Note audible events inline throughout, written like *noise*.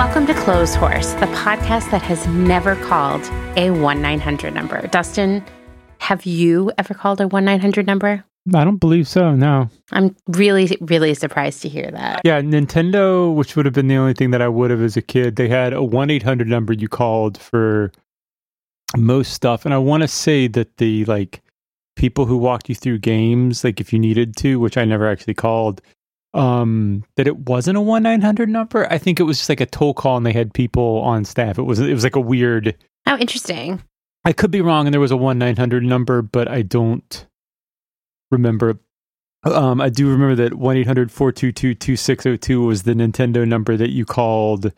Welcome to Clothes Horse, the podcast that has never called a 1 900 number. Dustin, have you ever called a 1 900 number? I don't believe so, no. I'm really, really surprised to hear that. Yeah, Nintendo, which would have been the only thing that I would have as a kid, they had a 1 800 number you called for most stuff. And I want to say that the like people who walked you through games, like if you needed to, which I never actually called, um that it wasn't a 1-900 number i think it was just like a toll call and they had people on staff it was it was like a weird Oh, interesting. i could be wrong and there was a 1-900 number but i don't remember um i do remember that 1-800-422-2602 was the nintendo number that you called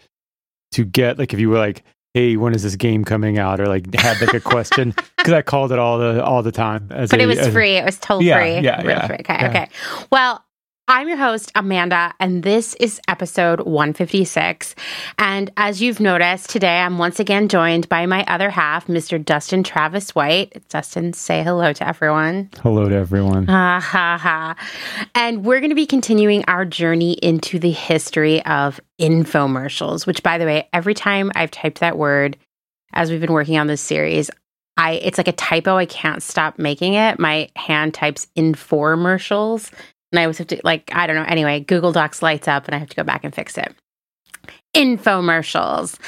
to get like if you were like hey when is this game coming out or like had like a question *laughs* because i called it all the all the time as But a- it was as- free. It was toll Yeah, free. yeah, yeah, free. Okay, yeah. okay. Well, I'm your host, Amanda, and this is episode 156. And as you've noticed, today I'm once again joined by my other half, Mr. Dustin Travis White. Dustin, say hello to everyone. hello to everyone Ha ha ha. And we're going to be continuing our journey into the history of infomercials, which, by the way, every time I've typed that word as we've been working on this series, I it's like a typo. I can't stop making it. My hand types infomercials, and I always have to like I don't know. Anyway, Google Docs lights up, and I have to go back and fix it. Infomercials.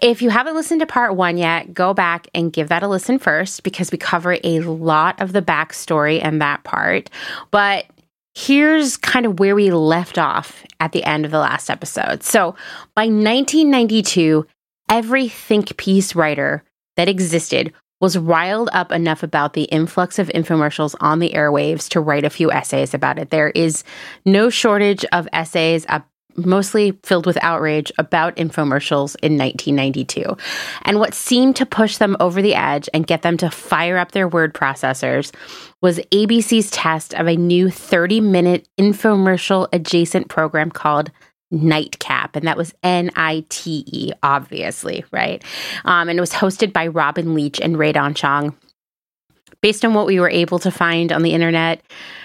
If you haven't listened to part one yet, go back and give that a listen first because we cover a lot of the backstory and that part. But here's kind of where we left off at the end of the last episode. So by 1992, every think piece writer that existed was riled up enough about the influx of infomercials on the airwaves to write a few essays about it. There is no shortage of essays, uh, mostly filled with outrage about infomercials in 1992. And what seemed to push them over the edge and get them to fire up their word processors was ABC's test of a new 30 minute infomercial adjacent program called Nightcap, and that was N I T E, obviously, right? Um, and it was hosted by Robin Leach and Rae Dawn Chong. Based on what we were able to find on the internet,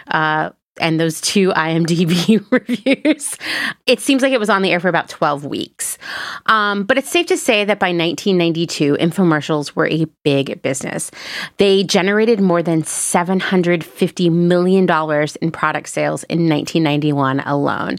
uh, and those two *laughs* IMDb *laughs* reviews, it seems like it was on the air for about 12 weeks. Um, but it's safe to say that by 1992, infomercials were a big business. They generated more than $750 million in product sales in 1991 alone.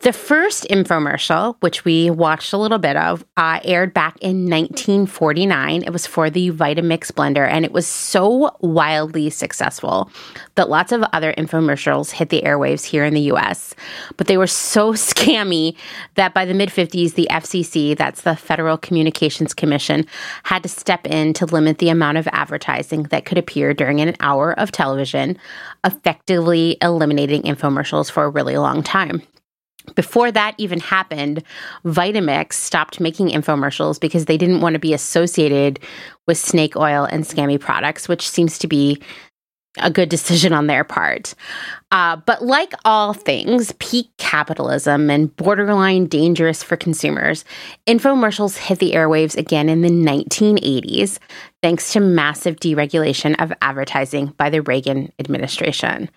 The first infomercial, which we watched a little bit of, uh, aired back in 1949. It was for the Vitamix blender, and it was so wildly successful that lots of other infomercials hit the airwaves here in the US. But they were so *laughs* scammy that by the mid 50s, the FCC, that's the Federal Communications Commission, had to step in to limit the amount of advertising that could appear during an hour of television, effectively eliminating infomercials for a really long time. Before that even happened, Vitamix stopped making infomercials because they didn't want to be associated with snake oil and scammy products, which seems to be a good decision on their part. Uh, but like all things, peak capitalism and borderline dangerous for consumers, infomercials hit the airwaves again in the 1980s, thanks to massive deregulation of advertising by the Reagan administration.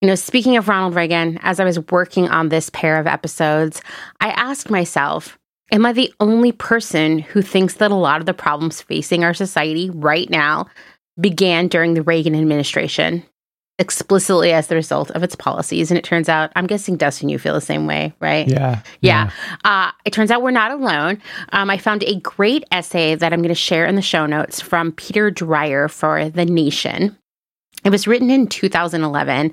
You know, speaking of Ronald Reagan, as I was working on this pair of episodes, I asked myself, Am I the only person who thinks that a lot of the problems facing our society right now began during the Reagan administration, explicitly as the result of its policies? And it turns out, I'm guessing, Dustin, you feel the same way, right? yeah Yeah. Uh, it turns out we're not alone. Um, I found a great essay that I'm going to share in the show notes from Peter Dreier for The Nation. It was written in 2011.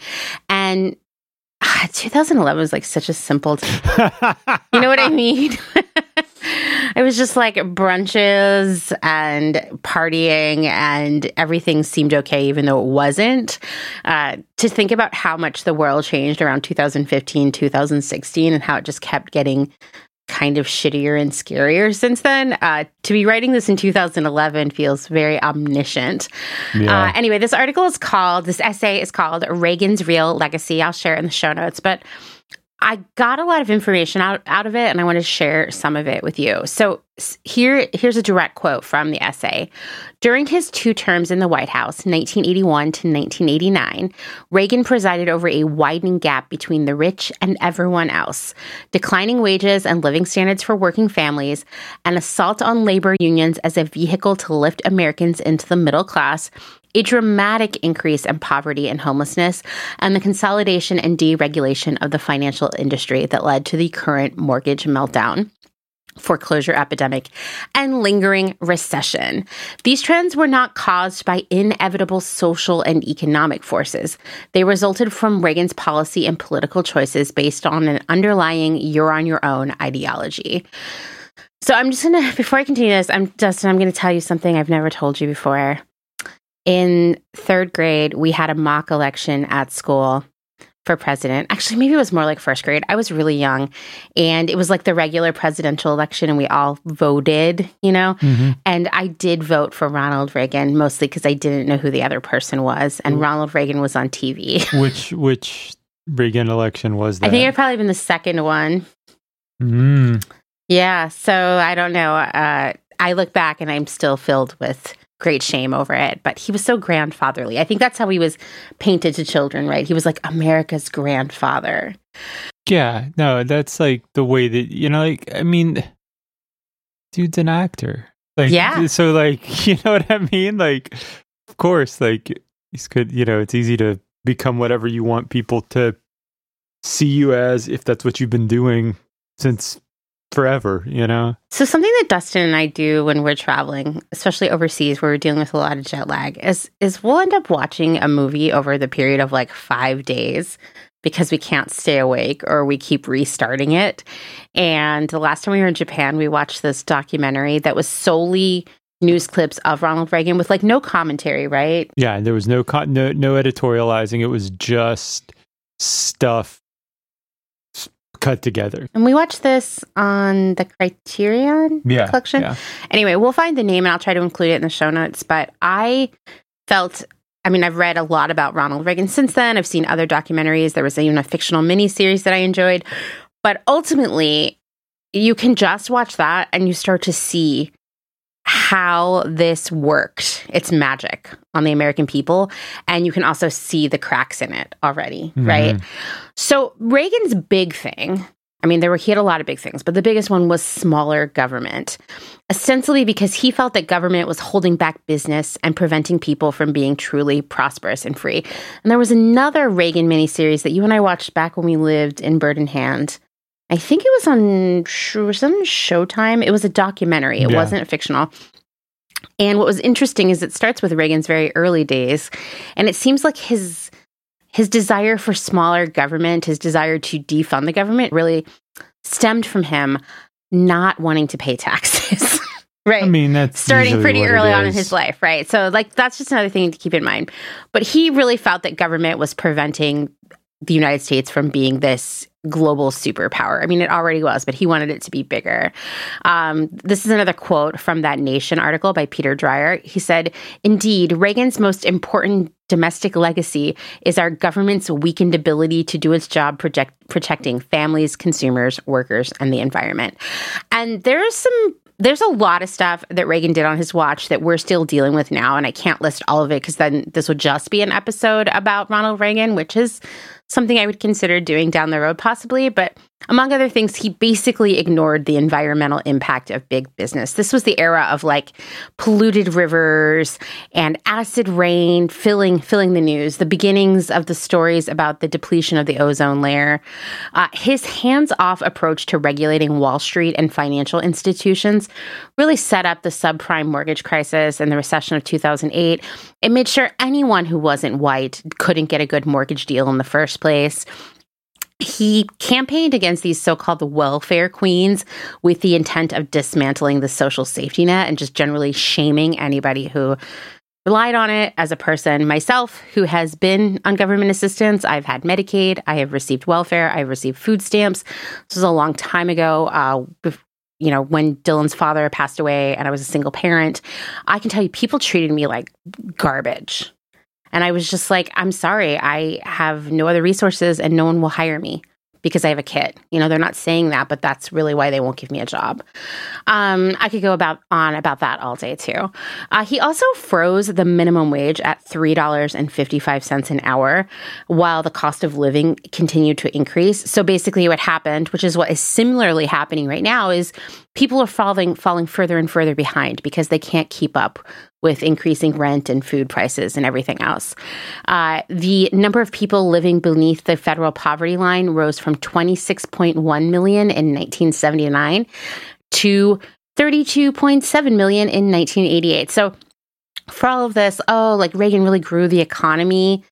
And ah, 2011 was like such a simple time. *laughs* You know what I mean? *laughs* *laughs* it was just like brunches and partying, and everything seemed okay, even though it wasn't. Uh, to think about how much the world changed around 2015, 2016, and how it just kept getting kind of shittier and scarier since then. Uh, to be writing this in 2011 feels very omniscient. Yeah. Uh, anyway, this article is called, this essay is called Reagan's Real Legacy. I'll share it in the show notes, but I got a lot of information out, out of it and I want to share some of it with you. So here here's a direct quote from the essay. During his two terms in the White House, 1981 to 1989, Reagan presided over a widening gap between the rich and everyone else, declining wages and living standards for working families, an assault on labor unions as a vehicle to lift Americans into the middle class, a dramatic increase in poverty and homelessness, and the consolidation and deregulation of the financial industry that led to the current mortgage meltdown foreclosure epidemic, and lingering recession. These trends were not caused by inevitable social and economic forces. They resulted from Reagan's policy and political choices based on an underlying you're on your own ideology. So I'm just gonna before I continue this, I'm Dustin, I'm gonna tell you something I've never told you before in third grade, we had a mock election at school for president. Actually, maybe it was more like first grade. I was really young and it was like the regular presidential election and we all voted, you know? Mm-hmm. And I did vote for Ronald Reagan mostly because I didn't know who the other person was and mm-hmm. Ronald Reagan was on TV. *laughs* which which Reagan election was that? I think it probably been the second one. Mm. Yeah, so I don't know. Uh, I look back and I'm still filled with great shame over it, but he was so grandfatherly. I think that's how he was painted to children, right? He was like America's grandfather. Yeah, no, that's like the way that, you know, like, I mean, dude's an actor. Like, yeah. So, like, *laughs* you know what I mean? Like, of course, like, he's good, you know, it's easy to become whatever you want people to see you as if that's what you've been doing since forever, you know? So, something that Dustin and I do when we're traveling, especially overseas where we're dealing with a lot of jet lag, is, is we'll end up watching a movie over the period of like five days because we can't stay awake or we keep restarting it. And the last time we were in Japan, we watched this documentary that was solely news clips of Ronald Reagan with like no commentary, right? Yeah, and there was no con- no no editorializing. It was just stuff cut together. And we watched this on the Criterion yeah, collection. Yeah. Anyway, we'll find the name and I'll try to include it in the show notes. But I felt I mean, I've read a lot about Ronald Reagan since then. I've seen other documentaries. There was even a fictional miniseries that I enjoyed. But ultimately, you can just watch that and you start to see how this worked. It's magic on the American people. And you can also see the cracks in it already, mm-hmm. right? So, Reagan's big thing, I mean, there were, he had a lot of big things, but the biggest one was smaller government, Essentially because he felt that government was holding back business and preventing people from being truly prosperous and free. And there was another Reagan miniseries that you and I watched back when we lived in Bird in Hand I think it was on was on Showtime. It was a documentary. It yeah. wasn't fictional. And what was interesting is it starts with Reagan's very early days, and it seems like his his desire for smaller government, his desire to defund the government, really stemmed from him not wanting to pay taxes. *laughs* right. I mean, that's starting pretty early on in his life, right? So, like, that's just another thing to keep in mind. But he really felt that government was preventing the United States from being this global superpower. I mean, it already was, but he wanted it to be bigger. Um, this is another quote from that Nation article by Peter Dreier. He said, Indeed, Reagan's most important domestic legacy is our government's weakened ability to do its job project- protecting families, consumers, workers, and the environment. And there's some there's a lot of stuff that Reagan did on his watch that we're still dealing with now. And I can't list all of it because then this would just be an episode about Ronald Reagan, which is something I would consider doing down the road, possibly. But among other things, he basically ignored the environmental impact of big business. This was the era of like polluted rivers and acid rain filling filling the news, the beginnings of the stories about the depletion of the ozone layer. Uh, his hands-off approach to regulating Wall Street and financial institutions really set up the subprime mortgage crisis and the recession of 2008. It made sure anyone who wasn't white couldn't get a good mortgage deal in the first place he campaigned against these so-called welfare queens with the intent of dismantling the social safety net and just generally shaming anybody who relied on it. As a person myself who has been on government assistance i've had medicaid i have received welfare i've received food stamps. This was a long time ago uh, you know when dylan's father passed away and i was a single parent. I can tell you people treated me like garbage and I was just like, I'm sorry, I have no other resources and no one will hire me. because I have a kid. You know, they're not saying that, but that's really why they won't give me a job. Um, I could go about on about that all day too. Uh, he also froze the minimum wage at three dollars and fifty five cents an hour, while the cost of living continued to increase. So basically, what happened, which is what is similarly happening right now, is people are falling falling further and further behind because they can't keep up with increasing rent and food prices and everything else. Uh, the number of people living beneath the federal poverty line rose from 26.1 million in 1979 to 32.7 million in 1988. So for all of this, oh, like Reagan really grew the economy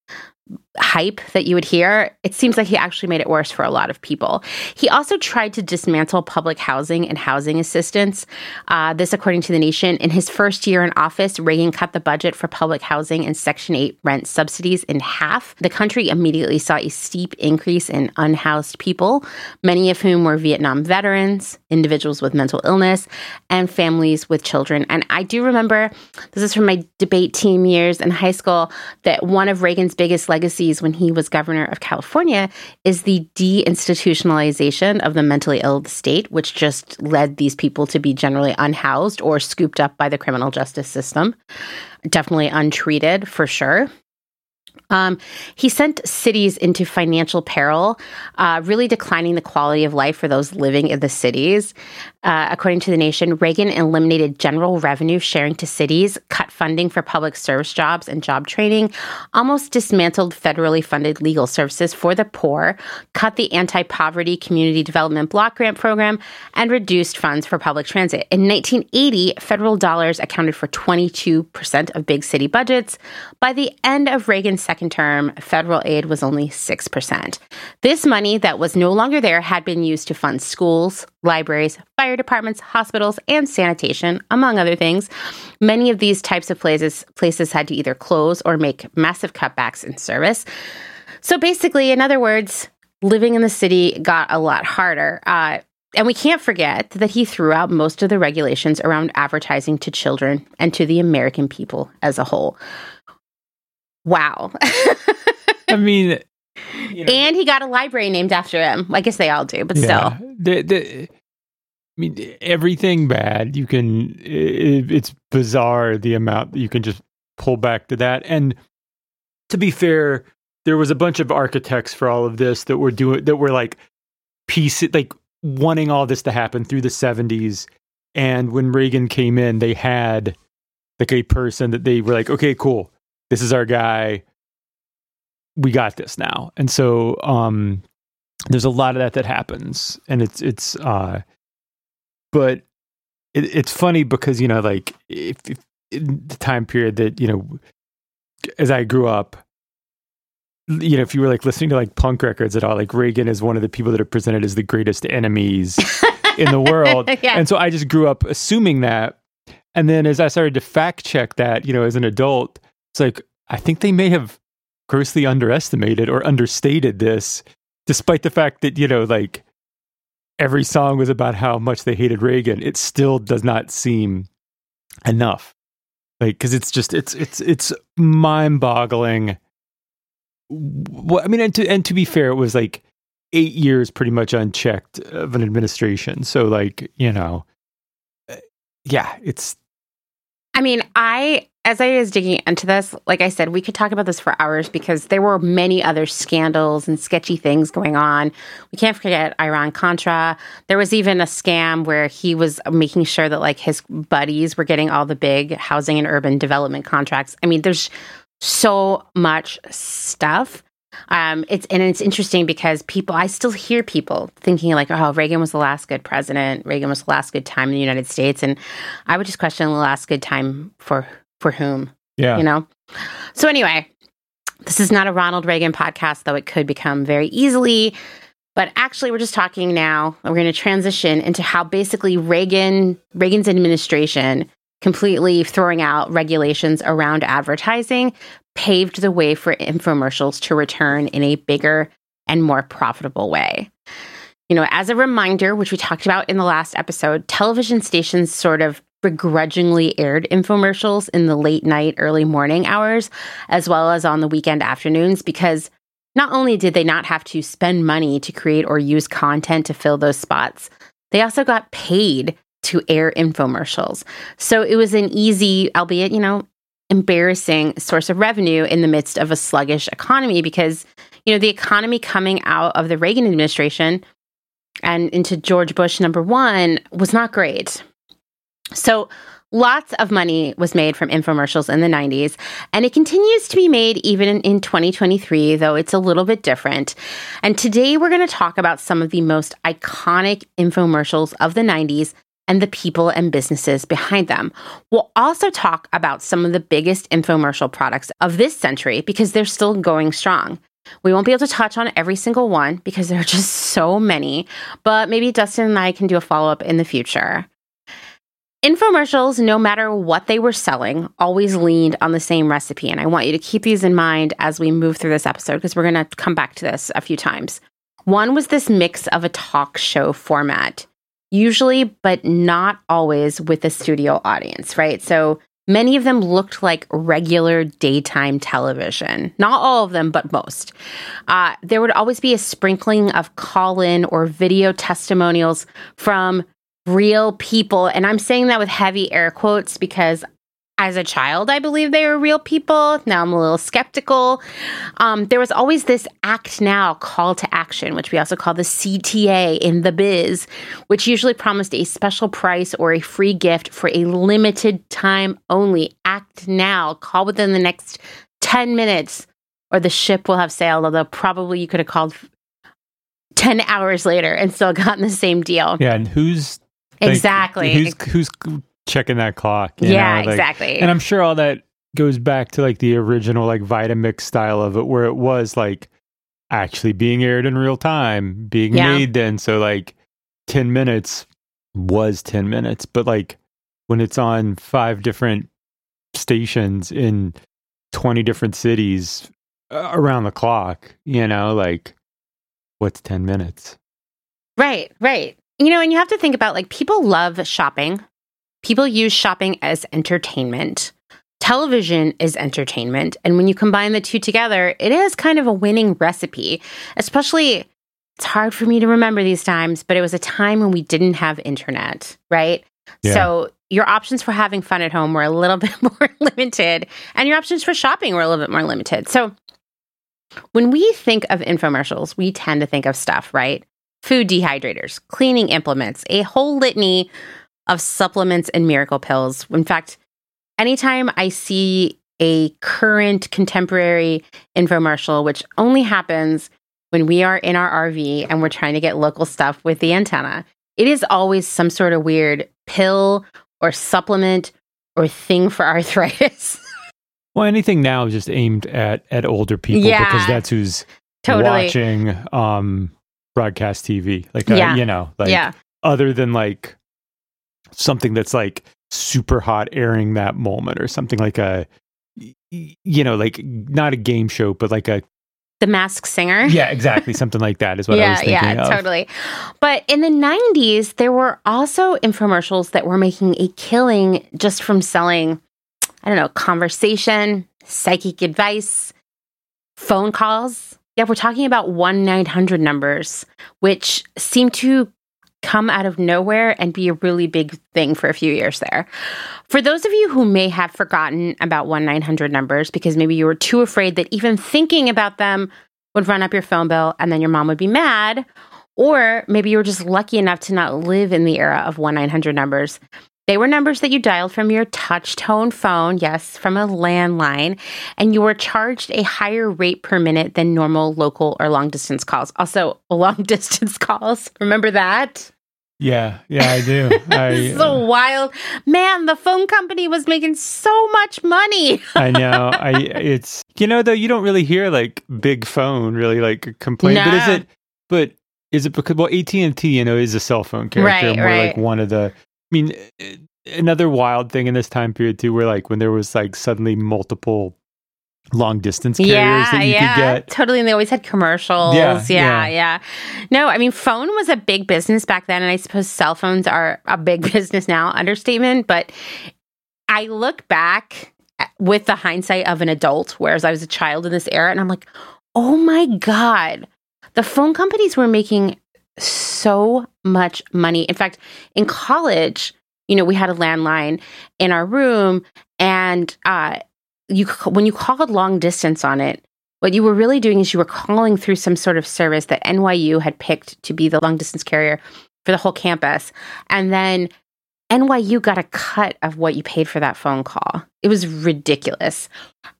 hype that you would hear, it seems like he actually made it worse for a lot of people. He also tried to dismantle public housing and housing assistance. Uh, this, according to The Nation, in his first year in office, Reagan cut the budget for public housing and Section 8 rent subsidies in half. The country immediately saw a steep increase in unhoused people, many of whom were Vietnam veterans, individuals with mental illness, and families with children. And I do remember, this is from my debate team years in high school, that one of Reagan's biggest legacies when he was governor of California is the deinstitutionalization of the mentally ill state, which just led these people to be generally unhoused or scooped up by the criminal justice system. Definitely untreated for sure. Um, he sent cities into financial peril, uh, really declining the quality of life for those living in the cities. Uh, according to the nation, Reagan eliminated general revenue sharing to cities, cut funding for public service jobs and job training, almost dismantled federally funded legal services for the poor, cut the anti poverty community development block grant program, and reduced funds for public transit. In 1980, federal dollars accounted for 22% of big city budgets. By the end of Reagan's second term, federal aid was only 6%. This money that was no longer there had been used to fund schools, libraries, fire departments, hospitals, and sanitation, among other things. Many of these types of places places had to either close or make massive cutbacks in service. So basically, in other words, living in the city got a lot harder. Uh, and we can't forget that he threw out most of the regulations around advertising to children and to the American people as a whole. Wow. I mean, you know, and he got a library named after him. I guess they all do, but yeah, still. The, the, I mean, everything bad. You can. It, it's bizarre the amount that you can just pull back to that. And to be fair, there was a bunch of architects for all of this that were doing that were like piece like wanting all this to happen through the 70s. And when Reagan came in, they had like a person that they were like, okay, cool, this is our guy we got this now. And so um there's a lot of that that happens and it's it's uh but it, it's funny because you know like if, if in the time period that you know as I grew up you know if you were like listening to like punk records at all like Reagan is one of the people that are presented as the greatest enemies in the world *laughs* yeah. and so I just grew up assuming that and then as I started to fact check that you know as an adult it's like I think they may have grossly underestimated or understated this, despite the fact that, you know, like every song was about how much they hated Reagan. It still does not seem enough. Like, cause it's just, it's, it's, it's mind boggling. Well, I mean, and to, and to be fair, it was like eight years pretty much unchecked of an administration. So, like, you know, uh, yeah, it's, I mean, I as I was digging into this, like I said, we could talk about this for hours because there were many other scandals and sketchy things going on. We can't forget Iran Contra. There was even a scam where he was making sure that like his buddies were getting all the big housing and urban development contracts. I mean, there's so much stuff. Um, it's and it's interesting because people, I still hear people thinking like, "Oh, Reagan was the last good president. Reagan was the last good time in the United States," and I would just question the last good time for for whom. Yeah. You know? So, anyway, this is not a Ronald Reagan podcast, though it could become very easily. But actually, we're just talking now. We're going to transition into how basically Reagan, Reagan's administration, completely throwing out regulations around advertising, paved the way for infomercials to return in a bigger and more profitable way. You know, as a reminder, which we talked about in the last episode, television stations sort of begrudgingly aired infomercials in the late night, early morning hours, as well as on the weekend afternoons, because not only did they not have to spend money to create or use content to fill those spots, they also got paid to air infomercials. So it was an easy, albeit, you know, embarrassing source of revenue in the midst of a sluggish economy because, you know, the economy coming out of the Reagan administration and into George Bush number one was not great. So lots of money was made from infomercials in the 90s, and it continues to be made even in 2023, though it's a little bit different. And today we're going to talk about some of the most iconic infomercials of the 90s and the people and businesses behind them. We'll also talk about some of the biggest infomercial products of this century because they're still going strong. We won't be able to touch on every single one because there are just so many, but maybe Dustin and I can do a follow up in the future. Infomercials, no matter what they were selling, always leaned on the same recipe. And I want you to keep these in mind as we move through this episode because we're going to come back to this a few times. One was this mix of a talk show format, usually, but not always with a studio audience, right? So many of them looked like regular daytime television. Not all of them, but most. Uh, there would always be a sprinkling of call in or video testimonials from real people. And I'm saying that with heavy air quotes because as a child, I believe they were real people. Now I'm a little skeptical. Um, there was always this act now call to action, which we also call the CTA in the biz, which usually promised a special price or a free gift for a limited time only. Act now, call within the next 10 minutes, or the ship will have sailed, although probably you could have called 10 hours later and still gotten the same deal. Yeah, and who's like, exactly. Who's who's checking that clock? yeah, like, exactly. And I'm sure all that goes back to like the original like Vitamix style of it, where it was like actually being aired in real time, being yeah. made then. So like ten minutes was ten minutes, but like when it's on five different stations in twenty different cities uh, around the clock, you know, like what's ten minutes? Right, right. You know, and you have to think about like people love shopping. People use shopping as entertainment. Television is entertainment. And when you combine the two together, it is kind of a winning recipe. Especially, it's hard for me to remember these times, but it was a time when we didn't have internet, right? Yeah. So your options for having fun at home were a little *laughs* bit more limited, and your options for shopping were a little bit more limited. So when we think of infomercials, we tend to think of stuff, right? Food dehydrators, cleaning implements, a whole litany of supplements and miracle pills. In fact, anytime I see a current contemporary infomercial, which only happens when we are in our RV and we're trying to get local stuff with the antenna, it is always some sort of weird pill or supplement or thing for arthritis. *laughs* well, anything now is just aimed at at older people yeah, because that's who's totally. watching um broadcast TV. Like, uh, you know, like yeah. other than like something that's like super hot airing that moment or something like a, you know, like not a game show, but like a the Masked Singer. Yeah, exactly. Something like that is what yeah, I was thinking yeah, of. totally. But in the 90s, there were also infomercials that were making a killing just from selling, I don't know, conversation, psychic advice, phone calls. Yeah, we're talking about 1 900 numbers, which seem to come out of nowhere and be a really big thing for a few years there. For those of you who may have forgotten about 1 900 numbers because maybe you were too afraid that even thinking about them would run up your phone bill and then your mom would be mad, or maybe you were just lucky enough to not live in the era of 1 900 numbers. They were numbers that you dialed from your touch tone phone, yes, from a landline, and you were charged a higher rate per minute than normal local or long distance calls. Also, *laughs* long distance calls. Remember that? Yeah, yeah, I do. *laughs* I, so uh, wild, man. The phone company was making so much money. I know. *laughs* I it's you know though you don't really hear like big phone really like complain, nah. but is it? But is it because well AT and T you know is a cell phone character right, more right. like one of the mean, eh, another wild thing in this time period too, where like when there was like suddenly multiple long distance carriers yeah, that you yeah, could get. Totally. And they always had commercials. Yeah, yeah, yeah, yeah. No, I mean, phone was a big business back then. And I suppose cell phones are a big *laughs* business now, understatement. But I look back eh, with the hindsight of an adult, whereas I was a child in this era, and I'm like, Oh my God. The phone companies were making so much money. In fact, in college, you know, we had a landline in our room, and uh, you when you called long distance on it, what you were really doing is you were calling through some sort of service that NYU had picked to be the long distance carrier for the whole campus, and then NYU got a cut of what you paid for that phone call. It was ridiculous.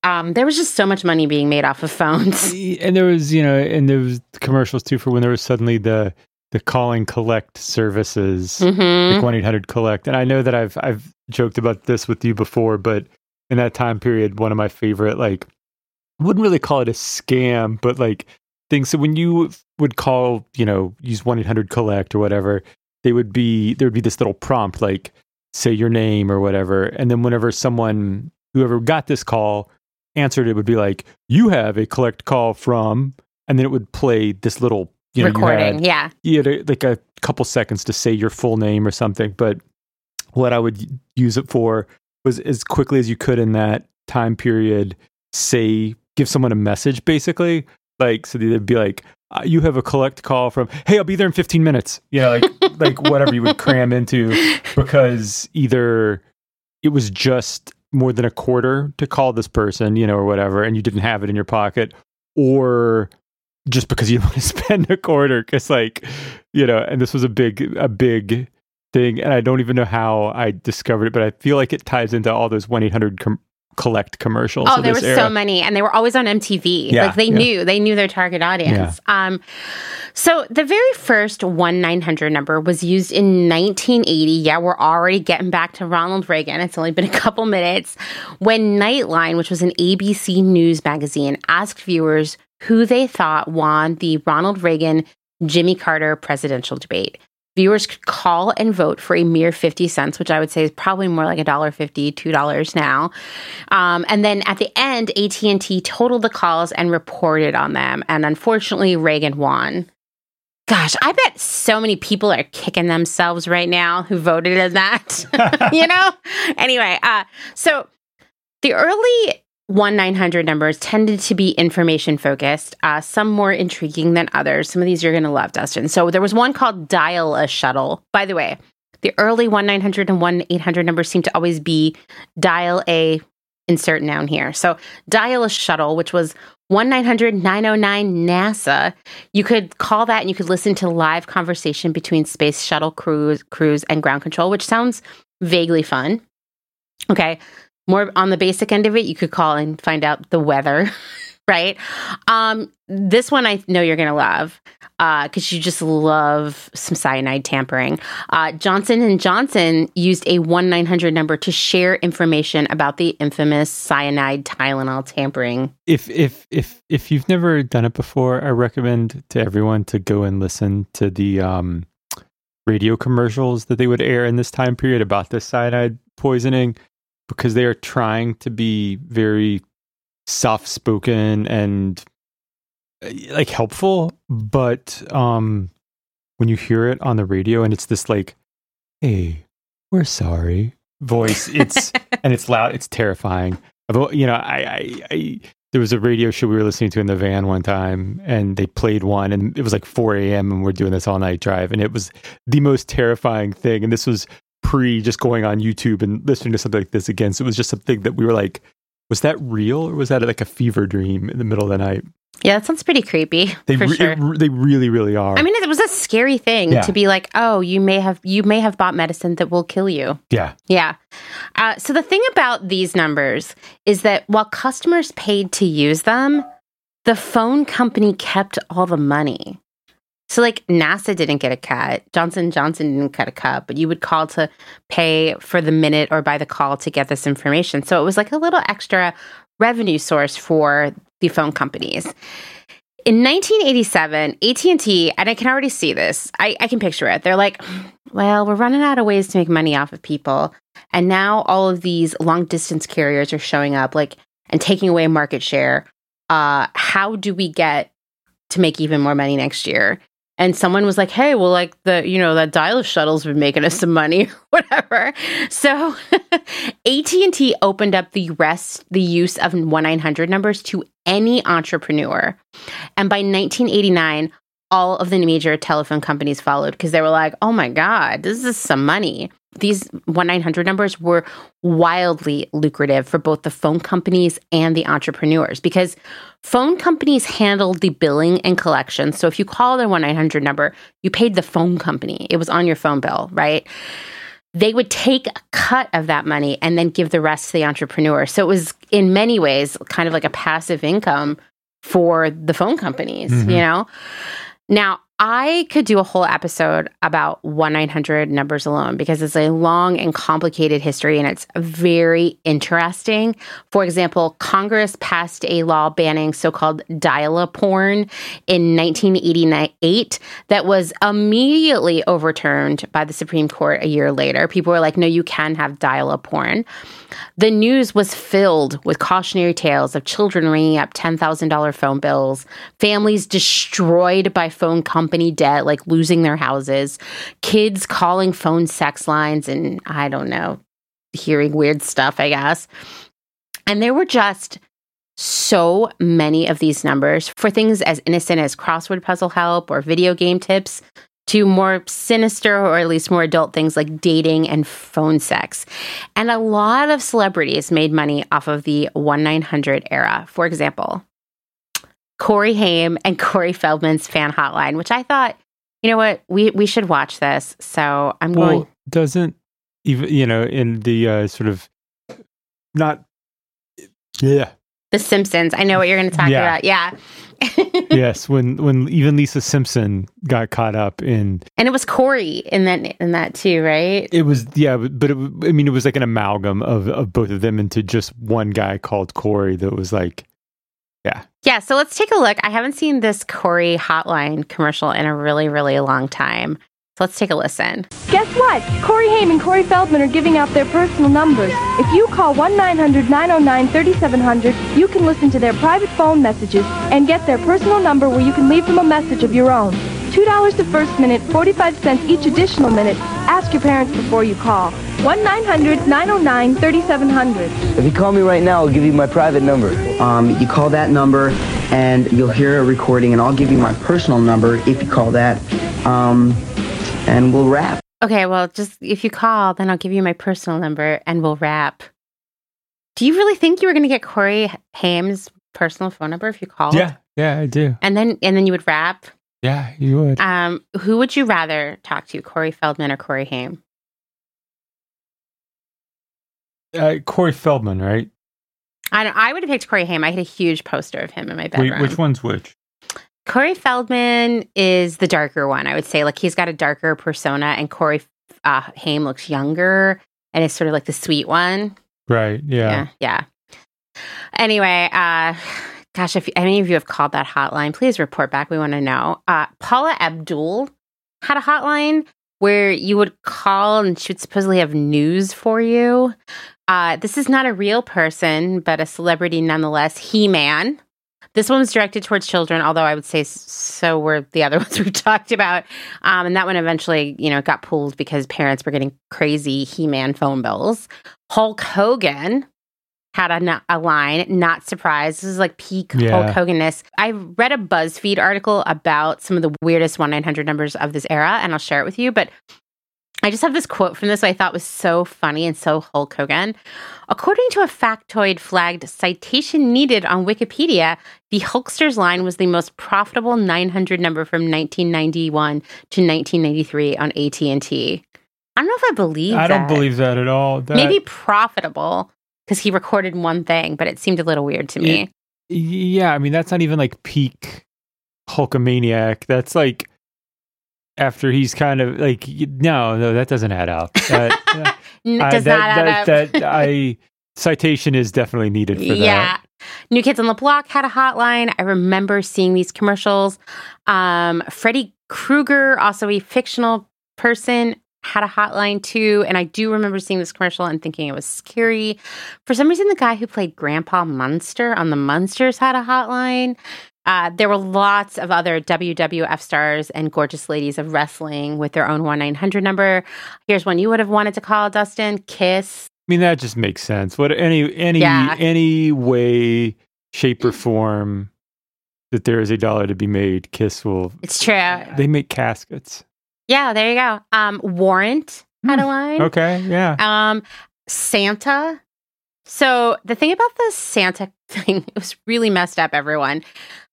Um, there was just so much money being made off of phones. And there was, you know, and there was commercials too for when there was suddenly the the calling collect services, Mhm. like one eight hundred collect. And I know that I've I've joked about this with you before, but in that time period, one of my favorite like I wouldn't really call it a scam, but like things. So when you would call, you know, use one eight hundred collect or whatever, they would be there would be this little prompt like say your name or whatever, and then whenever someone whoever got this call answered, it would be like you have a collect call from, and then it would play this little you know you had- Recording, yeah. you had a, like a couple seconds to say your full name or something. But what I would use it for was as quickly as you could in that time period, say, give someone a message basically. Like, so they'd be like, uh, you have a collect call from, hey, I'll be there in 15 minutes. You know, like, *laughs* like whatever you would cram into because either it was just more than a quarter to call this person, you know, or whatever, and you didn't have it in your pocket, or just because you *laughs* want to spend a quarter because like you know and this was a big a big thing and i don't even know how i discovered it but i feel like it ties into all those 1-800 com- collect commercials Oh, there were so many, and they were always on MTV. Yeah, like they yeah. knew, they knew their target audience. Um, so the very first one nine hundred number was used in 1980. Yeah, we're already getting back to Ronald Reagan. It's only been a *laughs* couple minutes when Nightline, which was an ABC News magazine, asked viewers who they thought won the Ronald Reagan Jimmy Carter presidential debate. Viewers could call and vote for a mere 50 cents, which I would say is probably more like $1.50, $2 now. Um, and then at the end, AT&T totaled the calls and reported on them. And unfortunately, Reagan won. Gosh, I bet so many people are kicking themselves right now who voted in that. *laughs* you know? *laughs* Anyway, uh, so the early 1 900 numbers tended to be information focused, uh, some more intriguing than others. Some of these you're going to love, Dustin. So there was one called Dial a Shuttle. By the way, the early 1 900 and 1 800 numbers seem to always be dial a insert noun here. So dial a shuttle, which was 1 900 909 NASA. You could call that and you could listen to live conversation between space shuttle crews, crews and ground control, which sounds vaguely fun. Okay. More on the basic end of it, you could call and find out the weather, *laughs* right? Um, this one I know you're going to love because you just love some cyanide tampering. Uh, Johnson and Johnson used a one nine hundred number to share information about the infamous cyanide Tylenol tampering. if if if if you've never done it before i recommend to everyone to go and listen to the um radio commercials that they would air in this time period about this cyanide poisoning because they are trying to be very soft spoken and uh, like helpful but um when you hear it on the radio and it's this like hey we're sorry voice it's *laughs* and it's loud it's terrifying. I've- you know I, I i there was a radio show we were listening to in the van one time and they played one and it was like 4 a.m and we're doing this all night drive and it was the most terrifying thing and this was pre just going on youtube and listening to something like this again so it was just something that we were like was that real or was that like a fever dream in the middle of the night Yeah, that sounds pretty creepy they for re- sure. it they really really are I mean, it was a scary thing Yeah. to be like, oh, you may have you may have bought medicine that will kill you. yeah Yeah. Uh, so the thing about these numbers is that while customers paid to use them, the phone company kept all the money. So like NASA didn't get a cut, Johnson Johnson didn't cut a cut, but you would call to pay for the minute or by the call to get this information. So it was like a little extra revenue source for the phone companies. In 1987, AT&T, and I can already see this. I, I can picture it. They're like, well, we're running out of ways to make money off of people. And now all of these long distance carriers are showing up like and taking away market share. Uh, how do we get to make even more money next year? And someone was like, "Hey, well, like the you know that dial shuttle's been making us some money, *laughs* whatever." So *laughs* AT and T opened up the rest the use of one nine hundred numbers to any entrepreneur, and by 1989, all of the major telephone companies followed because they were like, "Oh my god, this is some money." These 1 900 numbers were wildly lucrative for both the phone companies and the entrepreneurs because phone companies handled the billing and collection. So if you call their 1 900 number, you paid the phone company, it was on your phone bill, right? They would take a cut of that money and then give the rest to the entrepreneur. So it was, in many ways, kind of like a passive income for the phone companies, mm-hmm. you know? Now, I could do a whole episode about 1 900 numbers alone because it's a long and complicated history and it's very interesting. For example, Congress passed a law banning so called dial a porn in 1988 that was immediately overturned by the Supreme Court a year later. People were like, no, you can have dial a porn. The news was filled with cautionary tales of children ringing up $10,000 phone bills, families destroyed by phone company debt, like losing their houses, kids calling phone sex lines, and I don't know, hearing weird stuff, I guess. And there were just so many of these numbers for things as innocent as crossword puzzle help or video game tips to more sinister or at least more adult things like dating and phone sex. And a lot of celebrities made money off of the 1 900 era. For example, Corey Haim and Corey Feldman's fan hotline, which I thought, you know what, we, we should watch this. So I'm well, going. Doesn't even, you know, in the uh, sort of not, yeah. The Simpsons. I know what you're going to talk yeah. about. Yeah. *laughs* yes, when when even Lisa Simpson got caught up in, and it was Corey in that in that too, right? It was yeah, but it, I mean, it was like an amalgam of of both of them into just one guy called Corey. That was like, yeah, yeah. So let's take a look. I haven't seen this Corey Hotline commercial in a really really long time. So let's take a listen. Guess what? Corey Haim and Corey Feldman are giving out their personal numbers. If you call 1-900-909-3700, you can listen to their private phone messages and get their personal number where you can leave them a message of your own. $2 the first minute, 45 cents each additional minute. Ask your parents before you call. 1-900-909-3700. If you call me right now, I'll give you my private number. Um, you call that number and you'll hear a recording and I'll give you my personal number if you call that. Um, and we'll wrap. Okay, well, just if you call, then I'll give you my personal number and we'll wrap. Do you really think you were going to get Corey Haim's personal phone number if you called? Yeah, yeah, I do. And then and then you would wrap. Yeah, you would. Um, who would you rather talk to, Corey Feldman or Corey Haim? Uh, Corey Feldman, right? I don't, I would have picked Corey Haim. I had a huge poster of him in my bedroom. Wait, which one's which? Corey Feldman is the darker one, I would say. Like he's got a darker persona, and Corey uh, Haim looks younger and is sort of like the sweet one. Right. Yeah. Yeah. yeah. Anyway, uh, gosh, if any of you have called that hotline, please report back. We want to know. Uh, Paula Abdul had a hotline where you would call and she would supposedly have news for you. Uh, this is not a real person, but a celebrity nonetheless. He Man this one was directed towards children, although I would say so were the other *laughs* ones we've talked about. Um, and that one eventually, you know, got pulled because parents were getting crazy He-Man phone bills. Hulk Hogan had a, a line, not surprised. This is like peak yeah. Hulk Hoganness. I read a BuzzFeed article about some of the weirdest 1 900 numbers of this era, and I'll share it with you. But I just have this quote from this I thought was so funny and so Hulk Hogan. According to a factoid flagged citation needed on Wikipedia, the Hulkster's line was the most profitable 900 number from 1991 to 1993 on AT&T. I don't know if I believe I don't believe that at all. That... Maybe profitable because he recorded one thing, but it seemed a little weird to me. Yeah, I mean that's not even like peak Hulkamaniac. That's like after he's kind of like no no that doesn't add up *laughs* that, does I, not add that, up. that *laughs* i citation is definitely needed for yeah. that new kids on the block had a hotline i remember seeing these commercials um, freddy krueger also a fictional person had a hotline too and i do remember seeing this commercial and thinking it was scary for some reason the guy who played grandpa munster on the munsters had a hotline Uh, there were lots of other WWF stars and gorgeous ladies of wrestling with their own 1 900 number. Here's one you would have wanted to call, Dustin Kiss. I mean, that just makes sense. What any any Yeah. any way, shape, or form that there is a dollar to be made, Kiss will. It's true. They make caskets. Yeah, there you go. Um, Warrant had a line. Okay, yeah. Um, Santa. So the thing about the Santa *laughs* thing, it was really messed up, everyone.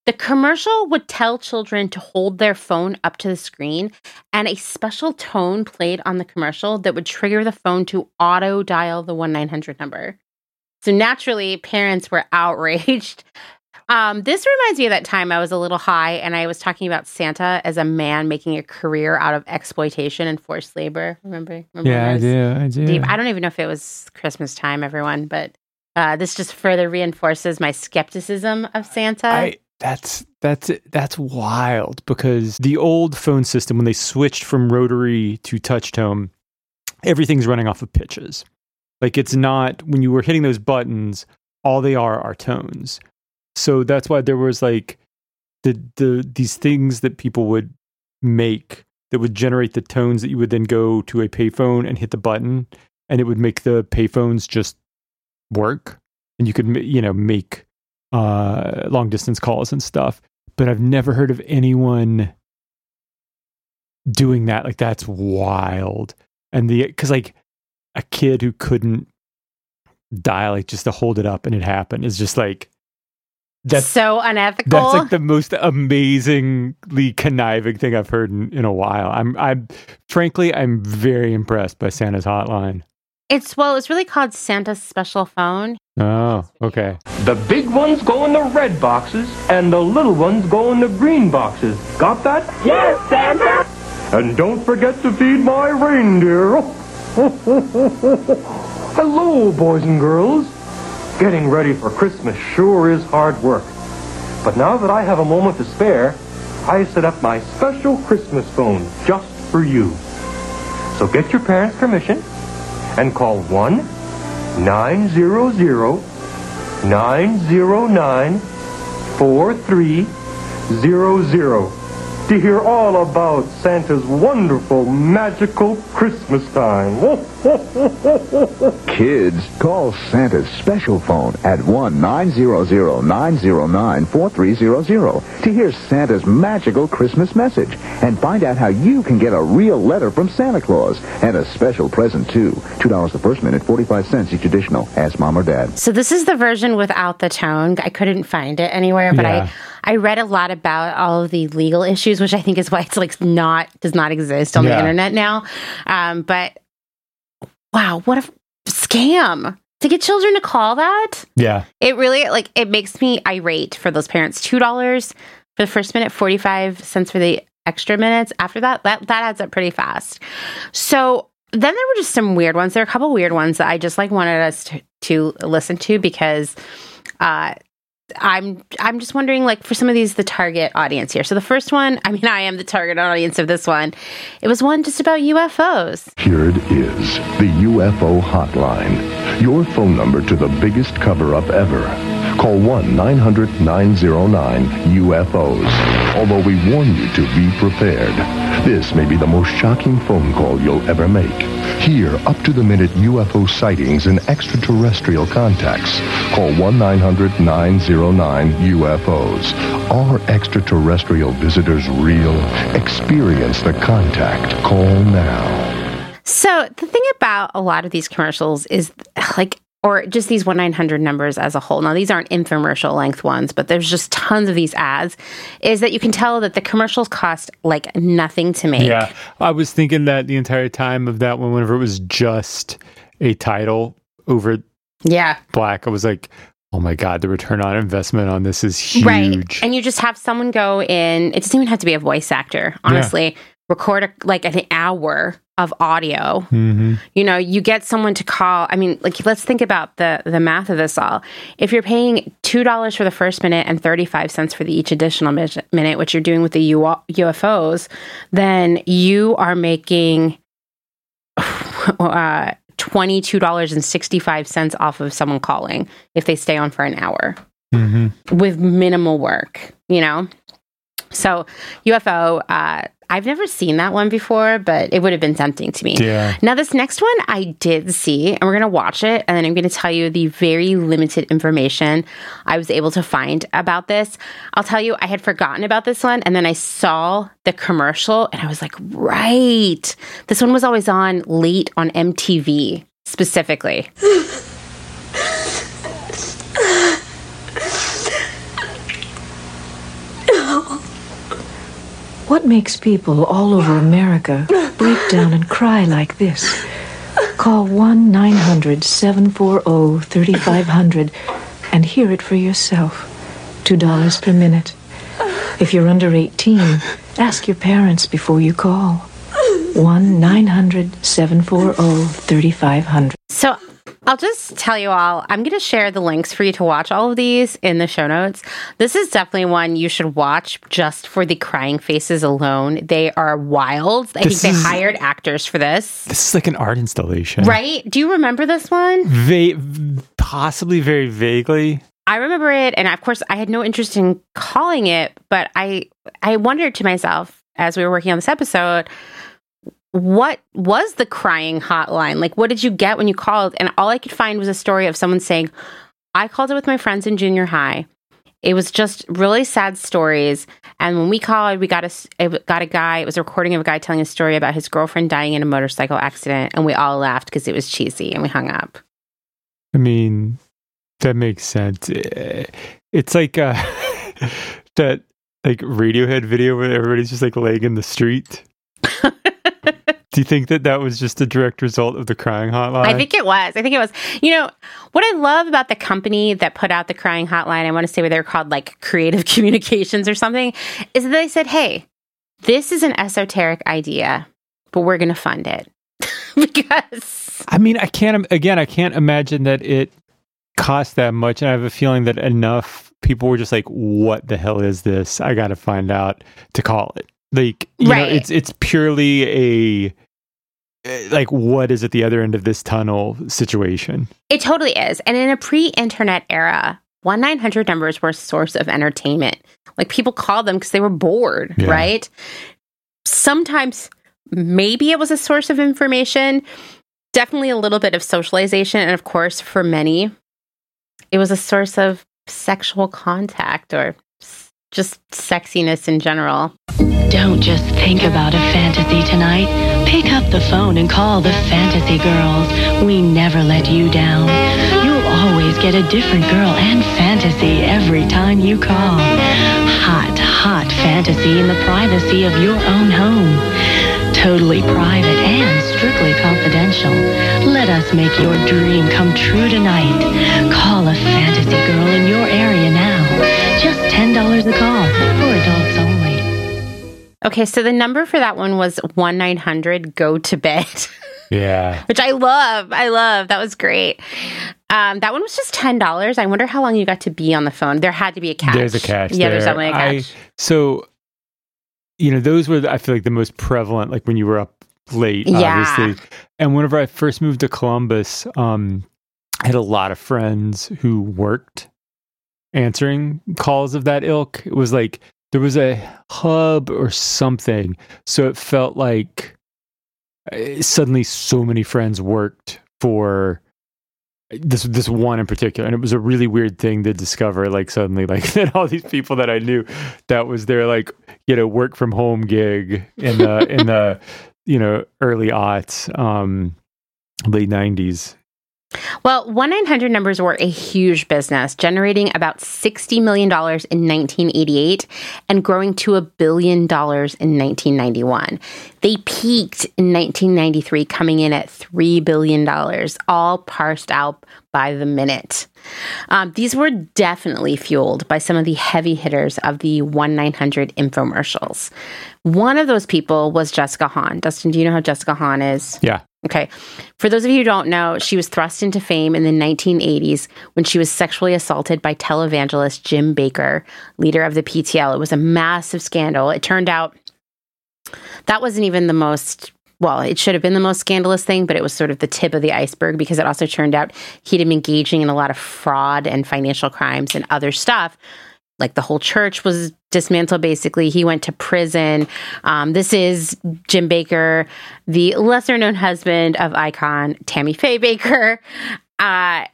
The commercial would tell children to hold their phone up to the screen, and a special tone played on the commercial that would trigger the phone to auto dial the 1 900 number. So naturally, parents were *laughs* outraged. Um, this reminds me of that time I was a little high and I was talking about Santa as a man making a career out of exploitation and forced labor. Remember? Remember Yeah, I do. I do. deep. I don't even know if it was Christmas time, everyone, but uh, this just further reinforces my skepticism of Santa. I that's that's that's wild because the old phone system when they switched from rotary to touch tone, everything's running off of pitches. Like it's not when you were hitting those buttons, all they are are tones. So that's why there was like the the these things that people would make that would generate the tones that you would then go to a payphone and hit the button and it would make the payphones just work. And you could you know make uh long distance calls and stuff. But i've never heard of anyone doing that. Like that's wild. And the because like a kid who couldn't dial like just to hold it up and it happened is just like that's so unethical. that's like the most amazingly conniving thing I've heard in, in a while. I'm I'm frankly I'm very impressed by Santa's hotline. it's well, it's really called Santa's special phone. Oh, okay. The big ones go in the red boxes, and the little ones go in the green boxes. Got that? Yes, Santa! And don't forget to feed my reindeer. *laughs* Hello, boys and girls. Getting ready for Christmas sure is hard work. But now that I have a moment to spare, I set up my special Christmas phone just for you. So get your parents' permission and call 1 900 909 4300 to hear all about Santa's wonderful magical Christmas time. Kids, call Santa's special phone at 1-900-909-4300 to hear Santa's magical Christmas message and find out how you can get a real letter from Santa Claus and a special present too. $2 the first minute, 45 cents each additional. Ask mom or dad. So this is the version without the tone. I couldn't find it anywhere, but Yeah. I I read a lot about all of the legal issues, which I think is why it's like not does not exist on the internet now. Um, but wow, what a f- scam to get children to call that. Yeah. It really like it makes me irate for those parents. Two dollars for the first minute, forty five cents for the extra minutes. After that, that that adds up pretty fast. So then there were just some weird ones. There are a couple weird ones that I just like wanted us to, to listen to because uh I'm I'm just wondering like for some of these the target audience here. So the first one, I mean I am the target audience of this one. It was one just about UFOs. Here it is, the UFO hotline. Your phone number to the biggest cover up ever. Call 1 900 909 UFOs. Although we warn you to be prepared. This may be the most shocking phone call you'll ever make. Hear up to the minute UFO sightings and extraterrestrial contacts. Call 1 900 909 UFOs. Are extraterrestrial visitors real? Experience the contact. Call now. So the thing about a lot of these commercials is like, or just these one nine hundred numbers as a whole. Now these aren't infomercial length ones, but there's just tons of these ads. Is that you can tell that the commercials cost like nothing to make. Yeah. I was thinking that the entire time of that one, whenever it was just a title over Yeah. black, I was like, oh my God, the return on investment on this is huge. Right. And you just have someone go in. It doesn't even have to be a voice actor. Honestly, record a, like an hour of audio. hmm you know you get someone to call i mean like let's think about the the math of this all if you're paying $2 for the first minute and 35 cents for the each additional mi- minute which you're doing with the U- ufos then you are making *sighs* uh, $22.65 off of someone calling if they stay on for an hour hmm with minimal work you know? So, UFO, uh, I've never seen that one before, but it would have been tempting to me. Yeah. Now, this next one I did see, and we're going to watch it, and then I'm going to tell you the very limited information I was able to find about this. I'll tell you, I had forgotten about this one, and then I saw the commercial, and I was like, right. This one was always on late on MTV specifically. *laughs* What makes people all over America break down and cry like this? Call 1 900 740 3500 and hear it for yourself. $2 per minute. If you're under 18, ask your parents before you call. 1 900 740 3500. So I'll just tell you all, I'm going to share the links for you to watch all of these in the show notes. This is definitely one you should watch just for the crying faces alone. They are wild. I This think they is- hired actors for this. This is like an art installation. Right? Do you remember this one? Va- possibly very vaguely. I remember it, and of course, I had no interest in calling it, but I I wondered to myself as we were working on this episode, what was the crying hotline? Like, what did you get when you called? And all I could find was a story of someone saying, "I called it with my friends in junior high." It was just really sad stories, and when we called, we got a got a guy. It was a recording of a guy telling a story about his girlfriend dying in a motorcycle accident, and we all laughed because it was cheesy, and we hung up. I mean, that makes sense. Eh, It's like uh, *laughs* that like Radiohead video where everybody's just like laying in the street. *laughs* Do you think that that was just a direct result of the crying hotline? I think it was. I think it was. You know, what I love about the company that put out the crying hotline, I want to say where they're called like creative *laughs* communications or something, is that they said, hey, this is an esoteric idea, but we're going to fund it. *laughs* because, I mean, I can't. Again, I can't imagine that it cost that much, and I have a feeling that enough people were just like, "What the hell is this? I got to find out to call it." Like, you Right. know, it's it's purely a Eh, like, what is at the other end of this tunnel situation? it totally is. And in a pre internet era, 1 900 numbers were a source of entertainment. Like people called them because they were bored, Yeah. right? Sometimes maybe it was a source of information, definitely a little bit of socialization. And of course, for many, it was a source of sexual contact or s- just sexiness in general. Don't just think about a fantasy tonight. Pick up the phone and call the Fantasy Girls. We never let you down. You'll always get a different girl and fantasy every time you call. Hot, hot fantasy in the privacy of your own home. Totally private and strictly confidential. Let us make your dream come true tonight. Call a fantasy girl in your area now. Just $10 a call for adults only. Okay, so the number for that one was 1 900 go to bed. *laughs* Yeah, which I love. I love. That was great. Um, that one was just ten dollars. I wonder how long you got to be on the phone. There had to be a catch. there's a catch. Yeah, there's there. definitely a I- catch. so, you know, those were I feel like the most prevalent. Like when you were up late, Yeah. obviously. And whenever I first moved to Columbus, um, I had a lot of friends who worked answering calls of that ilk. It was like there was a hub or something, so it felt like uh, suddenly so many friends worked for this this one in particular. And it was a really weird thing to discover like suddenly *laughs* like that all these people that i knew that was their like you know work from home gig in the in the *laughs* you know early aughts um late 90s Well, 1 900 numbers were a huge business, generating about $60 million in 1988 and growing to a billion dollars in 1991. They peaked in 1993, coming in at $3 billion, all parsed out by the minute. Um, these were definitely fueled by some of the heavy hitters of the 1 900 infomercials. One of those people was Jessica Hahn. Dustin, do you know who Jessica Hahn is? yeah Okay. For those of you who don't know, she was thrust into fame in the 1980s when she was sexually assaulted by televangelist Jim Bakker, leader of the PTL. It was a massive scandal. It turned out that wasn't even the most well, it should have been the most scandalous thing, but it was sort of the tip of the iceberg because it also turned out he'd been engaging in a lot of fraud and financial crimes and other stuff. Like the whole church was dismantled basically. He went to prison. Um, this is jim bakker the lesser known husband of icon tammy faye bakker. *laughs* Uh,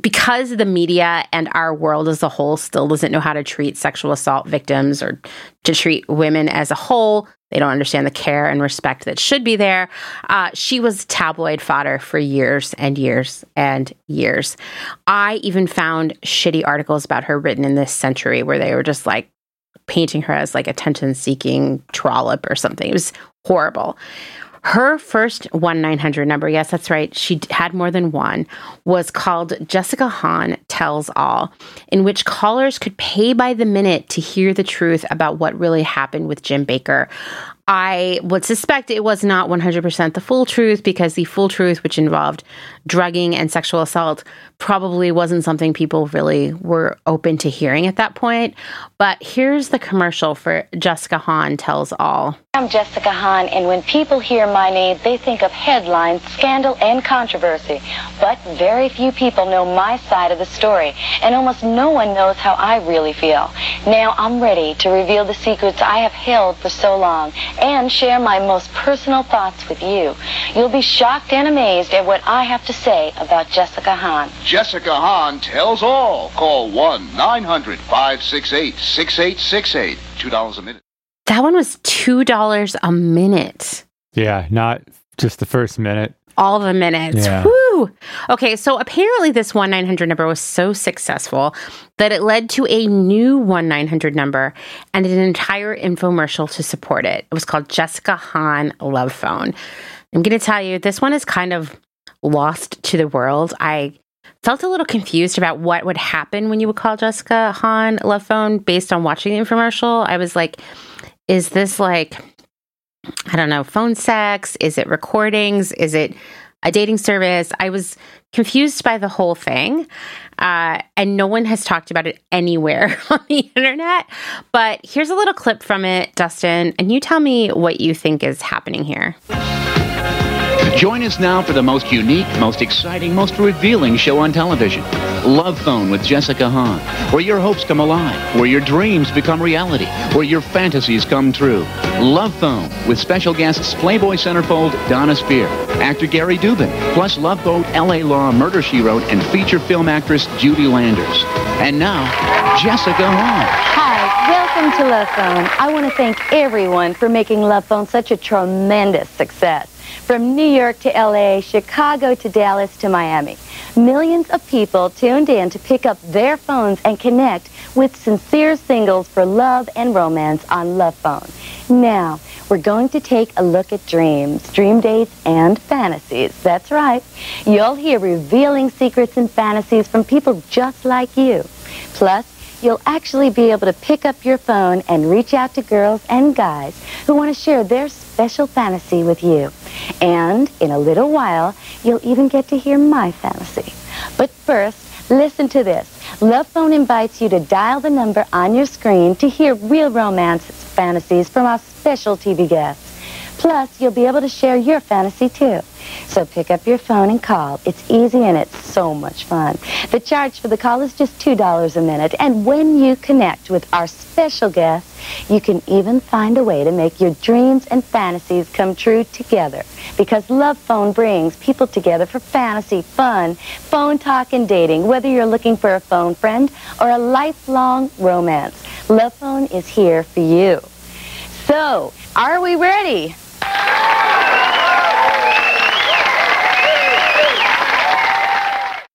because the media and our world as a whole still doesn't know how to treat sexual assault victims or to treat women as a whole, they don't understand the care and respect that should be there. Uh, she was tabloid fodder for years and years and years. I even found shitty articles about her written in this century where they were just like painting her as like attention seeking trollop or something. It was horrible. Her first 1 900 number, yes, that's right, she had more than one, was called Jessica Hahn Tells All, in which callers could pay by the minute to hear the truth about what really happened with Jim Bakker. I would suspect it was not 100% the full truth because the full truth, which involved drugging and sexual assault, probably wasn't something people really were open to hearing at that point. But here's the commercial for Jessica Hahn Tells All. I'm Jessica Hahn, and when people hear my name, they think of headlines, scandal, and controversy. But very few people know my side of the story, and almost no one knows how I really feel. Now I'm ready to reveal the secrets I have held for so long and share my most personal thoughts with you. You'll be shocked and amazed at what I have to say about Jessica Hahn. Jessica Hahn tells all. Call 1 900 568 6868. $2 a minute. That one was $2 a minute. Yeah, not just the first minute. All the minutes. Yeah. Woo! Okay, so apparently this 1 900 number was so successful that it led to a new 1 900 number and an entire infomercial to support it. It was called Jessica Hahn Love Phone. I'm going to tell you, this one is kind of lost to the world. I felt a little confused about what would happen when you would call Jessica Hahn Love Phone based on watching the infomercial. I was like, is this like I don't know, phone sex? Is it recordings? Is it a dating service? I was confused by the whole thing. Uh, and no one has talked about it anywhere *laughs* on the internet. But here's a little clip from it, Dustin, and you tell me what you think is happening here. Join us now for the most unique, most exciting, most revealing show on television. Love Phone with Jessica Hahn, where your hopes come alive, where your dreams become reality, where your fantasies come true. Love Phone with special guests Playboy centerfold Donna Speir, actor Gary Dubin, plus Love Boat, L.A. Law, Murder, She Wrote, and feature film actress Judy Landers. And now, Jessica Hahn. Hi, welcome to Love Phone. I want to thank everyone for making Love Phone such a tremendous success. From New York to LA, Chicago to Dallas to Miami, millions of people tuned in to pick up their phones and connect with sincere singles for love and romance on Love Phone. Now, we're going to take a look at dreams, dream dates, and fantasies. That's right. You'll hear revealing secrets and fantasies from people just like you. Plus, you'll actually be able to pick up your phone and reach out to girls and guys who want to share their special fantasy with you. And in a little while, you'll even get to hear my fantasy. But first, listen to this. Love Phone invites you to dial the number on your screen to hear real romance fantasies from our special TV guests. Plus, you'll be able to share your fantasy too. So pick up your phone and call. It's easy and it's so much fun. The charge for the call is just $2 a minute. And when you connect with our special guests, you can even find a way to make your dreams and fantasies come true together. Because Love Phone brings people together for fantasy, fun, phone talk, and dating, whether you're looking for a phone friend or a lifelong romance. Love Phone is here for you. So, are we ready?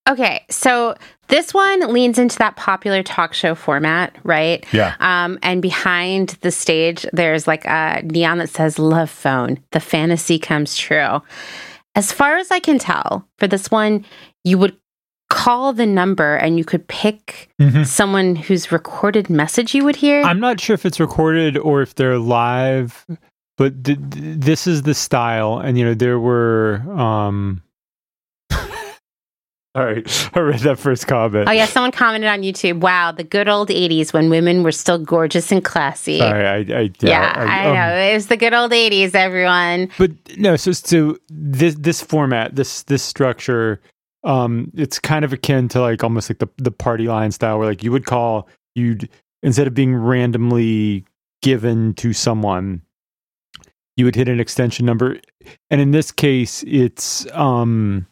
Okay, so this one leans into that popular talk show format, right? Yeah. Um, and behind the stage, there's like a neon that says "Love Phone." The fantasy comes true. As far as I can tell, for this one, you would call the number and you could pick Mhm. someone whose recorded message you would hear. I'm not sure if it's recorded or if they're live, but th- th- this is the style. And, you know, there were. um All right. *laughs* I read that first comment. Oh yeah, someone commented on YouTube. Wow, the good old '80s when women were still gorgeous and classy. Sorry, I, I, yeah, I, um, know it was the good old '80s. Everyone. But no, so so this this format, this this structure, um, it's kind of akin to like almost like the the party line style, where like you would call, you'd instead of being randomly given to someone, you would hit an extension number. And in this case, it's um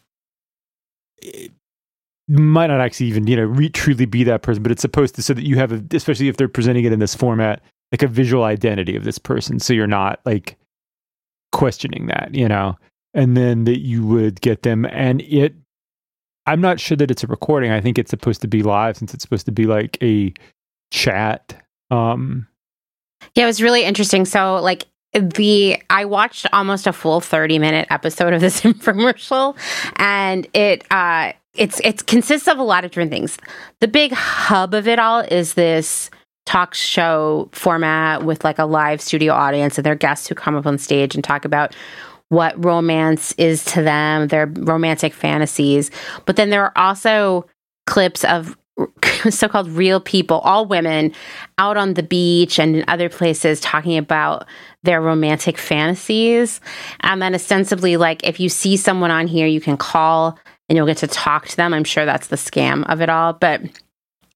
it might not actually even, you know, re- truly be that person, but it's supposed to so that you have a, especially if they're presenting it in this format, like a visual identity of this person. So you're not like questioning that, you know, and then that you would get them. And it, I'm not sure that it's a recording. I think it's supposed to be live since it's supposed to be like a chat. Um, Yeah, it was really interesting. So, like, the I watched almost a full 30 minute episode of this *laughs* infomercial and it uh it's it consists of a lot of different things. The big hub of it all is this talk show format with like a live studio audience and their guests who come up on stage and talk about what romance is to them, their romantic fantasies. But then there are also clips of *laughs* so called real people, all women, out on the beach and in other places talking about their romantic fantasies. And then ostensibly, like, if you see someone on here, you can call and you'll get to talk to them. I'm sure that's the scam of it all. But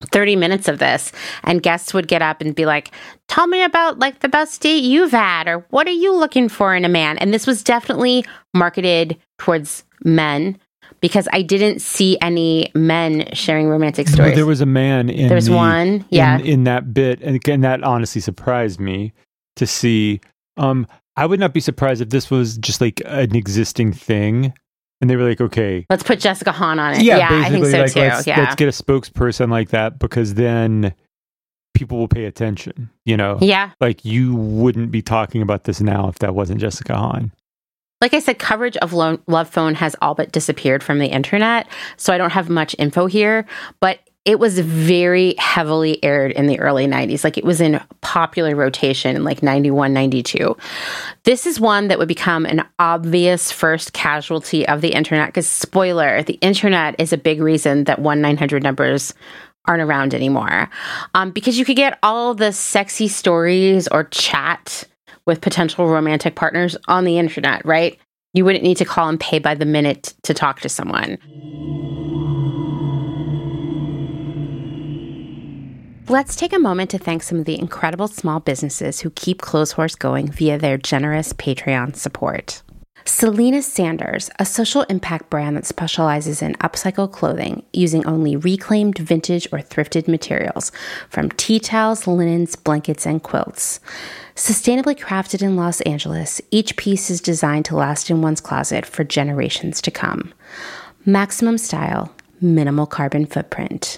30 minutes of this and guests would get up and be like tell me about like the best date you've had or what are you looking for in a man and this was definitely marketed towards men because i didn't see any men sharing romantic stories there was a man in There's the- one, yeah. in, in that bit, and again, that honestly surprised me to see. Um, I would not be surprised if this was just like an existing thing, and they were like, okay, let's put jessica hahn on it yeah, i think so like, too let's, yeah let's get a spokesperson like that because then people will pay attention. You know, Yeah. like you wouldn't be talking about this now if that wasn't Jessica Hahn. like I said, coverage of Lo- Love Phone has all but disappeared from the internet. So I don't have much info here, but it was very heavily aired in the early 90s. Like it was in popular rotation in like 91, 92. This is one that would become an obvious first casualty of the internet because, spoiler, the internet is a big reason that 1 900 numbers aren't around anymore. Um, because you could get all the sexy stories or chat with potential romantic partners on the internet, right? You wouldn't need to call and pay by the minute to talk to someone. Let's take a moment to thank some of the incredible small businesses who keep Clothes Horse going via their generous Patreon support. Selena Sanders, a social impact brand that specializes in upcycle clothing using only reclaimed, vintage, or thrifted materials from tea towels, linens, blankets, and quilts. Sustainably crafted in Los Angeles, each piece is designed to last in one's closet for generations to come. Maximum style, minimal carbon footprint.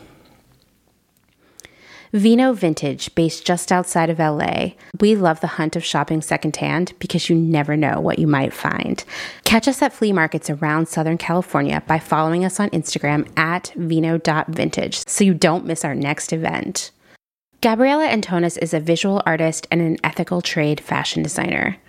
Vino Vintage, based just outside of LA. We love the hunt of shopping secondhand because you never know what you might find. Catch us at flea markets around Southern California by following us on Instagram at vino.vintage so you don't miss our next event. Gabriella Antonis is a visual artist and an ethical trade fashion designer.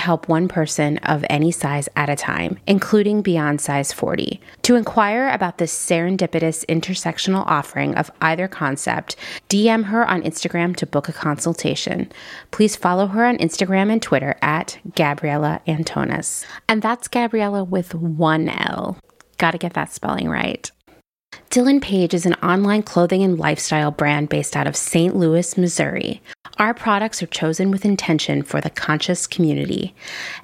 help one person of any size at a time, including beyond size 40. To inquire about this serendipitous intersectional offering of either concept, DM her on Instagram to book a consultation. Please follow her on Instagram and Twitter at Gabriella Antonis. And that's Gabriella with one L. Gotta get that spelling right. Dylan Page is an online clothing and lifestyle brand based out of St. Louis, Missouri. Our products are chosen with intention for the conscious community.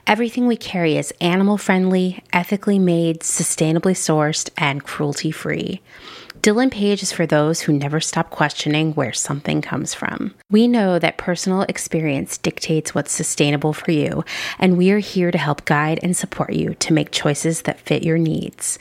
Everything we carry is animal friendly, ethically made, sustainably sourced, and cruelty free. Dylan Page is for those who never stop questioning where something comes from. We know that personal experience dictates what's sustainable for you, and we are here to help guide and support you to make choices that fit your needs.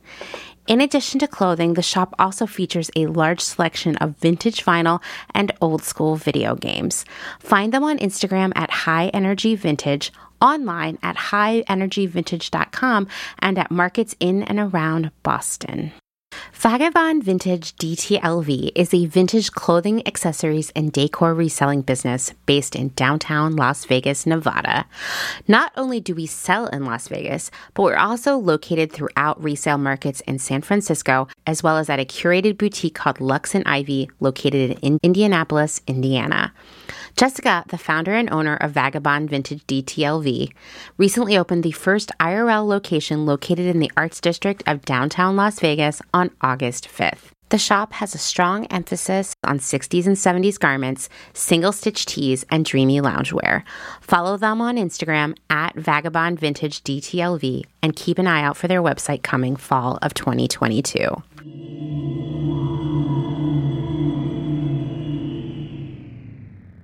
In addition to clothing, the shop also features a large selection of vintage vinyl and old school video games. Find them on Instagram at High Energy Vintage, online at highenergyvintage.com, and at markets in and around Boston. Vagabond Vintage DTLV is a vintage clothing, accessories, and decor reselling business based in downtown Las Vegas, Nevada. Not only do we sell in Las Vegas, but we're also located throughout resale markets in San Francisco, as well as at a curated boutique called Lux and Ivy, located in Indianapolis, Indiana. Jessica, the founder and owner of Vagabond Vintage DTLV, recently opened the first IRL location located in the Arts District of downtown Las Vegas on August 5th. The shop has a strong emphasis on 60s and 70s garments, single stitch tees, and dreamy loungewear. Follow them on Instagram at Vagabond Vintage DTLV and keep an eye out for their website coming fall of 2022.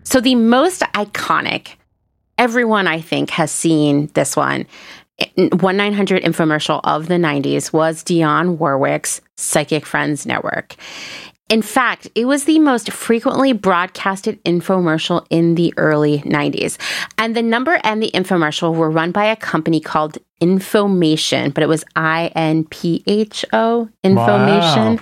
So, the most iconic, everyone I think has seen this one. 1 900 infomercial of the 90s was Dionne Warwick's Psychic Friends Network. In fact, it was the most frequently broadcasted infomercial in the early 90s. And the number and the infomercial were run by a company called Inphomation, but it was I N P H O, Inphomation.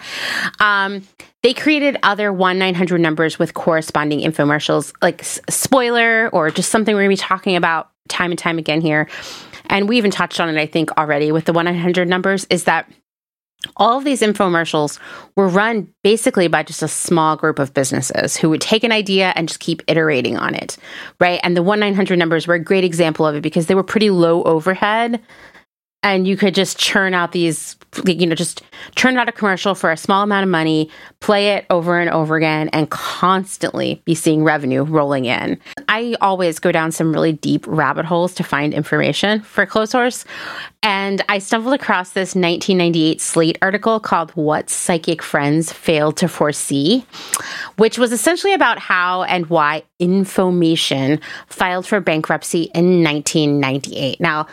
Wow. Um, they created other 1 900 numbers with corresponding infomercials, like s- spoiler or just something we're going to be talking about time and time again here. And we even touched on it, I think, already with the 1 900 numbers is that all of these infomercials were run basically by just a small group of businesses who would take an idea and just keep iterating on it, right? And the 1 900 numbers were a great example of it because they were pretty low overhead and you could just churn out these you know just churn out a commercial for a small amount of money play it over and over again and constantly be seeing revenue rolling in. I always go down some really deep rabbit holes to find inphomation for Clotheshorse and i stumbled across this 1998 slate article called what psychic friends failed to foresee which was essentially about how and why information filed for bankruptcy in 1998 now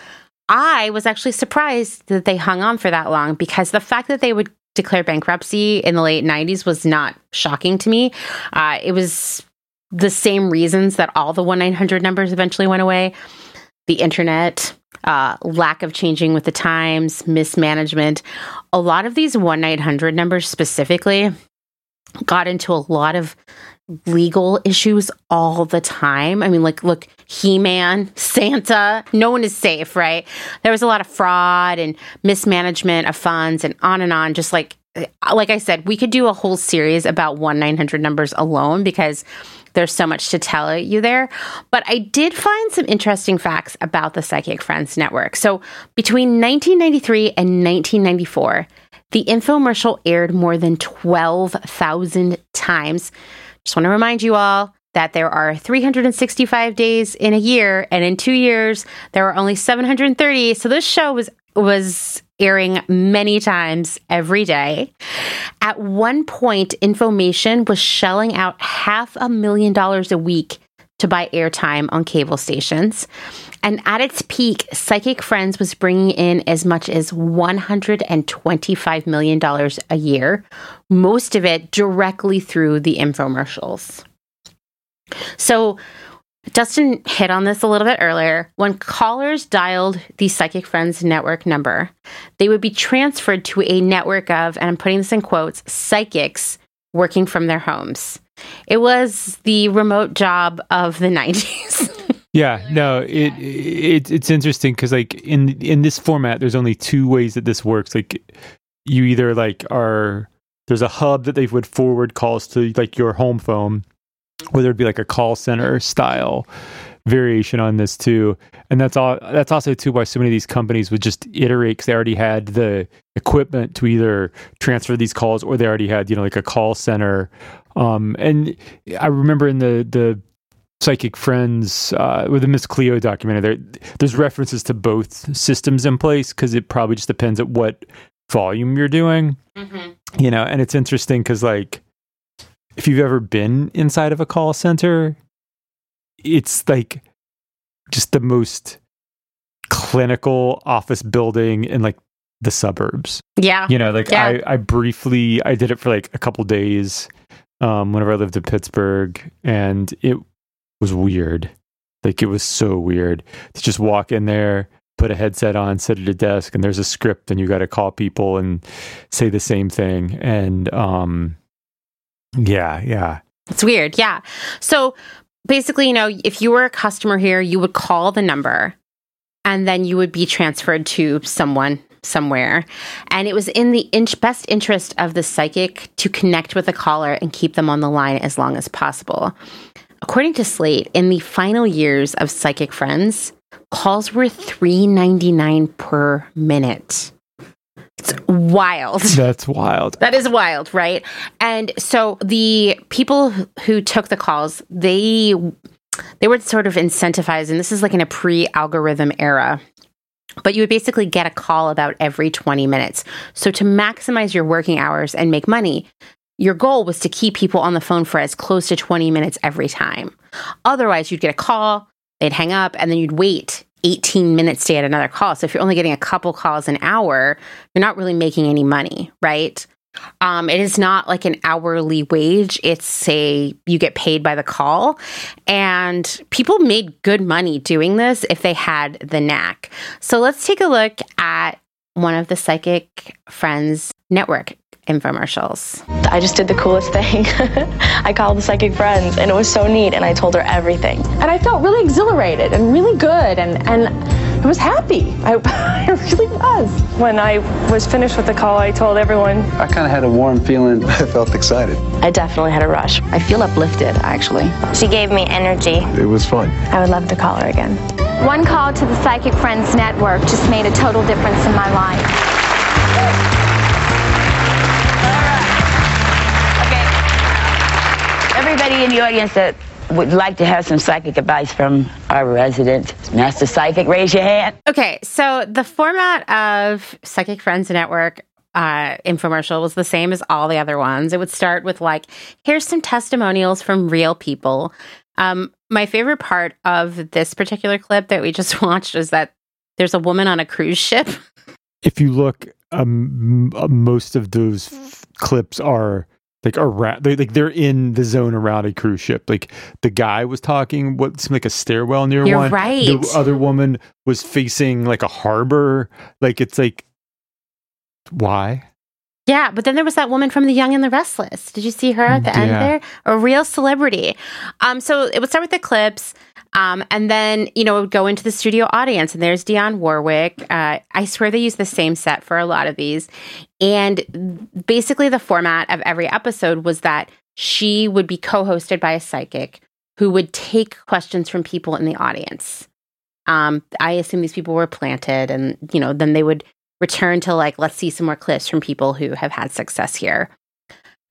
I was actually surprised that they hung on for that long because the fact that they would declare bankruptcy in the late 90s was not shocking to me. Uh, it was the same reasons that all the 1 900 numbers eventually went away the internet, uh, lack of changing with the times, mismanagement. A lot of these 1 900 numbers specifically got into a lot of legal issues all the time. I mean, like, look, He Man, Santa, no one is safe, right? There was a lot of fraud and mismanagement of funds and on and on. Just like, like I said, we could do a whole series about 1 900 numbers alone because there's so much to tell you there. But I did find some interesting facts about the Psychic Friends Network. So between 1993 and 1994, the infomercial aired more than 12,000 times. Just want to remind you all that there are 365 days in a year, and in two years, there are only 730. So this show was was airing many times every day. At one point, Inphomation was shelling out half a million dollars a week to buy airtime on cable stations. And at its peak, Psychic Friends was bringing in as much as $125 million a year, most of it directly through the infomercials. So, Dustin hit on this a little bit earlier. When callers dialed the Psychic Friends network number, they would be transferred to a network of, and I'm putting this in quotes, psychics working from their homes. It was the remote job of the *laughs* 90s. Yeah, no, it, it it's interesting because like in in this format, there's only two ways that this works. Like you either like are there's a hub that they would forward calls to like your home phone, or there'd be like a call center style variation on this too. And that's all. That's also too why so many of these companies would just iterate because they already had the equipment to either transfer these calls or they already had you know like a call center. Um, and I remember in the the psychic friends uh, with the Miss Cleo documentary, there there's references to both systems in place because it probably just depends at what volume you're doing. Mm-hmm. You know, and it's interesting because like if you've ever been inside of a call center, it's like just the most clinical office building in like the suburbs. Yeah. You know, like Yeah. I, I briefly I did it for like a couple days um whenever I lived in Pittsburgh and it was weird. Like it was so weird to just walk in there, put a headset on, sit at a desk and there's a script and you got to call people and say the same thing and um yeah, yeah. It's weird. Yeah. So basically, you know, if you were a customer here, you would call the number and then you would be transferred to someone somewhere. And it was in the in- best interest of the psychic to connect with the caller and keep them on the line as long as possible. According to Slate, in the final years of Psychic Friends, calls were $3.99 per minute. It's wild. That's wild. That is wild, right? And so the people who- took the calls, they they were sort of incentivized, and this is like in a pre-algorithm era. But you would basically get a call about every 20 minutes. So to maximize your working hours and make money, your goal was to keep people on the phone for as close to 20 minutes every time. Otherwise, you'd get a call, they'd hang up, and then you'd wait 18 minutes to get another call. So if you're only getting a couple calls an hour, you're not really making any money, right? Um, it is not like an hourly wage. It's a you get paid by the call, and people made good money doing this if they had the knack. So let's take a look at one of the Psychic Friends Network infomercials. I just did the coolest *laughs* thing. I called the psychic friends and it was so neat and I told her everything. And I felt really exhilarated and really good and, and I was happy. I, *laughs* I really was. When I was finished with the call, I told everyone. I kind of had a warm feeling. *laughs* I felt excited. I definitely had a rush. I feel uplifted, actually. She gave me energy. It was fun. I would love to call her again. One call to the Psychic Friends Network just made a total difference in my life. Everybody in the audience that would like to have some psychic advice from our resident master psychic, raise your hand. Okay, so the format of Psychic Friends Network uh, infomercial was the same as all the other ones. It would start with like, here's some testimonials from real people. Um, my favorite part of this particular clip that we just *laughs* watched is that there's a woman on a cruise ship. If you look, um, uh, most of those f- clips are like around they, like they're in the zone around a cruise ship like the guy was talking what seemed like a stairwell near You're one right. the other woman was facing like a harbor like it's like why Yeah, but then there was that woman from The Young and the Restless. Did you see her at the end there? A real celebrity. Um, so it would start with the clips, um, and then you know it would go into the studio audience, and there's Dionne Warwick. Uh, I swear they use the same set for a lot of these, and basically the format of every episode was that she would be co-hosted by a psychic who would take questions from people in the audience. Um, I assume these people were planted, and you know, then they would return to like, let's see some more clips from people who have had success here.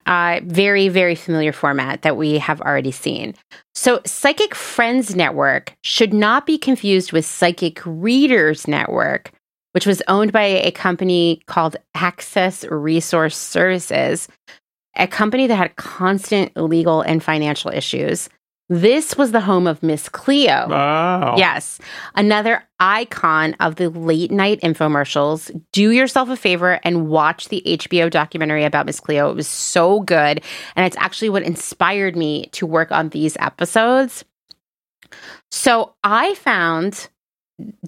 Uh, very, very familiar format that we have already seen. So, Psychic Friends Network should not be confused with Psychic Readers Network, which was owned by a company called Access Resource Services, a company that had constant legal and financial issues. This was the home of Miss Cleo. Wow. Yes. Another icon of the late night infomercials. Do yourself a favor and watch the HBO documentary about Miss Cleo. It was so good. And it's actually what inspired me to work on these episodes. So I found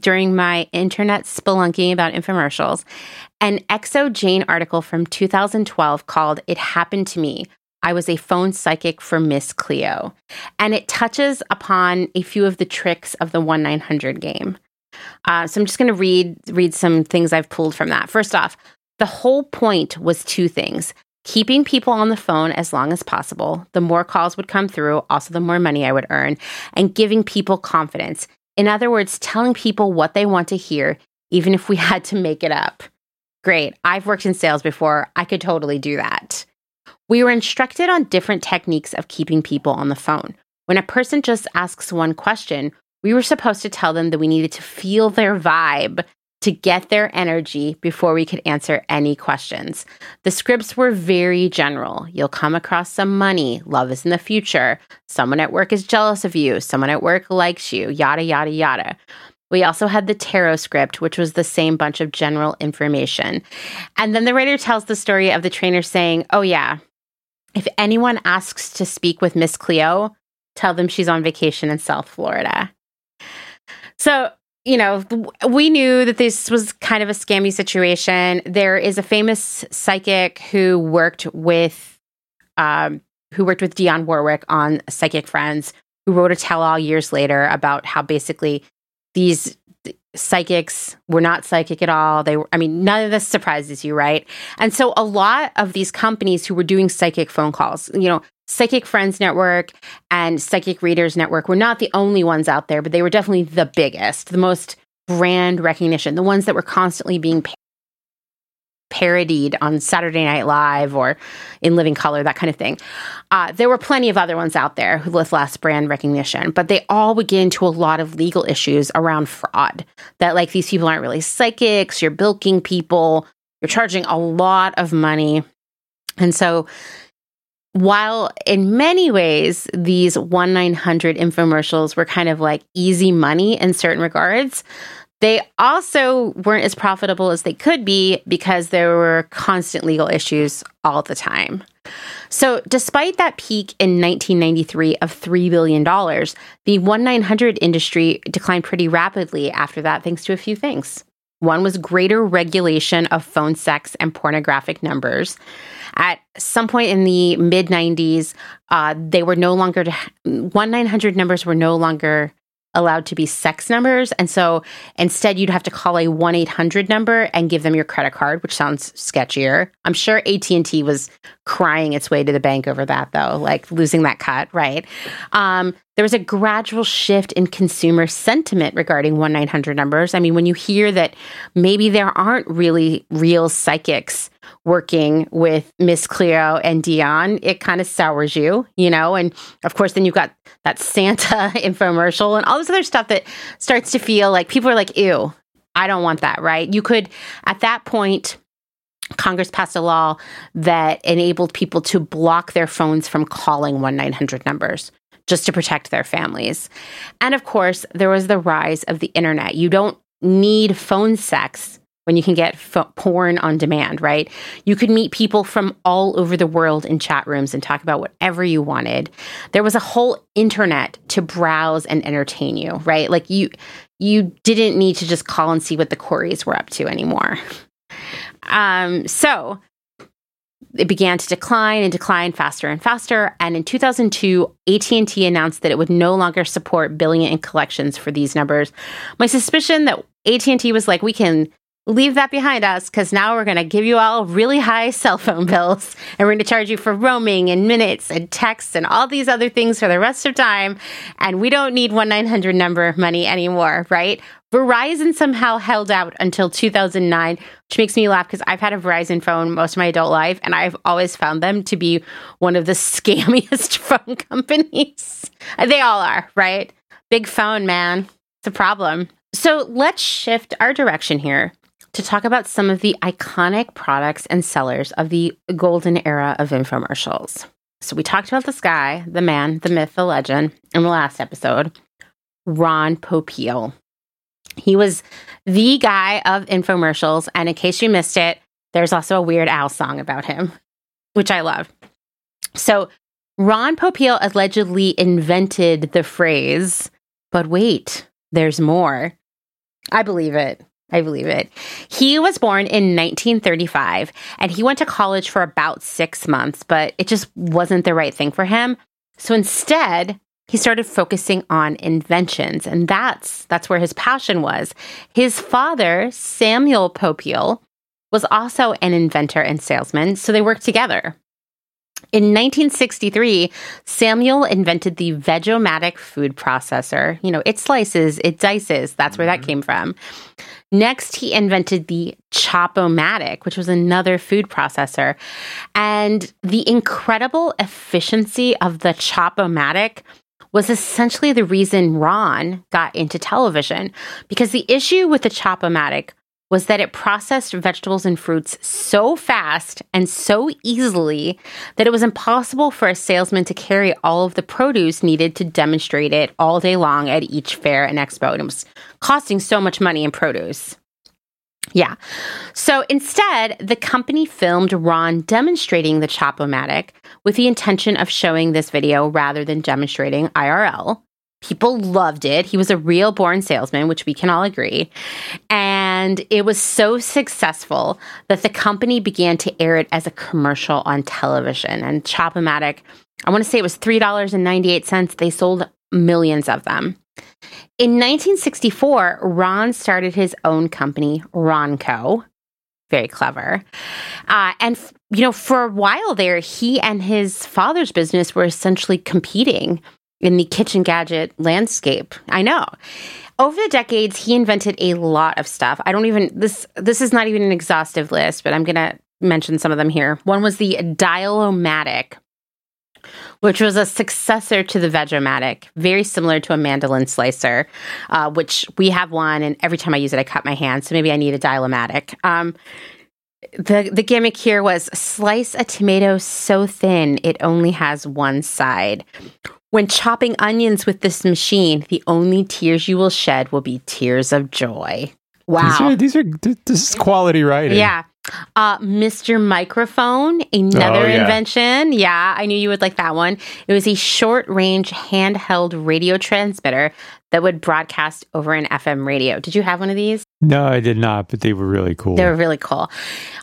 during my internet spelunking about infomercials an xoJane article from 2012 called It Happened to Me. I was a phone psychic for Miss Cleo. And it touches upon a few of the tricks of the 1 900 game. Uh, so I'm just going to read read some things I've pulled from that. First off, the whole point was two things: keeping people on the phone as long as possible. The more calls would come through, also the more money I would earn, and giving people confidence. In other words, telling people what they want to hear, even if we *laughs* had to make it up. Great. I've worked in sales before. I could totally do that. We were instructed on different techniques of keeping people on the phone. When a person just asks one question, we were supposed to tell them that we needed to feel their vibe to get their energy before we could answer any questions. The scripts were very general. You'll come across some money, love is in the future, someone at work is jealous of you, someone at work likes you, yada, yada, yada. We also had the tarot script, which was the same bunch of general information. And then the writer tells the story of the trainer saying, Oh, yeah, if anyone asks to speak with Miss Cleo, tell them she's on vacation in South Florida. So, you know, we knew that this was kind of a scammy situation. There is a famous psychic who worked with, um, who worked with Dionne Warwick on Psychic Friends, who wrote a tell-all years later about how basically these psychics were not psychic at all. They were, I mean, none of this surprises you, right? And so a lot of these companies who were doing psychic phone calls, you know, Psychic Friends Network and Psychic Readers Network were not the only ones out there, but they were definitely the biggest, the most brand recognition, the ones that were constantly being pa- parodied on Saturday Night Live or in Living Color, that kind of thing. Uh, there were plenty of other ones out there with less brand recognition, but they all would get into a lot of legal issues around fraud. That like these people aren't really psychics, you're bilking people, you're charging a lot of money. And so while in many ways these 1 900 infomercials were kind of like easy money in certain regards, they also weren't as profitable as they could be because there were constant legal issues all the time. So, despite that peak in 1993 of $3 billion, the 1 900 industry declined pretty rapidly after that, thanks to a few things. One was greater regulation of phone sex and pornographic numbers. At some point in the mid 90s, uh, they were no longer, 1 900 numbers were no longer allowed to be sex numbers. And so instead you'd have to call a 1-800 number and give them your credit card which sounds sketchier. I'm sure at&t was crying its way to the bank over that though like losing that cut right? Um, there was a gradual shift in consumer sentiment regarding 1-900 numbers i mean when you hear that maybe there aren't really real psychics working with Miss Cleo and Dionne, it kind of sours you, you know? And of course, then you've got that Santa *laughs* infomercial and all this other stuff that starts to feel like people are like, ew, I don't want that, right? You could, at that point, Congress passed a law that enabled people to block their phones from calling 1 900 numbers just to protect their families. And of course, there was the rise of the internet. You don't need phone sex when you can get ph- porn on demand, right? You could meet people from all over the world in chat rooms and talk about whatever you wanted. There was a whole internet to browse and entertain you, right? Like you you didn't need to just call and see what the Coreys were up to anymore. *laughs* Um, so it began to decline and decline faster and faster. And in 2002 AT&T announced that it would no longer support billing and collections for these numbers. My suspicion that AT&T was like we can leave that behind us because now we're going to give you all really high cell phone bills and we're going to charge you for roaming and minutes and texts and all these other things for the rest of time and we don't need 1-900 number money anymore right? Verizon somehow held out until 2009 which makes me laugh because i've had a verizon phone most of my adult life and i've always found them to be one of the *laughs* scammiest *laughs* phone companies. They all are right? Big phone man. It's a problem. So let's shift our direction here to talk about some of the iconic products and sellers of the golden era of infomercials. So, we talked about this guy, the man, the myth, the legend, in the last episode, Ron Popeil. He was the guy of infomercials. And in case you missed it, there's also a Weird Al song about him, which I love. So, Ron Popeil allegedly invented the phrase, but wait, there's more. I believe it. I believe it. He was born in 1935 and he went to college for about six months, but it just wasn't the right thing for him. So instead, he started focusing on inventions and that's that's where his passion was. His father, Samuel Popeil, was also an inventor and salesman, so they worked together. In 1963, Samuel invented the Vegomatic food processor. You know, it slices, it dices. That's where that mm-hmm. came from. Next, he invented the Chopomatic, which was another food processor. And the incredible efficiency of the Chopomatic was essentially the reason Ron got into television. Because the issue with the Chopomatic was that it processed vegetables and fruits so fast and so easily that it was impossible for a salesman to carry all of the produce needed to demonstrate it all day long at each fair and expo. And it was costing so much money in produce. Yeah. So instead, the company filmed Ron demonstrating the Chopomatic with the intention of showing this video rather than demonstrating IRL. People loved it. He was a real born salesman, which we can all agree. And it was so successful that the company began to air it as a commercial on television. And Chopomatic, I want to say it was $3.98. They sold millions of them. In 1964, Ron started his own company, Ronco. Very clever. Uh, and, you know, for a while there, he and his father's business were essentially competing in the kitchen gadget landscape. I know. Over the decades, he invented a lot of stuff. I don't even this this is not even an exhaustive list, but I'm going to mention some of them here. One was the Dial-O-Matic, which was a successor to the Vegomatic, very similar to a mandolin slicer, uh, which we have one, and every time I use it, I cut my hand. So maybe I need a Dial-O-Matic. Um, the the gimmick here was slice a tomato so thin it only has one side. When chopping onions with this machine, the only tears you will shed will be tears of joy. Wow. These are, these are this is quality writing. Yeah. Uh, Mr. Microphone, another Oh, yeah. invention. Yeah, I knew you would like that one. It was a short range handheld radio transmitter that would broadcast over an FM radio. Did you have one of these? No, I did not, but they were really cool. They were really cool.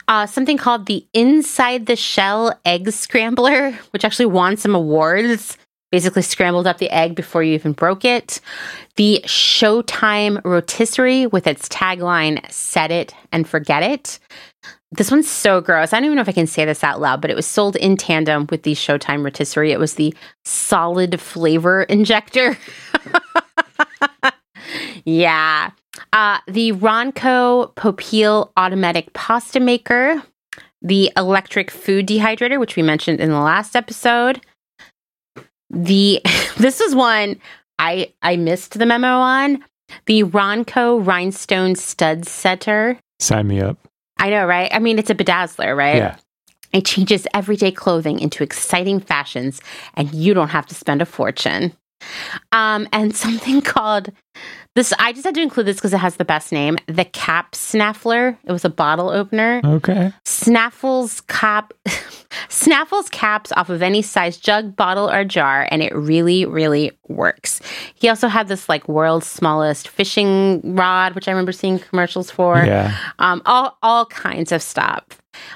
Uh, something called the Inside the Shell Egg Scrambler, which actually won some awards. Basically, scrambled up the egg before you even broke it. The Showtime rotisserie with its tagline, Set It and Forget It. This one's so gross. I don't even know if I can say this out loud, but it was sold in tandem with the Showtime rotisserie. It was the solid flavor injector. *laughs* yeah. Uh, the Ronco Popeil automatic pasta maker, the electric food dehydrator, which we mentioned in the last episode. The *laughs* this is one I I missed the memo on. The Ronco rhinestone stud setter. Sign me up. I know, right? I mean, it's a bedazzler, right? Yeah. It changes everyday clothing into exciting fashions, and you don't have to spend a fortune. Um, and *laughs* something called This I just had to include this because it has the best name. The Cap Snaffler. It was a bottle opener. Okay. Snaffles cap *laughs* snaffles caps off of any size jug, bottle, or jar, and it really, really works. He also had this like world's smallest fishing rod, which I remember seeing commercials for. Yeah. Um, all all kinds of stuff.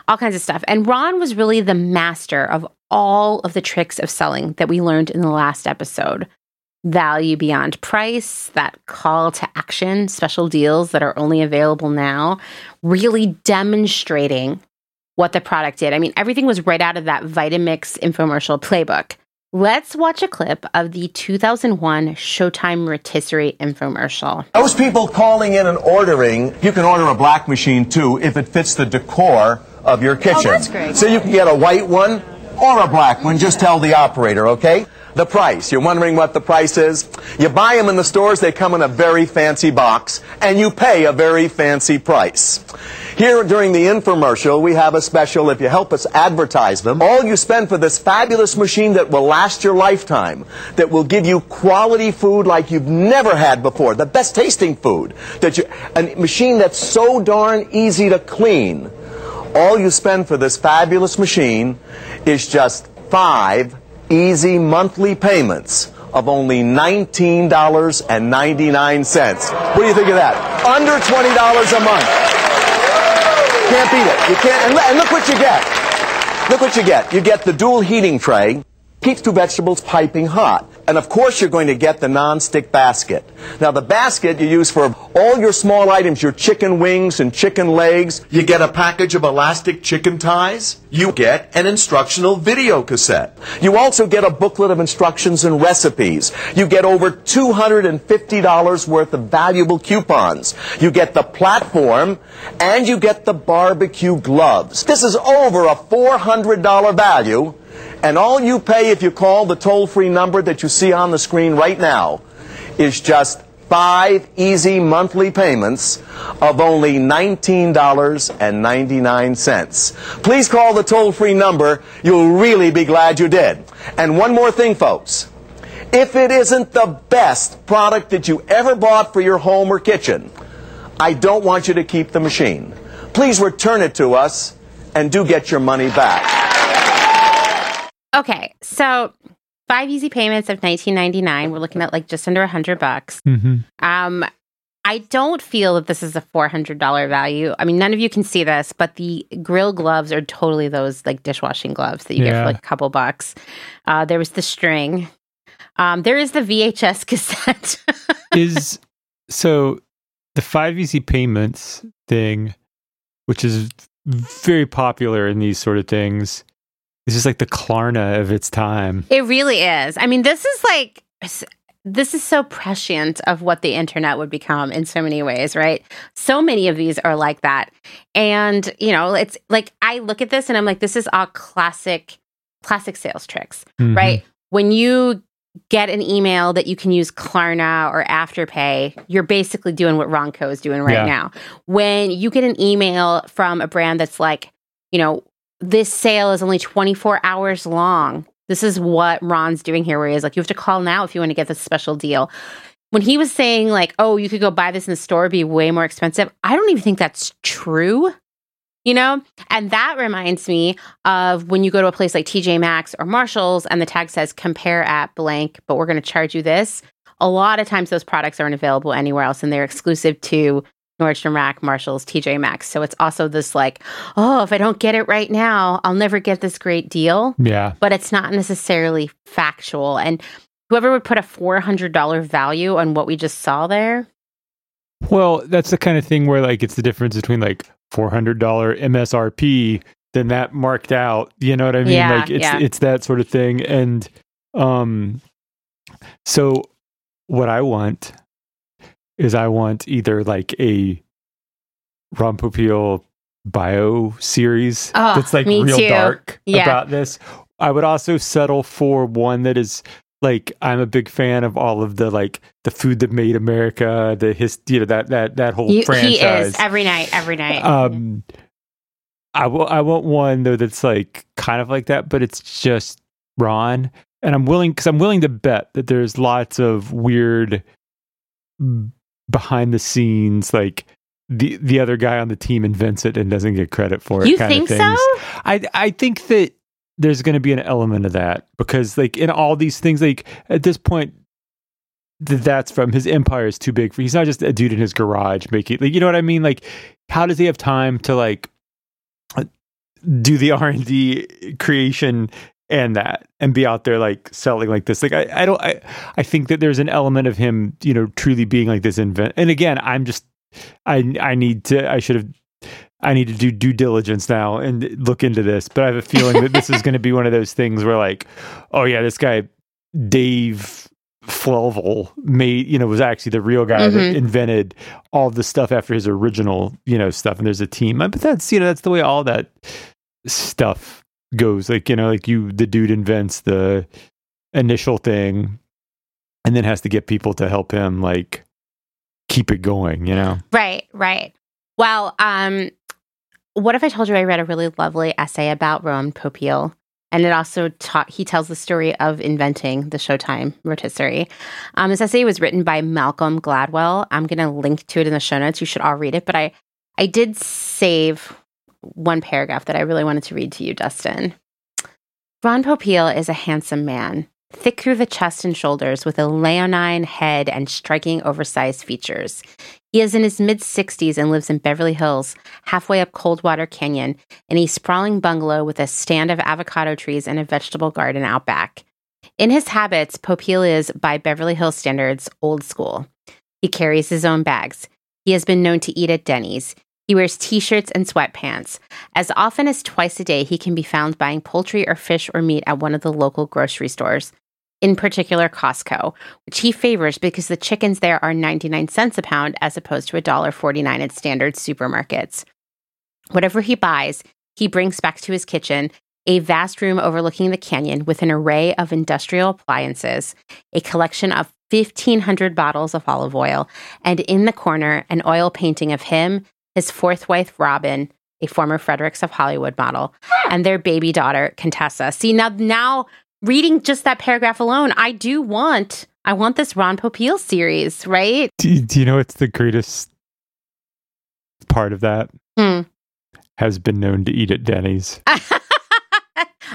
All kinds of stuff. And Ron was really the master of all of the tricks of selling that we learned in the last episode. Value beyond price, that call to action, special deals that are only available now, really demonstrating what the product did. I mean, everything was right out of that Vitamix infomercial playbook. Let's watch a clip of the 2001 Showtime rotisserie infomercial. Those people calling in and ordering, you can order a black machine too if it fits the decor of your oh, kitchen. Oh, that's great. So you can get a white one or a black one. Just tell the operator, okay? The price. You're wondering what the price is? You buy them in the stores, they come in a very fancy box, and you pay a very fancy price. Here during the infomercial, we have a special if you help us advertise them. All you spend for this fabulous machine that will last your lifetime, that will give you quality food like you've never had before, the best tasting food, that you, a machine that's so darn easy to clean. All you spend for this fabulous machine is just five easy monthly payments of only $19.99. What do you think of that? Under $20 a month. Can't beat it. You can't. And, and look what you get. Look what you get. You get the dual heating tray. Keeps two vegetables piping hot. And of course you're going to get the non-stick basket. Now the basket you use for all your small items, your chicken wings and chicken legs. You get a package of elastic chicken ties. You get an instructional video cassette. You also get a booklet of instructions and recipes. You get over $250 worth of valuable coupons. You get the platform and you get the barbecue gloves. This is over a $400 value. And all you pay if you call the toll-free number that you see on the screen right now is just five easy monthly payments of only $19.99. Please call the toll-free number. You'll really be glad you did. And one more thing, folks. If it isn't the best product that you ever bought for your home or kitchen, I don't want you to keep the machine. Please return it to us and do get your money back. Okay, so five easy payments of 19.99. We're looking at like just under a hundred bucks. Mm-hmm. Um, I don't feel that this is a four hundred dollar value. I mean, none of you can see this, but the grill gloves are totally those like dishwashing gloves that you get for like a couple bucks. Uh, there was the string. Um, there is the VHS cassette. *laughs* is so the five easy payments thing, which is very popular in these sort of things, is just like the Klarna of its time. It really is. I mean, this is like this is so prescient of what the internet would become in so many ways, right? So many of these are like that. And, you know, it's like I look at this and I'm like this is all classic classic sales tricks, Mhm. right? When you get an email that you can use Klarna or Afterpay, you're basically doing what Ronco is doing right Yeah. now. When you get an email from a brand that's like, you know, this sale is only 24 hours long. This is what Ron's doing here, where he is like, you have to call now if you want to get this special deal. When he was saying, like, oh, you could go buy this in the store, be way more expensive, I don't even think that's true. You know? And that reminds me of when you go to a place like TJ Maxx or Marshalls and the tag says compare at blank, but we're going to charge you this. A lot of times those products aren't available anywhere else and they're exclusive to Nordstrom Rack, Marshalls, TJ Maxx. So it's also this like, oh, if I don't get it right now, I'll never get this great deal. Yeah. But it's not necessarily factual. And whoever would put a $400 value on what we just saw there, Well, that's the kind of thing where like it's the difference between like four hundred dollar MSRP than that marked out. You know what I mean? Yeah, like it's yeah. it's that sort of thing. And um so what I want is I want either like a Ron Popeil bio series Oh, that's like real too. dark Yeah. about this. I would also settle for one that is like I'm a big fan of all of the like the food that made America, the his you know that that that whole you, franchise. he is every night, every night. Um, I will. I want one though that's like kind of like that, but it's just Ron, and I'm willing because I'm willing to bet that there's lots of weird behind the scenes, like the the other guy on the team invents it and doesn't get credit for it. You kind think of so? I I think that there's going to be an element of that because like in all these things, like at this point. th- That's from his empire is too big for. He's not just a dude in his garage making, like you know what I mean. Like, how does he have time to like uh, do the R and D creation and that and be out there like selling like this like I, I don't I, I think that there's an element of him you know truly being like this invent and again I'm just I I need to I should have I need to do due diligence now and look into this but I have a feeling that this is going to be one of those things where like oh yeah this guy Dave Flevel made you know was actually the real guy that Mhm. invented all the stuff after his original you know stuff and there's a team but that's you know that's the way all that stuff goes like you know like you the dude invents the initial thing and then has to get people to help him like keep it going you know Right, right. Well, um, what if I told you I read a really lovely essay about Ron Popeil And it also taught, he tells the story of inventing the Showtime rotisserie. Um, this essay was written by Malcolm Gladwell. I'm going to link to it in the show notes. You should all read it. But I, I did save one paragraph that I really wanted to read to you, Dustin. Ron Popeil is a handsome man, thick through the chest and shoulders, with a leonine head and striking oversized features. He is in his mid 60s and lives in Beverly Hills, halfway up Coldwater Canyon, in a sprawling bungalow with a stand of avocado trees and a vegetable garden out back. In his habits, Popeil is, by Beverly Hills standards, old school. He carries his own bags. He has been known to eat at Denny's. He wears t shirts and sweatpants. As often as twice a day, he can be found buying poultry or fish or meat at one of the local grocery stores, in particular Costco, which he favors because the chickens there are 99 cents a pound as opposed to $1.49 at standard supermarkets. Whatever he buys, he brings back to his kitchen a vast room overlooking the canyon with an array of industrial appliances, a collection of 1,500 bottles of olive oil, and in the corner, an oil painting of him, his fourth wife, Robin, a former Fredericks of Hollywood model, and their baby daughter, Contessa. See, now, now reading just that paragraph alone, I do want, I want this Ron Popeil series, right? do, do you know what's the greatest part of that Hmm. has been known to eat at denny's *laughs*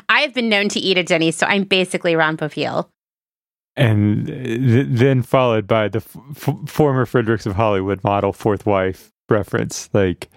I have been known to eat at Denny's, so I'm basically Ron Popeil. and th- then followed by the f- f- former fredericks of hollywood model fourth wife reference like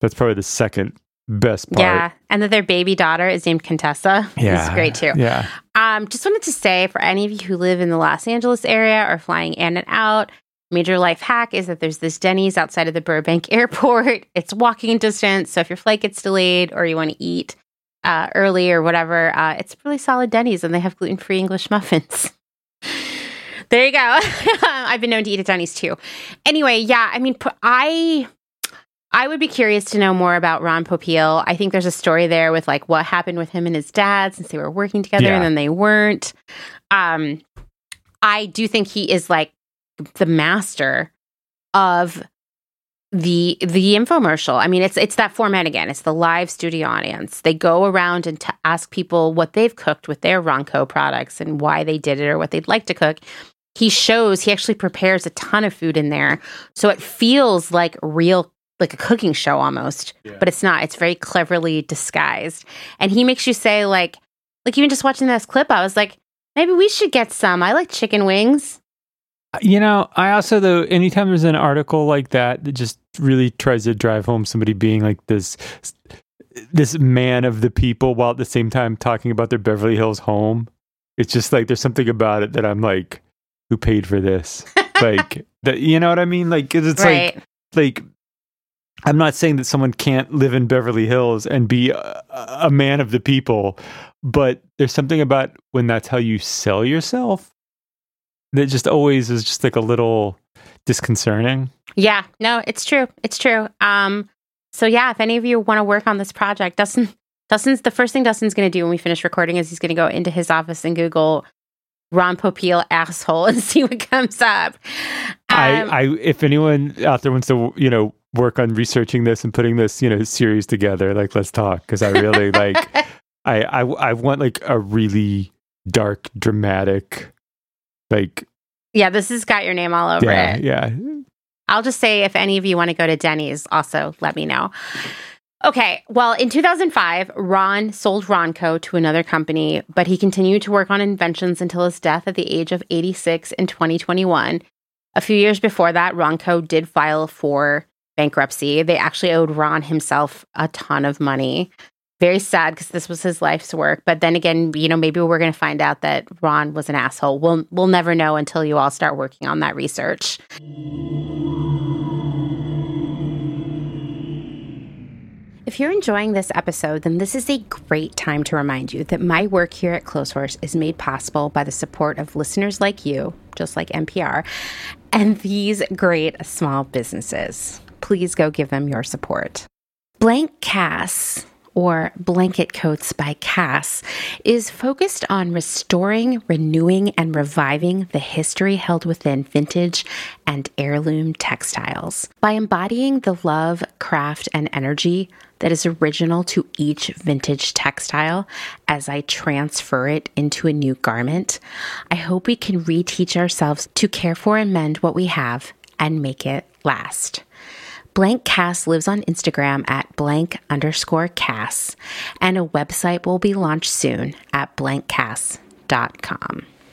that's probably the second best part Yeah, and that their baby daughter is named Contessa. Yeah, it's great too. yeah. Um, just wanted to say for any of you who live in the Los Angeles area or flying in and out, major life hack is that there's this Denny's outside of the Burbank *laughs* Airport. It's walking distance, so if your flight gets delayed or you want to eat uh, early or whatever, uh, it's really solid Denny's, and they have gluten free English *laughs* muffins. there you go. *laughs* I've been known to eat at Denny's too. Anyway, yeah, I mean, I. I would be curious to know more about Ron Popeil. I think there's a story there with like what happened with him and his dad since they were working together Yeah. and then they weren't. Um, I do think he is like the master of the the infomercial. I mean, it's it's that format again. It's the live studio audience. They go around and t- ask people what they've cooked with their Ronco products and why they did it or what they'd like to cook. He shows he actually prepares a ton of food in there, so it feels like real like a cooking show almost, but it's not. It's very cleverly disguised, and he makes you say like like even just watching this clip, I was like, maybe we should get some. I like chicken wings. Uh, you know, I also though anytime there's an article like that that just really tries to drive home somebody being like this this man of the people while at the same time talking about their Beverly Hills home. It's just like there's something about it that I'm like, who paid for this? *laughs* like that you know what I mean? Like 'cause it's Right. like like I'm not saying that someone can't live in Beverly Hills and be a, a man of the people, but there's something about when that's how you sell yourself that just always is just like a little disconcerting. Yeah, no, it's true. It's true. Um, so yeah, if any of you want to work on this project, Dustin, Dustin's the first thing Dustin's going to do when we finish recording is he's going to go into his office and Google Ron Popeil asshole *laughs* and see what comes up. I, Um, I, if anyone out there wants to, you know, work on researching this and putting this, you know, series together, like let's talk because I really *laughs* like, I, I, I want like a really dark, dramatic, like, yeah, this has got your name all over yeah, it. yeah. I'll just say if any of you want to go to Denny's, also let me know. Okay, well, in 2005, Ron sold Ronco to another company, but he continued to work on inventions until his death at the age of 86 in 2021. A few years before that, Ronco did file for bankruptcy. They actually owed Ron himself a ton of money. Very sad because this was his life's work. But then again, you know, maybe we're going to find out that Ron was an asshole. We'll we'll never know until you all start working on that research. If you're enjoying this episode, then this is a great time to remind you that my work here at Clotheshorse is made possible by the support of listeners like you, just like NPR, and these great small businesses. Please go give them your support. Blank Cass or Blanket Coats by Cass, is focused on restoring, renewing, and reviving the history held within vintage and heirloom textiles. By embodying the love, craft, and energy that is original to each vintage textile as I transfer it into a new garment, I hope we can reteach ourselves to care for and mend what we have and make it last. Blank Cass lives on Instagram at blank underscore Cass, and a website will be launched soon at blankcass.com.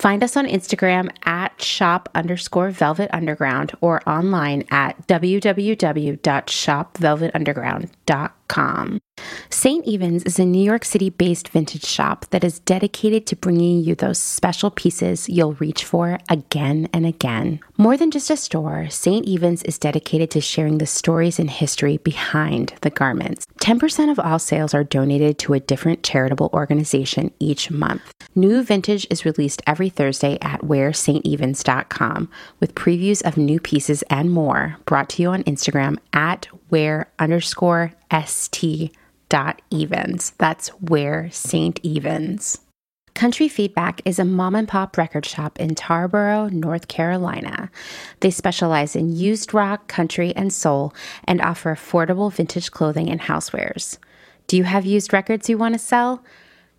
Find us on Instagram at shop underscore velvet underground or online at www.shopvelvetunderground.com. St. Evens is a New York City based vintage shop that is dedicated to bringing you those special pieces you'll reach for again and again. More than just a store, St. Evens is dedicated to sharing the stories and history behind the garments. 10% of all sales are donated to a different charitable organization each month. New vintage is released every Thursday at wearstevens.com with previews of new pieces and more brought to you on Instagram at wear underscore st dot evens. That's where St. Evens. Country Feedback is a mom and pop record shop in Tarboro, North Carolina. They specialize in used rock, country, and soul and offer affordable vintage clothing and housewares. Do you have used records you want to sell?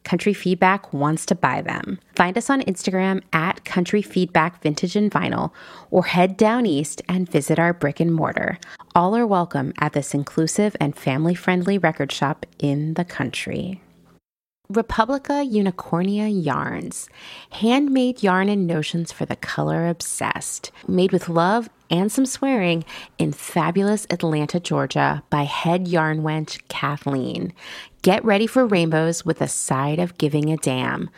Country Feedback wants to buy them. Find us on Instagram at Country Feedback Vintage and Vinyl or head down east and visit our brick and mortar. All are welcome at this inclusive and family friendly record shop in the country. Republica Unicornia Yarns, handmade yarn and notions for the color obsessed, made with love and some swearing in fabulous Atlanta, Georgia by head yarn wench Kathleen. Get ready for rainbows with a side of giving a damn.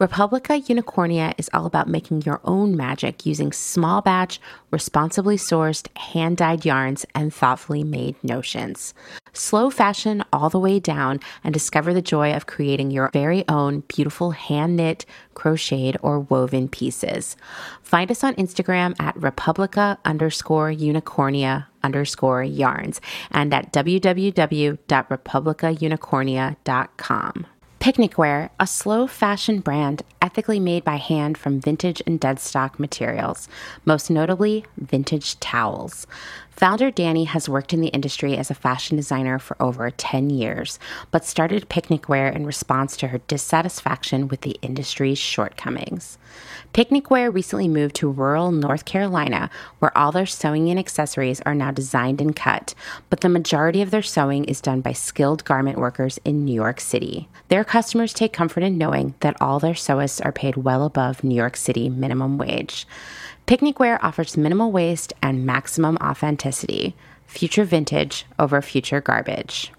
Republica Unicornia is all about making your own magic using small batch, responsibly sourced, hand dyed yarns and thoughtfully made notions. Slow fashion all the way down and discover the joy of creating your very own beautiful hand knit, crocheted, or woven pieces. Find us on Instagram at Republica underscore unicornia underscore yarns and at www.republicaunicornia.com. Picnicwear, a slow fashion brand ethically made by hand from vintage and deadstock materials, most notably vintage towels. Founder Danny has worked in the industry as a fashion designer for over 10 years, but started Picnicwear in response to her dissatisfaction with the industry's shortcomings. Picnicwear recently moved to rural North Carolina, where all their sewing and accessories are now designed and cut, but the majority of their sewing is done by skilled garment workers in New York City. Their customers take comfort in knowing that all their sewists are paid well above New York City minimum wage. Picnicwear offers minimal waste and maximum authenticity. Future vintage over future garbage.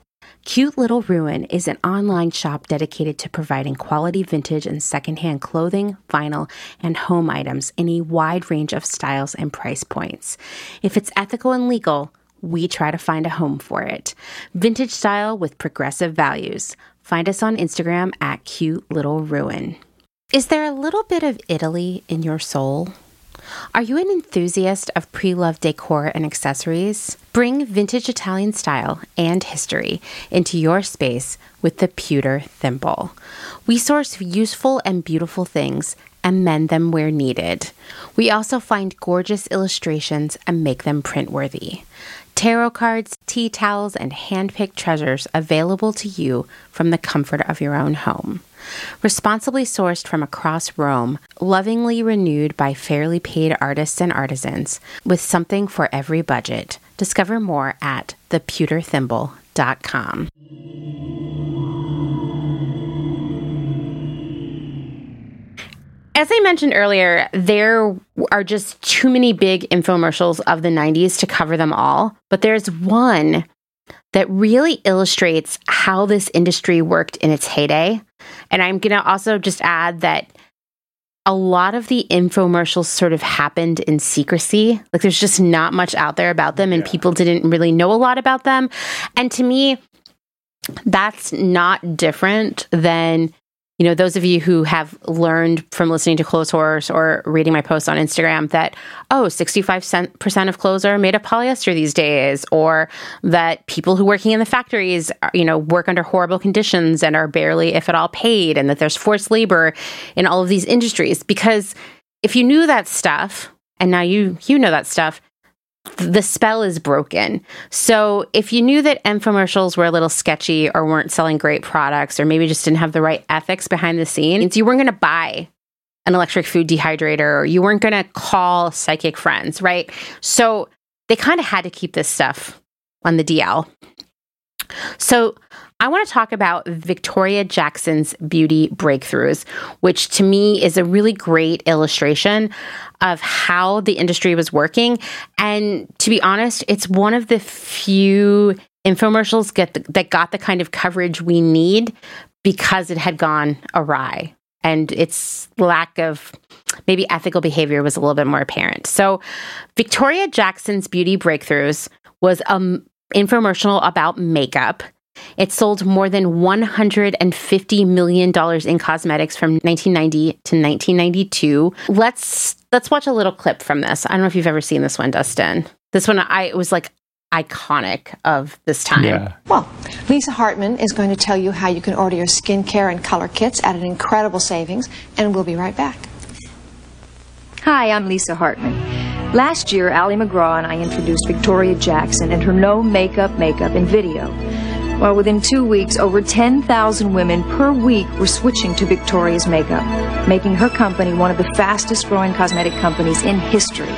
Cute Little Ruin is an online shop dedicated to providing quality vintage and secondhand clothing, vinyl, and home items in a wide range of styles and price points. If it's ethical and legal, we try to find a home for it. Vintage style with progressive values. Find us on Instagram at Cute Little Ruin. Is there a little bit of Italy in your soul? Are you an enthusiast of pre loved decor and accessories? Bring vintage Italian style and history into your space with the Pewter Thimble. We source useful and beautiful things and mend them where needed. We also find gorgeous illustrations and make them print worthy. Tarot cards, tea towels, and hand-picked treasures available to you from the comfort of your own home. Responsibly sourced from across Rome, lovingly renewed by fairly paid artists and artisans, with something for every budget. Discover more at thepewterthimble.com. As I mentioned earlier, there are just too many big infomercials of the 90s to cover them all, but there's one that really illustrates how this industry worked in its heyday. And I'm going to also just add that a lot of the infomercials sort of happened in secrecy. Like there's just not much out there about them, and yeah. people didn't really know a lot about them. And to me, that's not different than you know, those of you who have learned from listening to Clotheshorse or reading my posts on Instagram that, oh, 65% of clothes are made of polyester these days, or that people who working in the factories, uh, you know, work under horrible conditions and are barely, if at all, paid, and that there's forced labor in all of these industries. Because if you knew that stuff, and now you you know that stuff, the spell is broken. So if you knew that infomercials were a little sketchy or weren't selling great products or maybe just didn't have the right ethics behind the scenes, you weren't going to buy an electric food dehydrator or you weren't going to call psychic friends, right? So they kind of had to keep this stuff on the DL. So I want to talk about Victoria Jackson's beauty breakthroughs, which to me is a really great illustration of how the industry was working. And to be honest, it's one of the few infomercials get the, that got the kind of coverage we need because it had gone awry and its lack of maybe ethical behavior was a little bit more apparent. So, Victoria Jackson's Beauty Breakthroughs was an infomercial about makeup it sold more than $150 million in cosmetics from 1990 to 1992. Let's let's watch a little clip from this. I don't know if you've ever seen this one, Dustin. This one I was like iconic of this time. Yeah. Well, Lisa Hartman is going to tell you how you can order your skincare and color kits at an incredible savings, and we'll be right back. Hi, I'm Lisa Hartman. Last year, Ali MacGraw and I introduced Victoria Jackson and her no makeup makeup in video. Well, within two weeks, over 10,000 women per week were switching to Victoria's makeup, making her company one of the fastest growing cosmetic companies in history.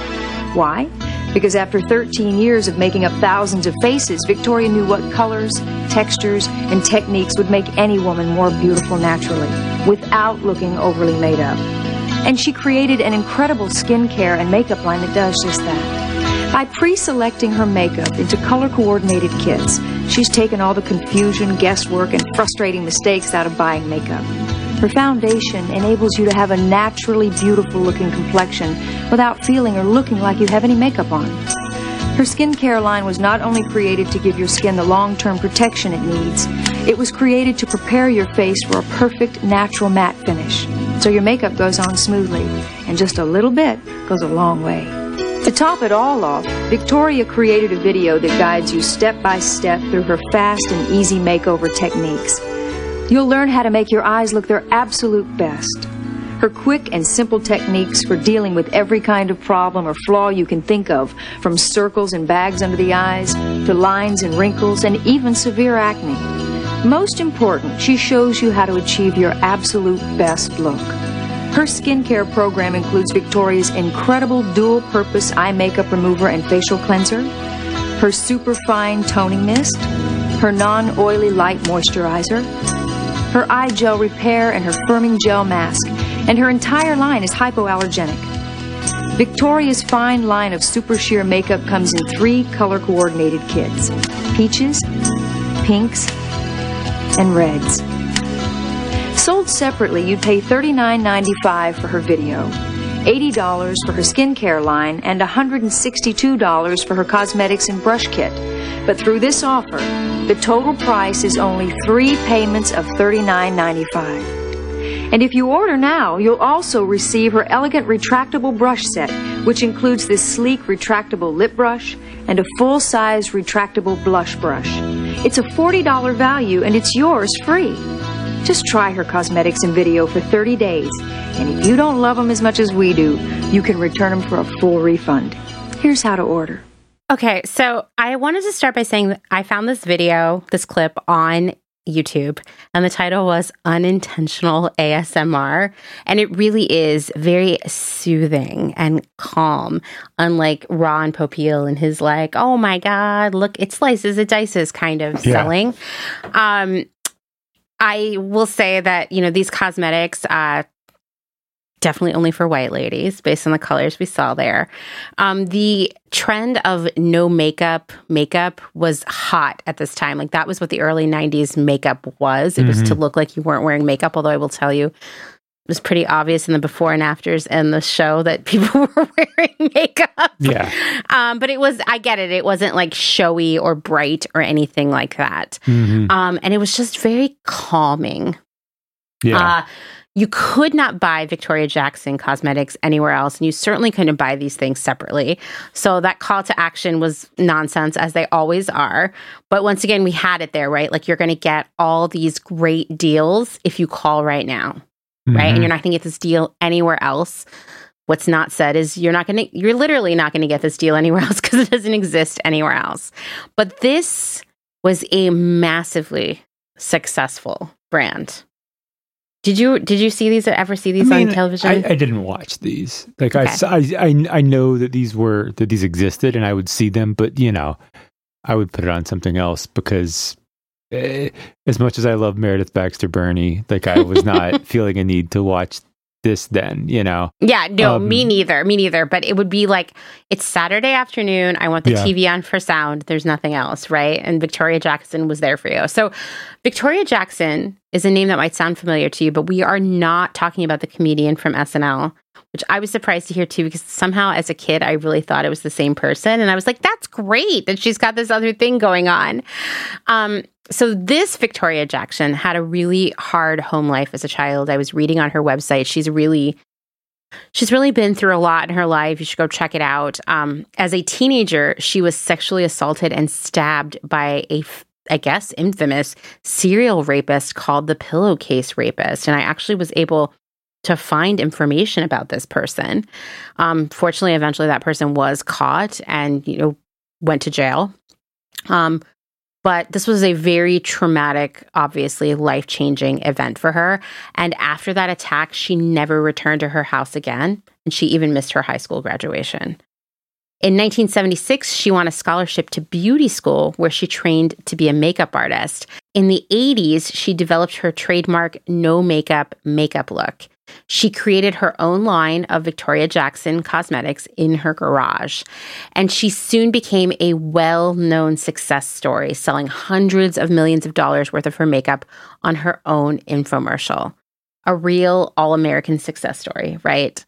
Why? Because after 13 years of making up thousands of faces, Victoria knew what colors, textures, and techniques would make any woman more beautiful naturally, without looking overly made up. And she created an incredible skincare and makeup line that does just that. By pre-selecting her makeup into color-coordinated kits, she's taken all the confusion, guesswork, and frustrating mistakes out of buying makeup. Her foundation enables you to have a naturally beautiful-looking complexion without feeling or looking like you have any makeup on. Her skincare line was not only created to give your skin the long-term protection it needs, it was created to prepare your face for a perfect natural matte finish. So your makeup goes on smoothly, and just a little bit goes a long way. To top it all off, Victoria created a video that guides you step by step through her fast and easy makeover techniques. You'll learn how to make your eyes look their absolute best. Her quick and simple techniques for dealing with every kind of problem or flaw you can think of, from circles and bags under the eyes to lines and wrinkles and even severe acne. Most important, she shows you how to achieve your absolute best look. Her skincare program includes Victoria's incredible dual-purpose eye makeup remover and facial cleanser, her super fine toning mist, her non-oily light moisturizer, her eye gel repair and her firming gel mask, and her entire line is hypoallergenic. Victoria's fine line of super sheer makeup comes in three color-coordinated kits, peaches, pinks, and reds. Sold separately, you'd pay $39.95 for her video, $80 for her skincare line, and $162 for her cosmetics and brush kit. But through this offer, the total price is only three payments of $39.95. And if you order now, you'll also receive her elegant retractable brush set which includes this sleek retractable lip brush and a full size retractable blush brush. It's a $40 value and it's yours free. Just try her cosmetics and video for 30 days, and if you don't love them as much as we do, you can return them for a full refund. Here's how to order. Okay, so I wanted to start by saying that I found this video, this clip on YouTube, and the title was Unintentional ASMR. And it really is very soothing and calm, unlike Ron Popeil and his, like, oh my God, look, it slices, it dices kind of Yeah. selling. Um, I will say that, you know, these cosmetics, uh, definitely only for white ladies based on the colors we saw there. Um, the trend of no makeup makeup was hot at this time. Like that was what the early 90s makeup was. It was to Mhm. look like you weren't wearing makeup, although I will tell you was pretty obvious in the before and afters and the show that *laughs* people were wearing makeup. Yeah. Um, but it was, I get it. It wasn't like showy or bright or anything like that. Mhm. Um, and it was just very calming. Yeah. Uh, you could not buy Victoria Jackson cosmetics anywhere else, and you certainly couldn't buy these things separately. So that call to action was nonsense, as they always are. But once again, we had it there, right? Like you're going to get all these great deals if you call right now, right? Mhm. And you're not going to get this deal anywhere else. What's not said is you're not going to, you're literally not going to get this deal anywhere *laughs* else because it doesn't exist anywhere else. But this was a massively successful brand. Did you did you see these ever see these I mean, on television? I, I didn't watch these. Like I Okay. I I, I, know that these were that these existed, and I would see them, but you know, I would put it on something else because, as much as I love Meredith Baxter Birney, like I was not *laughs* feeling a need to watch this then. You know, yeah, no, Um, me neither. Me neither. But it would be like it's Saturday afternoon. I want the Yeah. TV on for sound. There's nothing else, right? And Victoria Jackson was there for you. So Victoria Jackson is a name that might sound familiar to you, but we are not talking about the comedian from SNL, which I was surprised to hear too, because somehow as a kid, I really thought it was the same person. And I was like, that's great that she's got this other thing going on. Um, so this Victoria Jackson had a really hard home life as a child. I was reading on her website. She's really She's really been through a lot in her life. You should go check it out. Um, as a teenager, she was sexually assaulted and stabbed by a, I guess, infamous serial rapist called the pillowcase rapist. And I actually was able to find information about this person. Um, fortunately, eventually that person was caught and, you know, went to jail. Um, but this was a very traumatic, obviously life changing event for her. And after that attack, she never returned to her house again. And she even missed her high school graduation. In 1976, she won a scholarship to beauty school where she trained to be a makeup artist. In the 80s, she developed her trademark no makeup makeup look. She created her own line of Victoria Jackson cosmetics in her garage. And she soon became a well known success story, selling hundreds of millions of dollars worth of her makeup on her own infomercial. A real all American success story, right?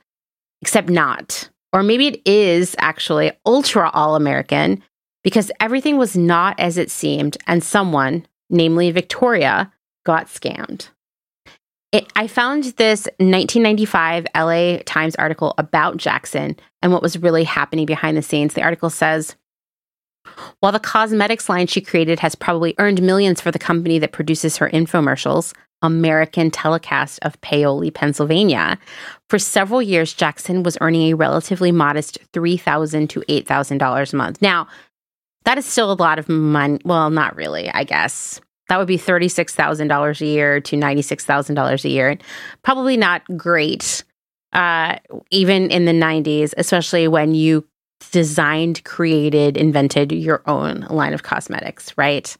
Except not. Or maybe it is actually ultra all American because everything was not as it seemed, and someone, namely Victoria, got scammed. It, I found this 1995 LA Times article about Jackson and what was really happening behind the scenes. The article says While the cosmetics line she created has probably earned millions for the company that produces her infomercials, American Telecast of Paoli, Pennsylvania, for several years, Jackson was earning a relatively modest $3,000 to $8,000 a month. Now, that is still a lot of money. Well, not really, I guess. That would be $36,000 a year to $96,000 a year. Probably not great, uh, even in the 90s, especially when you designed, created, invented your own line of cosmetics, right?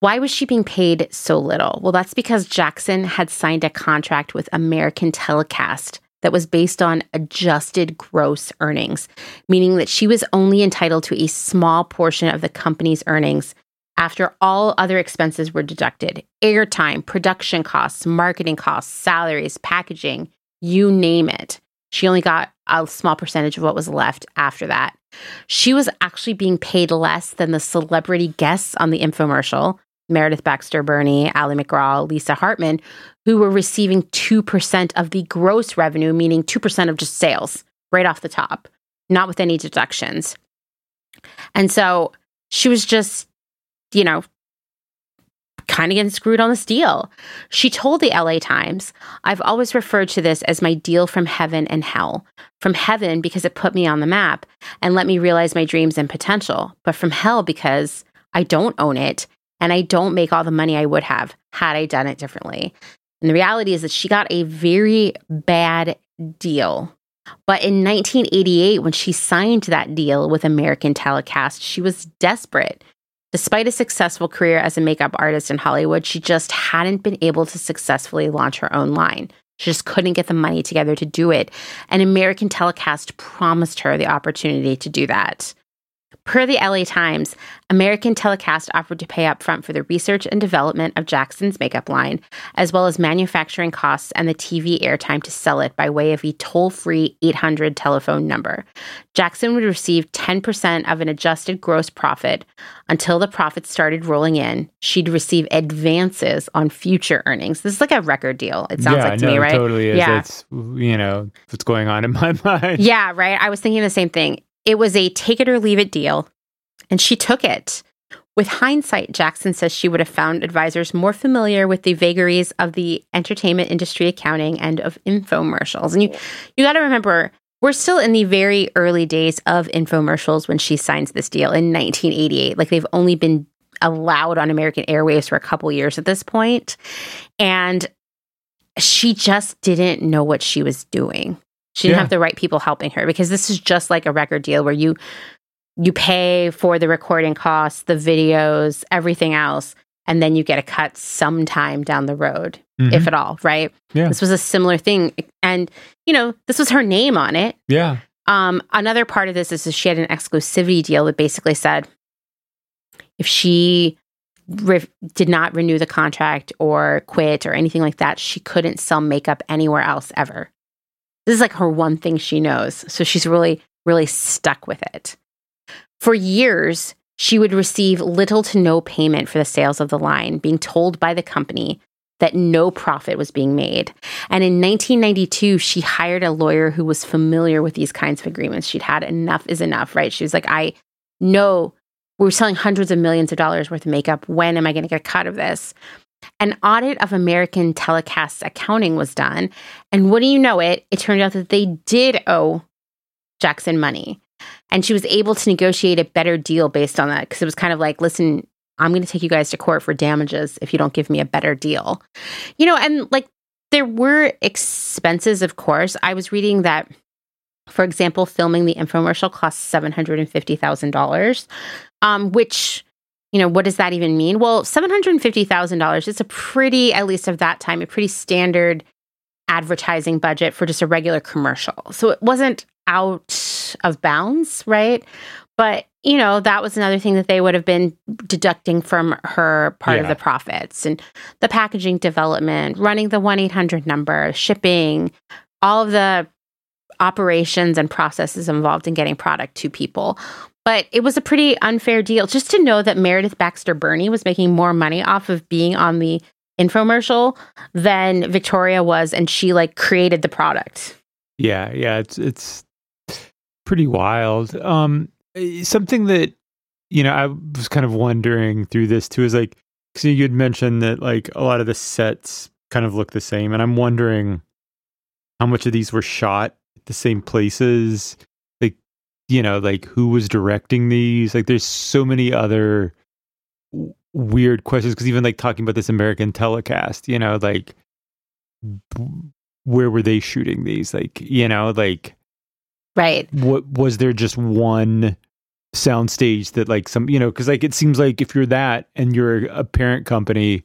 Why was she being paid so little? Well, that's because Jackson had signed a contract with American Telecast that was based on adjusted gross earnings, meaning that she was only entitled to a small portion of the company's earnings after all other expenses were deducted airtime, production costs, marketing costs, salaries, packaging, you name it. She only got a small percentage of what was left after that. She was actually being paid less than the celebrity guests on the infomercial Meredith Baxter Birney, Ali MacGraw, Lisa Hartman, who were receiving 2% of the gross revenue, meaning 2% of just sales, right off the top, not with any deductions. And so she was just, you know, kind of getting screwed on this deal. She told the LA Times, I've always referred to this as my deal from heaven and hell. From heaven because it put me on the map and let me realize my dreams and potential, but from hell because I don't own it and I don't make all the money I would have had I done it differently. And the reality is that she got a very bad deal. But in 1988, when she signed that deal with American Telecast, she was desperate. Despite a successful career as a makeup artist in Hollywood, she just hadn't been able to successfully launch her own line. She just couldn't get the money together to do it. And American Telecast promised her the opportunity to do that. Per the LA Times, American Telecast offered to pay upfront for the research and development of Jackson's makeup line, as well as manufacturing costs and the TV airtime to sell it by way of a toll free 800 telephone number. Jackson would receive 10% of an adjusted gross profit. Until the profits started rolling in, she'd receive advances on future earnings. This is like a record deal, it sounds yeah, like to no, me, it right? Totally is. Yeah. It's you know what's going on in my *laughs* mind. Yeah, right. I was thinking the same thing. It was a take it or leave it deal, and she took it. With hindsight, Jackson says she would have found advisors more familiar with the vagaries of the entertainment industry accounting and of infomercials. And you, you got to remember, we're still in the very early days of infomercials when she signs this deal in 1988. Like they've only been allowed on American Airwaves for a couple years at this point, and she just didn't know what she was doing. She didn't Yeah. have the right people helping her because this is just like a record deal where you you pay for the recording costs, the videos, everything else, and then you get a cut sometime down the road, Mhm. if at all, right? Yeah. This was a similar thing. And, you know, this was her name on it. Yeah. Um, another part of this is she had an exclusivity deal that basically said if she re- did not renew the contract or quit or anything like that, she couldn't sell makeup anywhere else ever. This is like her one thing she knows. So she's really, really stuck with it. For years, she would receive little to no payment for the sales of the line, being told by the company that no profit was being made. And in 1992, she hired a lawyer who was familiar with these kinds of agreements. She'd had enough is enough, right? She was like, I know we're selling hundreds of millions of dollars worth of makeup. When am I going to get a cut of this? An audit of American Telecast's accounting was done. And wouldn't you know it, it turned out that they did owe Jackson money. And she was able to negotiate a better deal based on that because it was kind of like, listen, I'm going to take you guys to court for damages if you don't give me a better deal. You know, and like there were expenses, of course. I was reading that, for example, filming the infomercial cost $750,000, um, which, you know, what does that even mean? Well, $750,000 it's a pretty, at least of that time, a pretty standard advertising budget for just a regular commercial. So it wasn't out of bounds, right? But, you know, that was another thing that they would have been deducting from her part of the profits and the packaging development, running the 1 800 number, shipping, all of the operations and processes involved in getting product to people. But it was a pretty unfair deal just to know that Meredith Baxter Birney was making more money off of being on the infomercial than Victoria was, and she like created the product. Yeah, yeah, it's it's pretty wild. Um, something that you know I was kind of wondering through this too is like, because you had mentioned that like a lot of the sets kind of look the same, and I'm wondering how much of these were shot at the same places. You know, like who was directing these? Like, there's so many other w- weird questions because even like talking about this American telecast, you know, like b- where were they shooting these? Like, you know, like Right. what was there just one soundstage that like some you know because like it seems like if you're that and you're a parent company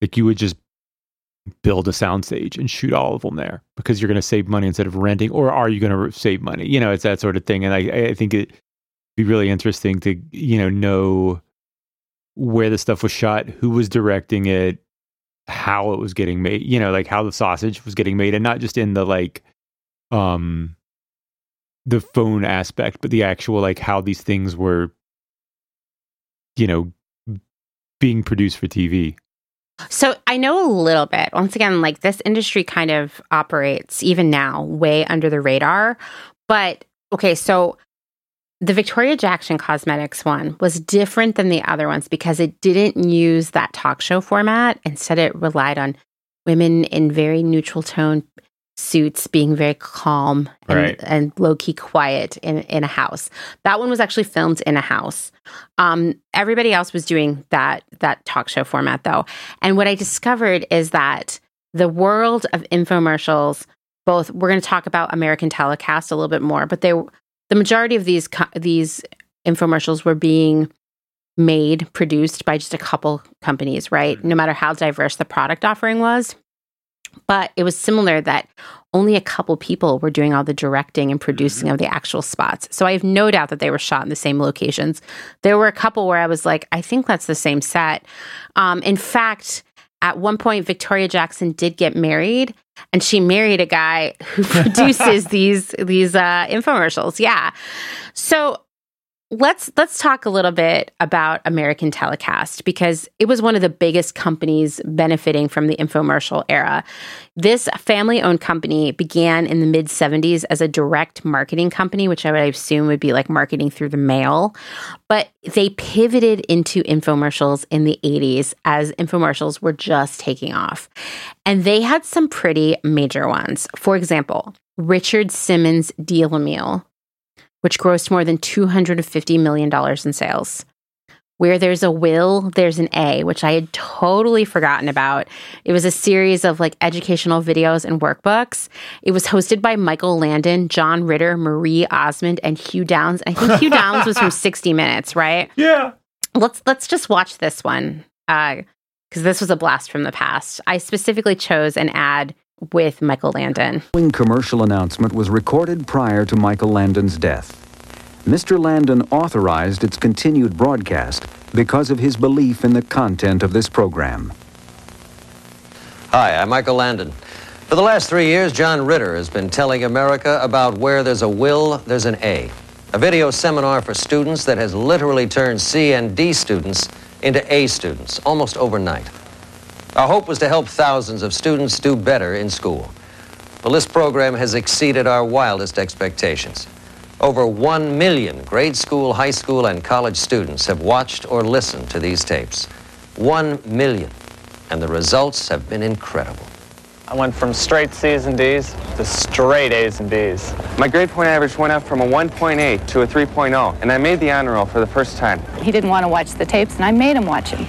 like you would just build a soundstage and shoot all of them there because you're going to save money instead of renting or are you going to save money you know it's that sort of thing and i i think it'd be really interesting to you know know where the stuff was shot who was directing it how it was getting made you know like how the sausage was getting made and not just in the like um the phone aspect, but the actual like how these things were, you know, being produced for TV. So I know a little bit. Once again, like this industry kind of operates even now way under the radar. But okay, so the Victoria Jackson Cosmetics one was different than the other ones because it didn't use that talk show format. Instead, it relied on women in very neutral tone suits being very calm and, Right. and low key quiet in, in a house. That one was actually filmed in a house. Um, everybody else was doing that that talk show format though. And what I discovered is that the world of infomercials, both we're going to talk about American Telecast a little bit more, but they the majority of these co- these infomercials were being made produced by just a couple companies, right? No matter how diverse the product offering was. But it was similar that only a couple people were doing all the directing and producing of the actual spots. So I have no doubt that they were shot in the same locations. There were a couple where I was like, I think that's the same set. Um, in fact, at one point, Victoria Jackson did get married, and she married a guy who *laughs* produces *laughs* these these uh, infomercials. Yeah, so let's let's talk a little bit about American Telecast because it was one of the biggest companies benefiting from the infomercial era. This family-owned company began in the mid 70s as a direct marketing company, which I would assume would be like marketing through the mail, but they pivoted into infomercials in the 80s as infomercials were just taking off. And they had some pretty major ones. For example, Richard Simmons Deal a Meal which grossed more than $250 million in sales. Where there's a will, there's an A, which I had totally forgotten about. It was a series of like educational videos and workbooks. It was hosted by Michael Landon, John Ritter, Marie Osmond, and Hugh Downs. I think Hugh Downs was from *laughs* 60 Minutes, right? Yeah. Let's let's just watch this one Uh, because this was a blast from the past. I specifically chose an ad with Michael Landon. following commercial announcement was recorded prior to Michael Landon's death. Mr. Landon authorized its continued broadcast because of his belief in the content of this program. Hi, I'm Michael Landon. For the last three years, John Ritter has been telling America about where there's a will, there's an A. A video seminar for students that has literally turned C and D students into A students almost overnight. Our hope was to help thousands of students do better in school. Well, this program has exceeded our wildest expectations. Over one million grade school, high school, and college students have watched or listened to these tapes. One million. And the results have been incredible. I went from straight C's and D's to straight A's and B's. My grade point average went up from a 1.8 to a 3.0, and I made the honor roll for the first time. He didn't want to watch the tapes, and I made him watch them.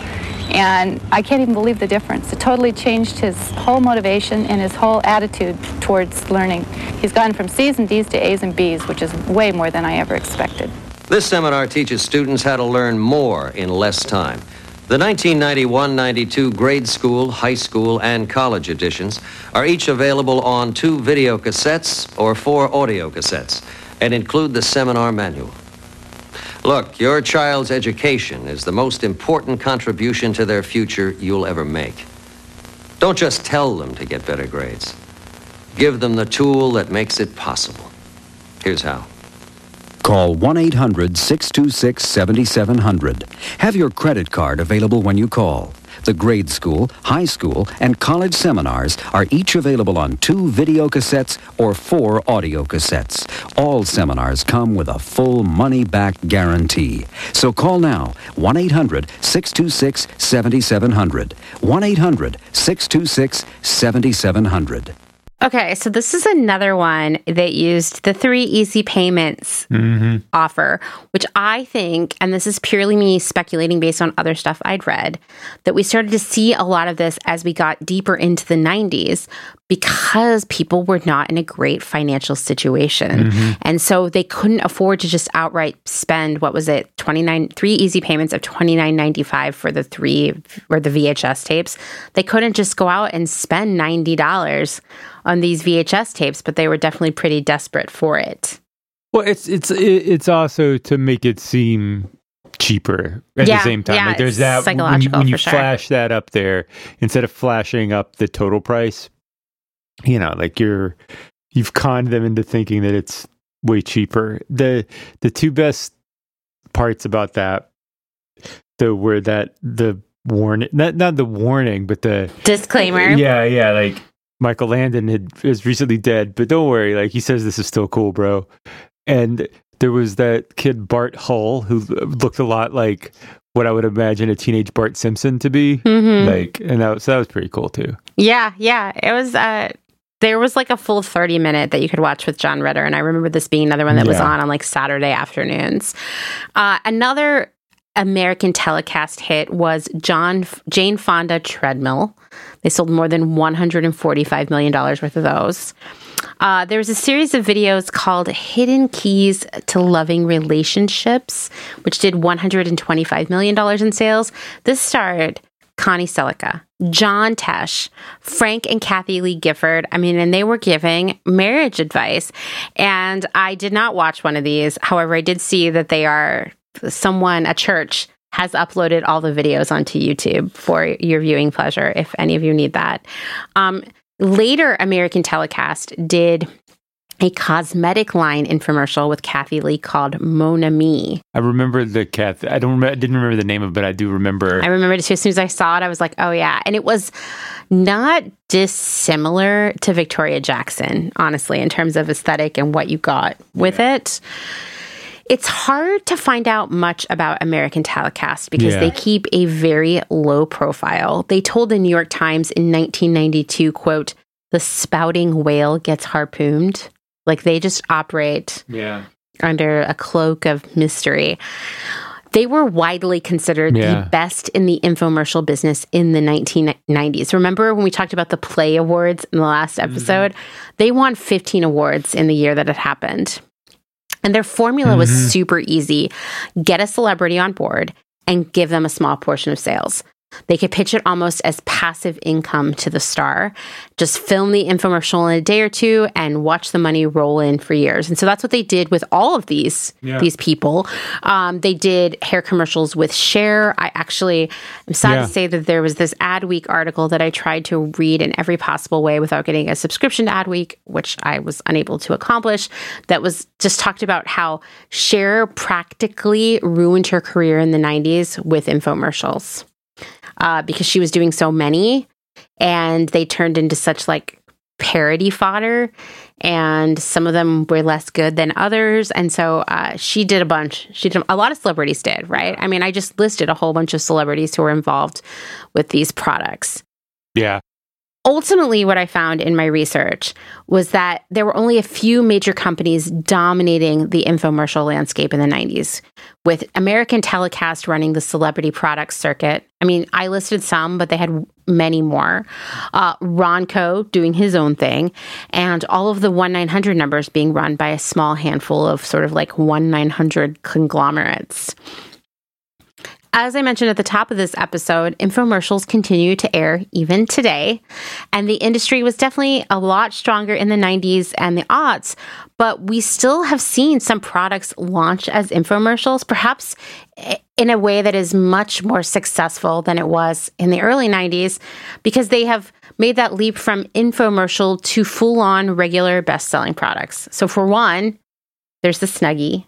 And I can't even believe the difference. It totally changed his whole motivation and his whole attitude towards learning. He's gone from C's and D's to A's and B's, which is way more than I ever expected. This seminar teaches students how to learn more in less time. The 1991-92 grade school, high school, and college editions are each available on two video cassettes or four audio cassettes and include the seminar manual. Look, your child's education is the most important contribution to their future you'll ever make. Don't just tell them to get better grades. Give them the tool that makes it possible. Here's how. Call 1 800 626 7700. Have your credit card available when you call. The grade school, high school, and college seminars are each available on two video cassettes or four audio cassettes. All seminars come with a full money back guarantee. So call now 1 800 626 7700. 1 800 626 7700. Okay, so this is another one that used the three easy payments Mm-hmm. offer, which I think, and this is purely me speculating based on other stuff I'd read, that we started to see a lot of this as we got deeper into the 90s because people were not in a great financial situation. Mhm. And so they couldn't afford to just outright spend what was it, 29 three easy payments of 29.95 for the three or the VHS tapes. They couldn't just go out and spend $90 on these VHS tapes, but they were definitely pretty desperate for it. Well, it's it's it's also to make it seem cheaper at Yeah, the same time. yeah, like there's that when you, when you for sure. flash that up there instead of flashing up the total price. You know, like you're you've conned them into thinking that it's way cheaper. The the two best parts about that the were that the warning not not the warning but the Disclaimer. yeah yeah like Michael Landon had, is recently dead, but don't worry. Like he says, this is still cool, bro. And there was that kid Bart Hull who looked a lot like what I would imagine a teenage Bart Simpson to be. Mhm. Like, and that, so that was pretty cool too. Yeah, yeah. It was uh there was like a full 30 minute that you could watch with John Ritter and I remember this being another one that was on on like Saturday afternoons. Uh another American telecast hit was John Jane Fonda Treadmill. They sold more than 145 million dollars worth of those. Uh, there was a series of videos called Hidden Keys to Loving Relationships, which did $125 million in sales. This starred Connie Sellecca, John Tesh, Frank and Kathie Lee Gifford. I mean, and they were giving marriage advice. And I did not watch one of these. However, I did see that they are someone, a church, has uploaded all the videos onto YouTube for your viewing pleasure if any of you need that. Um, later, American Telecast did a cosmetic line infomercial with Kathie Lee called Mona Me. I remember the Kathy. I don't remember. I didn't remember the name of it, but I do remember. I remember it too. As soon as I saw it, I was like, oh, yeah. And it was not dissimilar to Victoria Jackson, honestly, in terms of aesthetic and what you got with it. It's hard to find out much about American Telecast because Yeah. they keep a very low profile. They told the New York Times in 1992, quote, the spouting whale gets harpooned. Like they just operate Yeah. under a cloak of mystery. They were widely considered Yeah. the best in the infomercial business in the 1990s. Remember when we talked about the Play Awards in the last episode? They won 15 awards in the year that it happened. And their formula was Mhm. super easy get a celebrity on board and give them a small portion of sales. They could pitch it almost as passive income to the star. Just film the infomercial in a day or two and watch the money roll in for years. And so that's what they did with all of these Yeah. these people. Um, they did hair commercials with Cher. I actually am sad Yeah. to say that there was this Adweek article that I tried to read in every possible way without getting a subscription to Adweek, which I was unable to accomplish. That was just talked about how Cher practically ruined her career in the 90s with infomercials uh, because she was doing so many and they turned into such like parody fodder and some of them were less good than others and so uh, she did a bunch. She did a lot of celebrities did right? I mean i just listed a whole bunch of celebrities who were involved with these products. Yeah. Ultimately what i found in my research was that there were only a few major companies dominating the infomercial landscape in the 90s with american telecast running the celebrity product circuit. I mean i listed some but they had many more. Uh, ronco doing his own thing and all of the 1-900 numbers being run by a small handful of sort of like 1-900 conglomerates as I mentioned at the top of this episode, infomercials continue to air even today. And the industry was definitely a lot stronger in the 90s and the aughts, but we still have seen some products launch as infomercials, perhaps in a way that is much more successful than it was in the early 90s, because they have made that leap from infomercial to full on regular best selling products. So, for one, there's the Snuggie,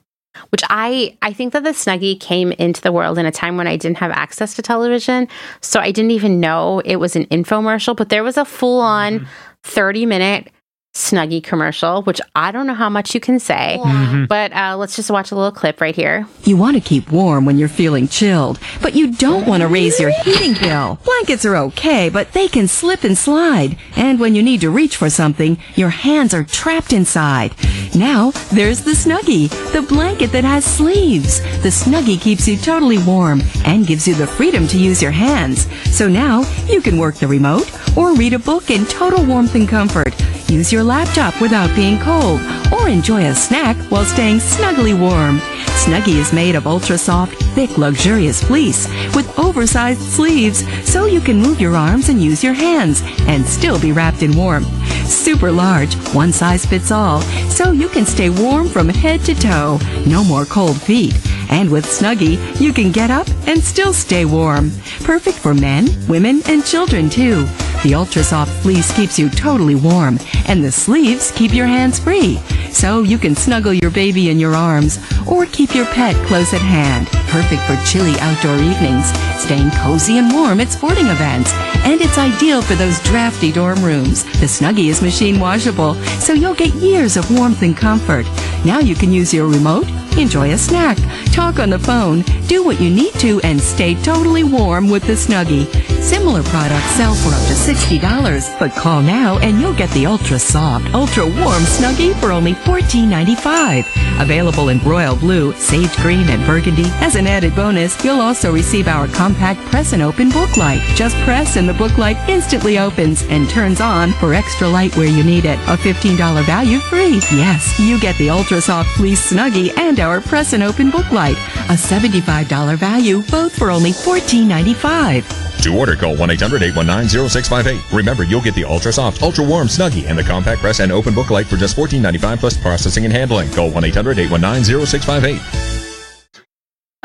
which I I think that the Snuggie came into the world in a time when I didn't have access to television, so I didn't even know it was an infomercial. But there was a full on mm-hmm. thirty minute Snuggie commercial, which I don't know how much you can say, Mhm. but uh, let's just watch a little clip right here. You want to keep warm when you're feeling chilled, but you don't want to raise your heating bill. Blankets are okay, but they can slip and slide. And when you need to reach for something, your hands are trapped inside. Now, there's the Snuggie, the blanket that has sleeves. The Snuggie keeps you totally warm and gives you the freedom to use your hands. So now, you can work the remote or read a book in total warmth and comfort. Use your laptop without being cold, or enjoy a snack while staying snugly warm. Snuggie is made of ultra soft, thick, luxurious fleece with oversized sleeves so you can move your arms and use your hands and still be wrapped in warmth. Super large, one size fits all, so you can stay warm from head to toe. No more cold feet. And with Snuggie, you can get up and still stay warm. Perfect for men, women, and children too. The ultra soft fleece keeps you totally warm, and the sleeves keep your hands free. so you can snuggle your baby in your arms or keep your pet close at hand. Perfect for chilly outdoor evenings, staying cozy and warm at sporting events, and it's ideal for those drafty dorm rooms. The Snuggie is machine washable, so you'll get years of warmth and comfort. Now you can use your remote, enjoy a snack, talk on the phone, do what you need to, and stay totally warm with the Snuggie. Similar products sell for up to $60, but call now and you'll get the ultra soft, ultra warm Snuggie for only $14.95. Available in royal blue, sage green, and burgundy. As an added bonus, you'll also receive our compact press and open book light. Just press and the book light instantly opens and turns on for extra light where you need it. A $15 value free. Yes, you get the ultra soft fleece Snuggie and our press and open book light. A $75 value, both for only $14.95. To order, call 1 800 819 0658. Remember, you'll get the ultra soft, ultra warm Snuggie and the compact press and open book light for just $14.95 plus processing and handling. Call 1 800 819 0658.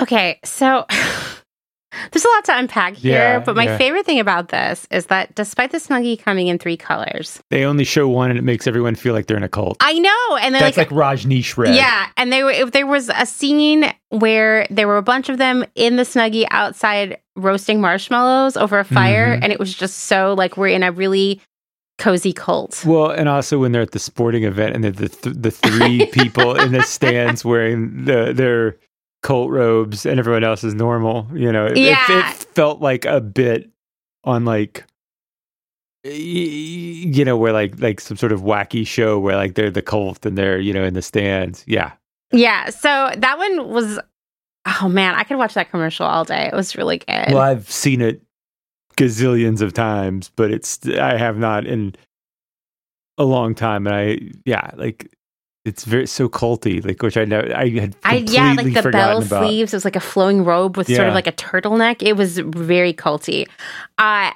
Okay, so *laughs* there's a lot to unpack here, Yeah, but my yeah. favorite thing about this is that despite the Snuggie coming in three colors, They only show one, and it makes everyone feel like they're in a cult. I know, and then That's like, like, Rajneesh red. Yeah, and they if there was a scene where there were a bunch of them in the snuggie outside roasting marshmallows over a fire, Mhm. and it was just so like we're in a really cozy cult. Well, and also when they're at the sporting event and the the, th- the three *laughs* people in the stands wearing the, their cult robes and everyone else is normal, you know, it, it- Yeah. it, felt like a bit on like you know where like like some sort of wacky show where like they're the cult and they're you know in the stands yeah Yeah, so that one was oh man, I could watch that commercial all day. It was really good. well i've seen it gazillions of times but it's i have not in a long time and i yeah like it's very so culty like which i know i had I yeah, like the bell about. sleeves. It was like a flowing robe with sort of like a turtleneck. It was very culty. Uh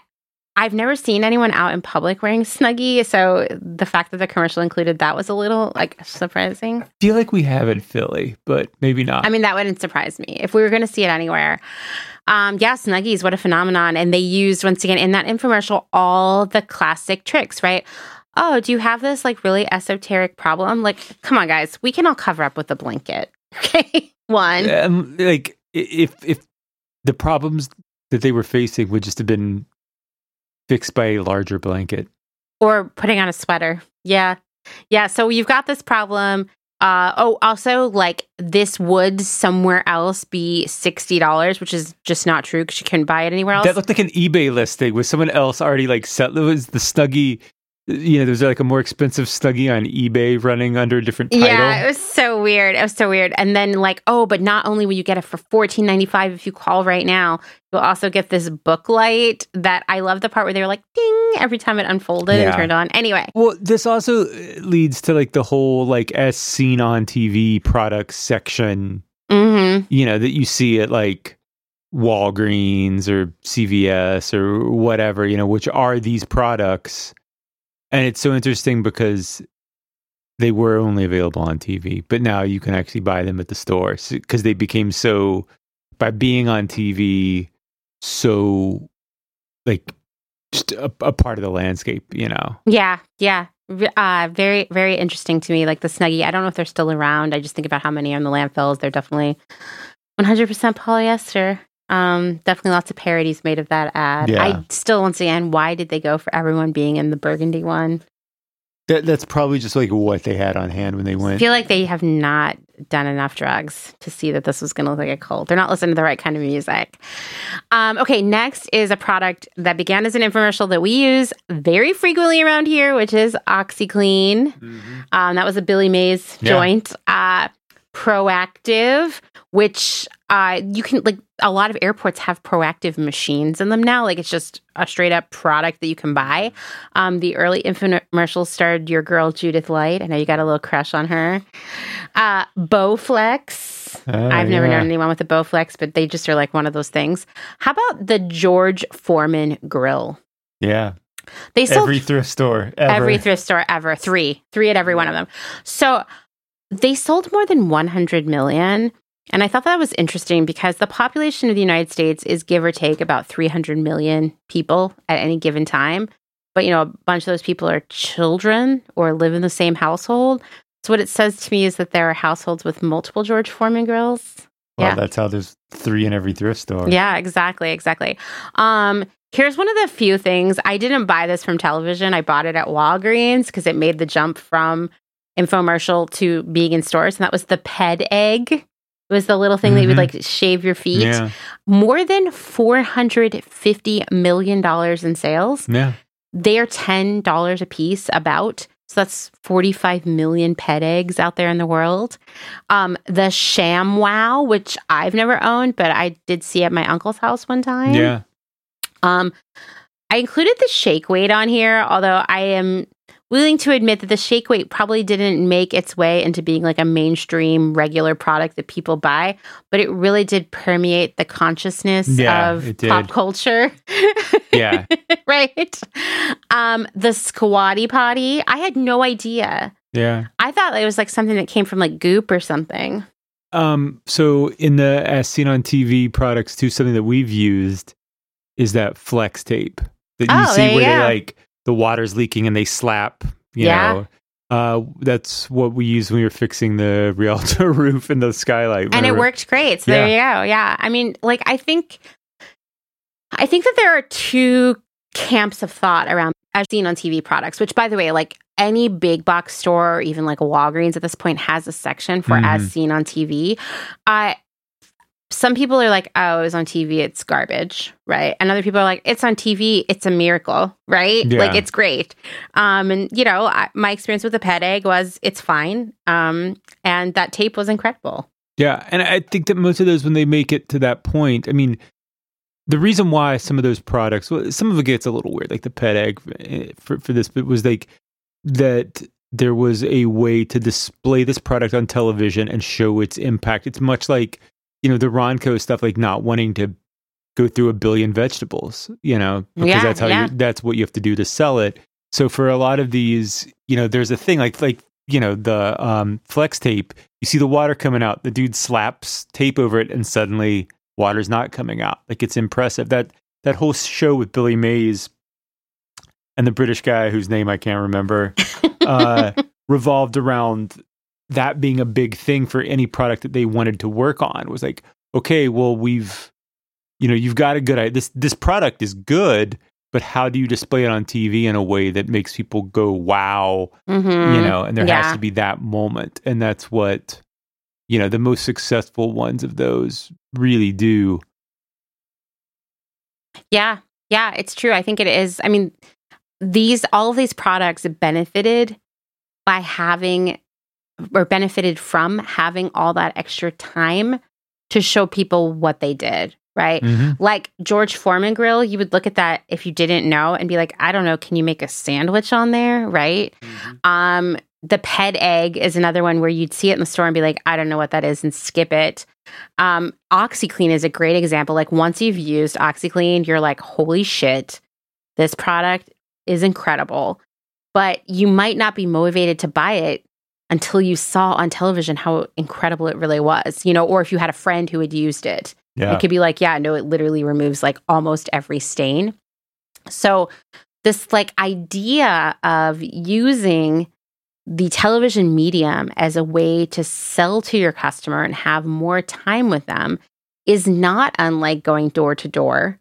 I've never seen anyone out in public wearing snuggie, so the fact that the commercial included that was a little like surprising. I feel like we have in philly but maybe not I mean, that wouldn't surprise me if we were going to see it anywhere. Um, yeah, Snuggies, what a phenomenon. And they used, once again, in that infomercial, all the classic tricks, right? Oh, do you have this like really esoteric problem? Like, come on, guys, we can all cover up with a blanket. *laughs* Okay. One. um, like if if the problems that they were facing would just have been fixed by a larger blanket or putting on a sweater. Yeah. Yeah. So you've got this problem. Uh, oh, also, like this would somewhere else be $60, which is just not true because you couldn't buy it anywhere else. That looked like an eBay listing with someone else already like set. It was the Snuggie. You know, there's like a more expensive Snuggie on eBay running under a different title. Yeah, it was so weird. It was so weird. And then like, oh, but not only will you get it for fourteen ninety five if you call right now, you'll also get this book light that I love the part where they were like ding every time it unfolded and turned on. Anyway. Well, this also uh, leads to like the whole like as seen on TV products section. Mm-hmm. You know that you see at like Walgreens or CVS or whatever. You know, which are these products, and it's so interesting because they were only available on TV, but now you can actually buy them at the store because they became so by being on TV so like just a, a part of the landscape. You know. Yeah, yeah. Uh, very, very interesting to me. Like the Snuggie, I don't know if they're still around. I just think about how many are in the landfills. They're definitely 100% polyester. Um, definitely lots of parodies made of that ad. Yeah. I still, once again, why did they go for everyone being in the burgundy one? That, that's probably just like what they had on hand when they went. I feel like they have not done enough drugs to see that this was going to look like a cult. They're not listening to the right kind of music. Um, okay, next is a product that began as an infomercial that we use very frequently around here, which is OxiClean. Um, that was a Billy Mays Yeah. joint. Uh, Proactiv, which uh, you can like a lot of airports have Proactiv machines in them now. Like it's just a straight up product that you can buy. Um, the early infomercials starred your girl Judith Light. I know you got a little crush on her. Uh, Bowflex. Oh, I've never yeah. known anyone with a Bowflex, but they just are like one of those things. How about the George Foreman grill? Yeah. They sold every thrift store ever. Every thrift store ever. Three. Three at every one of them. So they sold more than 100 million. And I thought that was interesting because the population of the United States is give or take about 300 million people at any given time. But, you know, a bunch of those people are children or live in the same household. So what it says to me is that there are households with multiple George Foreman grills. Well, yeah. that's how there's three in every thrift store. Yeah, exactly, exactly. Um, here's one of the few things I didn't buy this from television. I bought it at Walgreens because it made the jump from infomercial to being in stores, and that was the Ped Egg. It was the little thing that you would Mhm. like shave your feet. Yeah. More than four hundred fifty million dollars in sales. Yeah. They are ten dollars a piece, about. So that's forty-five million Ped Eggs out there in the world. Um, the ShamWow, which I've never owned, but I did see at my uncle's house one time. Yeah. Um, I included the shake weight on here, although I am willing to admit that the shake weight probably didn't make its way into being like a mainstream regular product that people buy, but it really did permeate the consciousness Yeah, of pop culture. Yeah. *laughs* right. Um, the squatty potty, I had no idea. Yeah. I thought it was like something that came from like goop or something. Um, so in the as seen on TV products too, something that we've used is that flex tape that you Oh, see there you where they like the water's leaking and they slap, you Yeah. know. Uh, that's what we used when we were fixing the *laughs* Rialto roof and the skylight. and it worked great. So there you go. Yeah. I mean, like I think I think that there are two camps of thought around I've seen on TV products, which by the way, like any big box store or even like a Walgreens at this point has a section for as Mhm. seen on TV. I some people are like, oh, it was on TV, it's garbage, right? And other people are like, it's on TV, it's a miracle, right? Yeah. Like it's great. Um, and you know, I, my experience with the Ped Egg was it's fine. Um, and that tape was incredible. Yeah, and I think that most of those, when they make it to that point, I mean, the reason why some of those products, well, some of it gets a little weird, like the Ped Egg eh, for for this, but was like that there was a way to display this product on television and show its impact. It's much like you know the Ronco stuff, like not wanting to go through a billion vegetables, you know, because Yeah, that's how yeah. you that's what you have to do to sell it. So for a lot of these, you know, there's a thing like like you know the um, flex tape. You see the water coming out. The dude slaps tape over it, and suddenly water's not coming out. Like it's impressive. That that whole show with Billy Mays and the British guy whose name I can't remember *laughs* uh, revolved around that being a big thing for any product that they wanted to work on. Was like, okay, well, we've you know, you've got a good idea. This this product is good, but how do you display it on TV in a way that makes people go wow? Mhm. You know, and there has to be that moment, and that's what you know the most successful ones of those really do. Yeah. Yeah, it's true. I think it is. I mean, these all of these products benefited by having or benefited from having all that extra time to show people what they did, right? Mhm. Like George Foreman grill, you would look at that if you didn't know and be like, I don't know, can you make a sandwich on there, right? Um the Ped Egg is another one where you'd see it in the store and be like, I don't know what that is and skip it. Um, OxiClean is a great example. Like once you've used OxiClean, you're like, holy shit, this product is incredible. But you might not be motivated to buy it until you saw on television how incredible it really was, you know, or if you had a friend who had used it. Yeah. It could be like, yeah, no, it literally removes like almost every stain. So this like idea of using the television medium as a way to sell to your customer and have more time with them is not unlike going door to door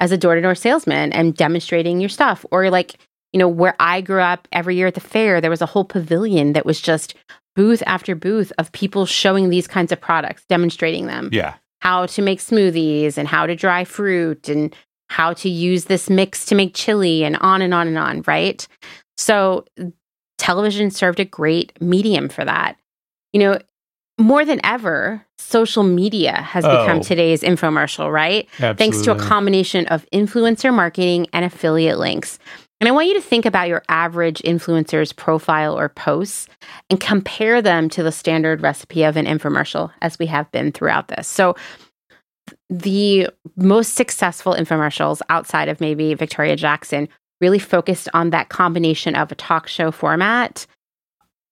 as a door to door salesman and demonstrating your stuff. Or like, you know, where I grew up every year at the fair, there was a whole pavilion that was just booth after booth of people showing these kinds of products, demonstrating them Yeah. how to make smoothies and how to dry fruit and how to use this mix to make chili and on and on and on, right? So television served a great medium for that. You know, more than ever, social media has become Oh. today's infomercial, right? Thanks to a combination of influencer marketing and affiliate links. And I want you to think about your average influencer's profile or posts and compare them to the standard recipe of an infomercial as we have been throughout this. So, the most successful infomercials outside of maybe Victoria Jackson really focused on that combination of a talk show format,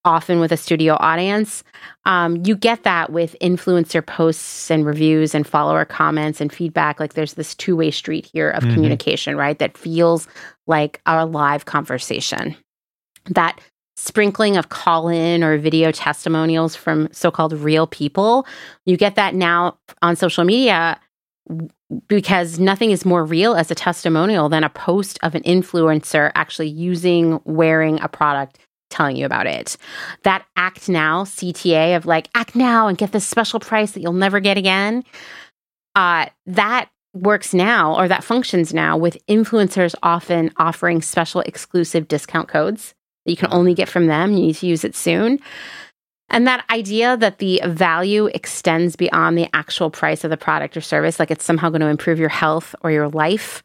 often with a studio audience. Um, you get that with influencer posts and reviews and follower comments and feedback. Like there's this two way street here of Mhm. communication, right? That feels like a live conversation. That sprinkling of call in or video testimonials from so called real people. You get that now on social media because nothing is more real as a testimonial than a post of an influencer actually using, wearing a product, telling you about it. That act now, CTA of like, act now and get this special price that you'll never get again. Uh, that works now or that functions now with influencers often offering special exclusive discount codes that you can only get from them. You need to use it soon. And that idea that the value extends beyond the actual price of the product or service, like it's somehow going to improve your health or your life.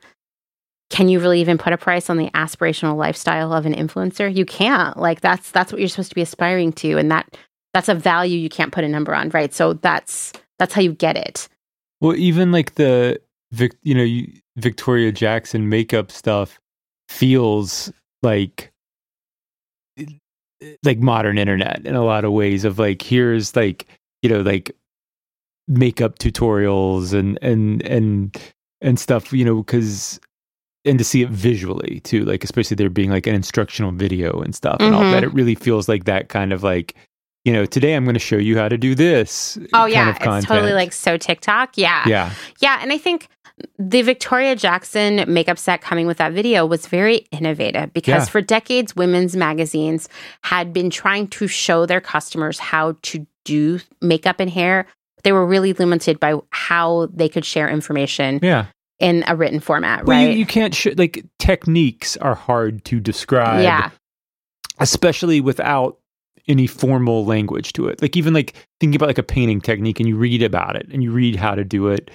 Can you really even put a price on the aspirational lifestyle of an influencer? You can't. Like that's that's what you're supposed to be aspiring to and that that's a value you can't put a number on, right? So that's that's how you get it. Well, even like the Vic, you know, Victoria Jackson makeup stuff feels like like modern internet in a lot of ways of like here's like you know like makeup tutorials and and and and stuff you know because and to see it visually too like especially there being like an instructional video and stuff and all that Mhm. it really feels like that kind of like you know today i'm going to show you how to do this Oh kind yeah, it's totally like so TikTok. Yeah. yeah Yeah, and I think the Victoria Jackson makeup set coming with that video was very innovative because Yeah. for decades women's magazines had been trying to show their customers how to do makeup and hair. They were really limited by how they could share information yeah in a written format, well, right? you, you can't sh- like techniques are hard to describe yeah. especially without any formal language to it. Like even like thinking about like a painting technique and you read about it and you read how to do it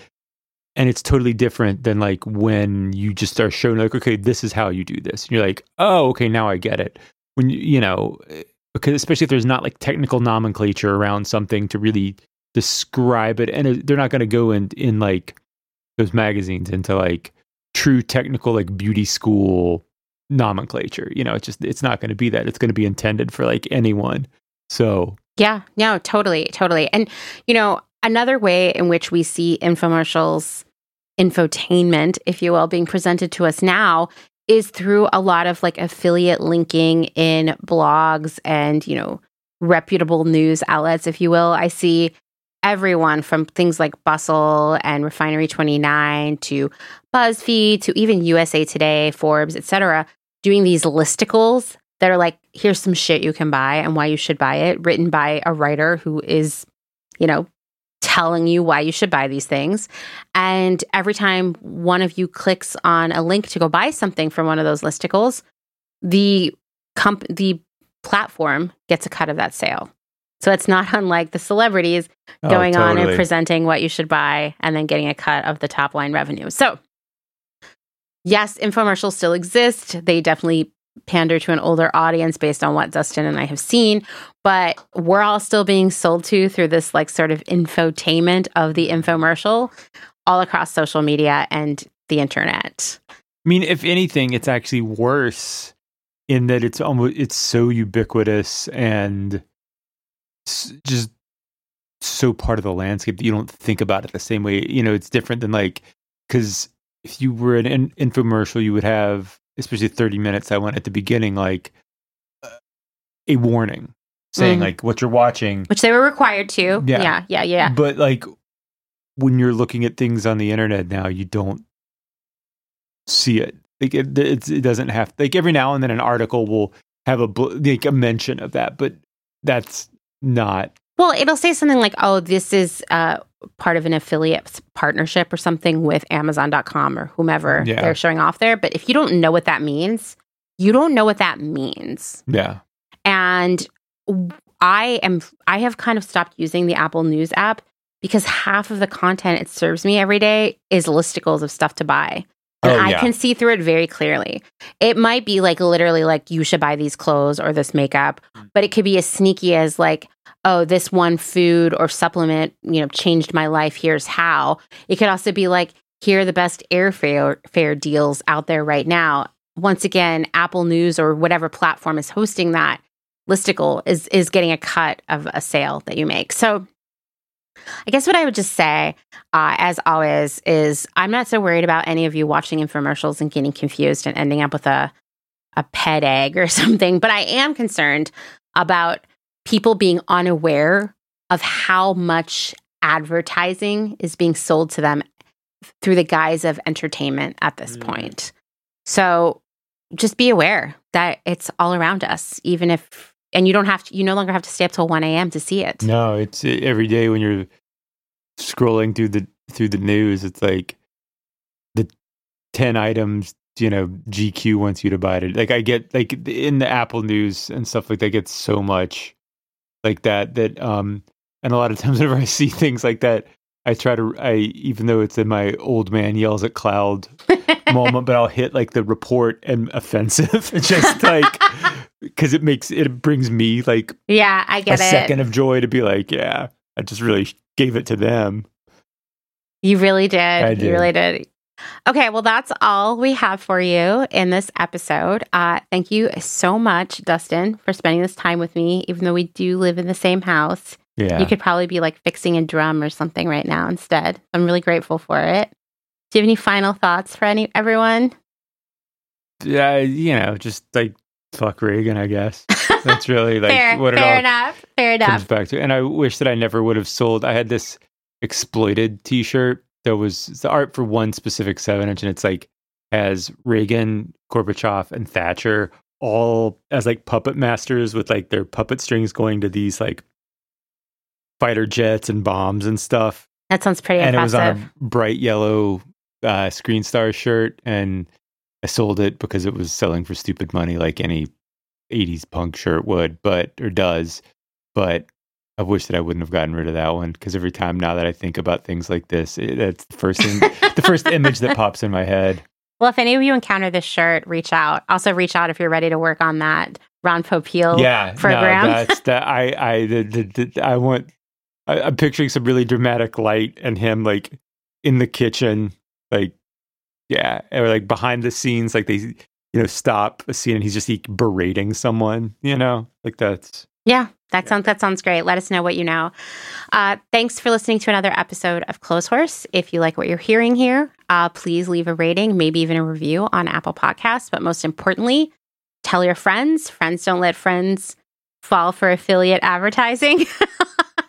and it's totally different than like when you just start showing like okay this is how you do this. And you're like, "Oh, okay, now I get it." When you, you know, eh, because especially if there's not like technical nomenclature around something to really describe it and it- they're not going to go in in like those magazines into like true technical like beauty school nomenclature. You know, it's just it's not going to be that. It's going to be intended for like anyone. So Yeah, no, totally, totally. And, you know, another way in which we see infomercials, infotainment, if you will, being presented to us now is through a lot of like affiliate linking in blogs and, you know, reputable news outlets, if you will. I see everyone from things like Bustle and Refinery 29 to BuzzFeed to even USA Today, Forbes, etc., doing these listicles that are like, here's some shit you can buy and why you should buy it, written by a writer who is, you know, telling you why you should buy these things. And every time one of you clicks on a link to go buy something from one of those listicles, the comp- the platform gets a cut of that sale. So it's not *laughs* unlike the celebrities Oh, going on and presenting what you should buy and then getting a cut of the top line revenue. So yes, infomercials still exist. They definitely pander to an older audience based on what Dustin and I have seen, but we're all still being sold to through this like sort of infotainment of the infomercial all across social media and the internet. I mean, if anything, it's actually worse in that it's almost it's so ubiquitous and just so part of the landscape that you don't think about it the same way. You know, it's different than like because if you were an in- infomercial, you would have especially thirty minutes. I went at the beginning like uh, a warning saying Mhm. like what you're watching Which they were required to. Yeah. Yeah, yeah, yeah. But like when you're looking at things on the internet now, you don't see it. Like it, it doesn't have like every now and then an article will have a like a mention of that, but that's not. Well, it'll say something like, oh, this is uh, part of an affiliate partnership or something with Amazon.com or whomever Yeah. they're showing off there. But if you don't know what that means, you don't know what that means. Yeah. And I am, I have kind of stopped using the Apple News app because half of the content it serves me every day is listicles of stuff to buy. And Oh, I can see through it very clearly. It might be like literally like you should buy these clothes or this makeup, mm. but it could be as sneaky as like, oh, this one food or supplement, you know, changed my life. Here's how. It could also be like, here are the best airfare fare deals out there right now. Once again, Apple News or whatever platform is hosting that listicle is is getting a cut of a sale that you make. So I guess what I would just say, uh, as always, is I'm not so worried about any of you watching infomercials and getting confused and ending up with a a Ped Egg or *laughs* something. But I am concerned about people being unaware of how much advertising is being sold to them through the guise of entertainment at this Mm. point. So just be aware that it's all around us, even if, and you don't have to, you no longer have to stay up till 1 a.m. to see it. No, it's uh, every day when you're scrolling through the through the news. It's like the ten items you know GQ wants you to buy it. Like I get like in the Apple News and stuff like that. Gets so much like that that um and a lot of *laughs* times whenever I see things like that, I try to I even though it's in my old man yells at cloud *laughs* moment, but I'll hit like the report and offensive. *laughs* Just like because it makes it brings me like Yeah, I get it. second of joy to be like, yeah, I just really gave it to them. You really did. I You really did. Okay, well, that's all we have for you in this episode. Uh, thank you so much, Dustin, for spending this time with me, even though we do live in the same house. Yeah. You could probably be like fixing a drum or something right now instead. I'm really grateful for it. Do you have any final thoughts for any everyone? Yeah, you know, just like fuck Reagan, I guess. That's really *laughs* like fair, what it fair all enough. Fair comes enough. back to. And I wish that I never would have sold. I had this exploited T-shirt that was the art for one specific seven inch, and it's like has Reagan, Gorbachev, and Thatcher all as like puppet masters with like their puppet strings going to these like fighter jets and bombs and stuff. That sounds pretty and impressive. it was on a bright yellow uh, Screen Star shirt, and I sold it because it was selling for stupid money, like any '80s punk shirt would, but or does. But I wish that I wouldn't have gotten rid of that one because every time now that I think about things like this, it, that's the first thing, the first image that pops in my head. *laughs* well, if any of you encounter this shirt, reach out. Also, reach out if you're ready to work on that Ron Popeil yeah, program. No, *laughs* that's that. I I the, the, the, I want. I, I'm picturing some really dramatic light and him like in the kitchen, like yeah, or like behind the scenes, like they you know stop a scene and he's just like, berating someone. You know, like that's Yeah, that sounds that sounds great. Let us know what you know. Uh, thanks for listening to another episode of Clotheshorse. If you like what you're hearing here, uh, please leave a rating, maybe even a review on Apple Podcasts. But most importantly, tell your friends. Friends don't let friends fall for affiliate advertising. *laughs*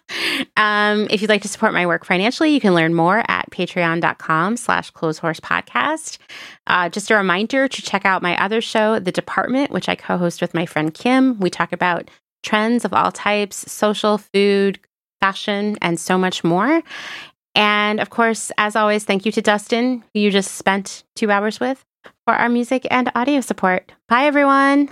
um, if you'd like to support my work financially, you can learn more at patreon.com slash clothes horse podcast. Uh, just a reminder to check out my other show, The Department, which I co-host with my friend Kim. We talk about trends of all types, social, food, fashion, and so much more. And of course, as always, thank you to Dustin, who you just spent two hours with, for our music and audio support. Bye, everyone.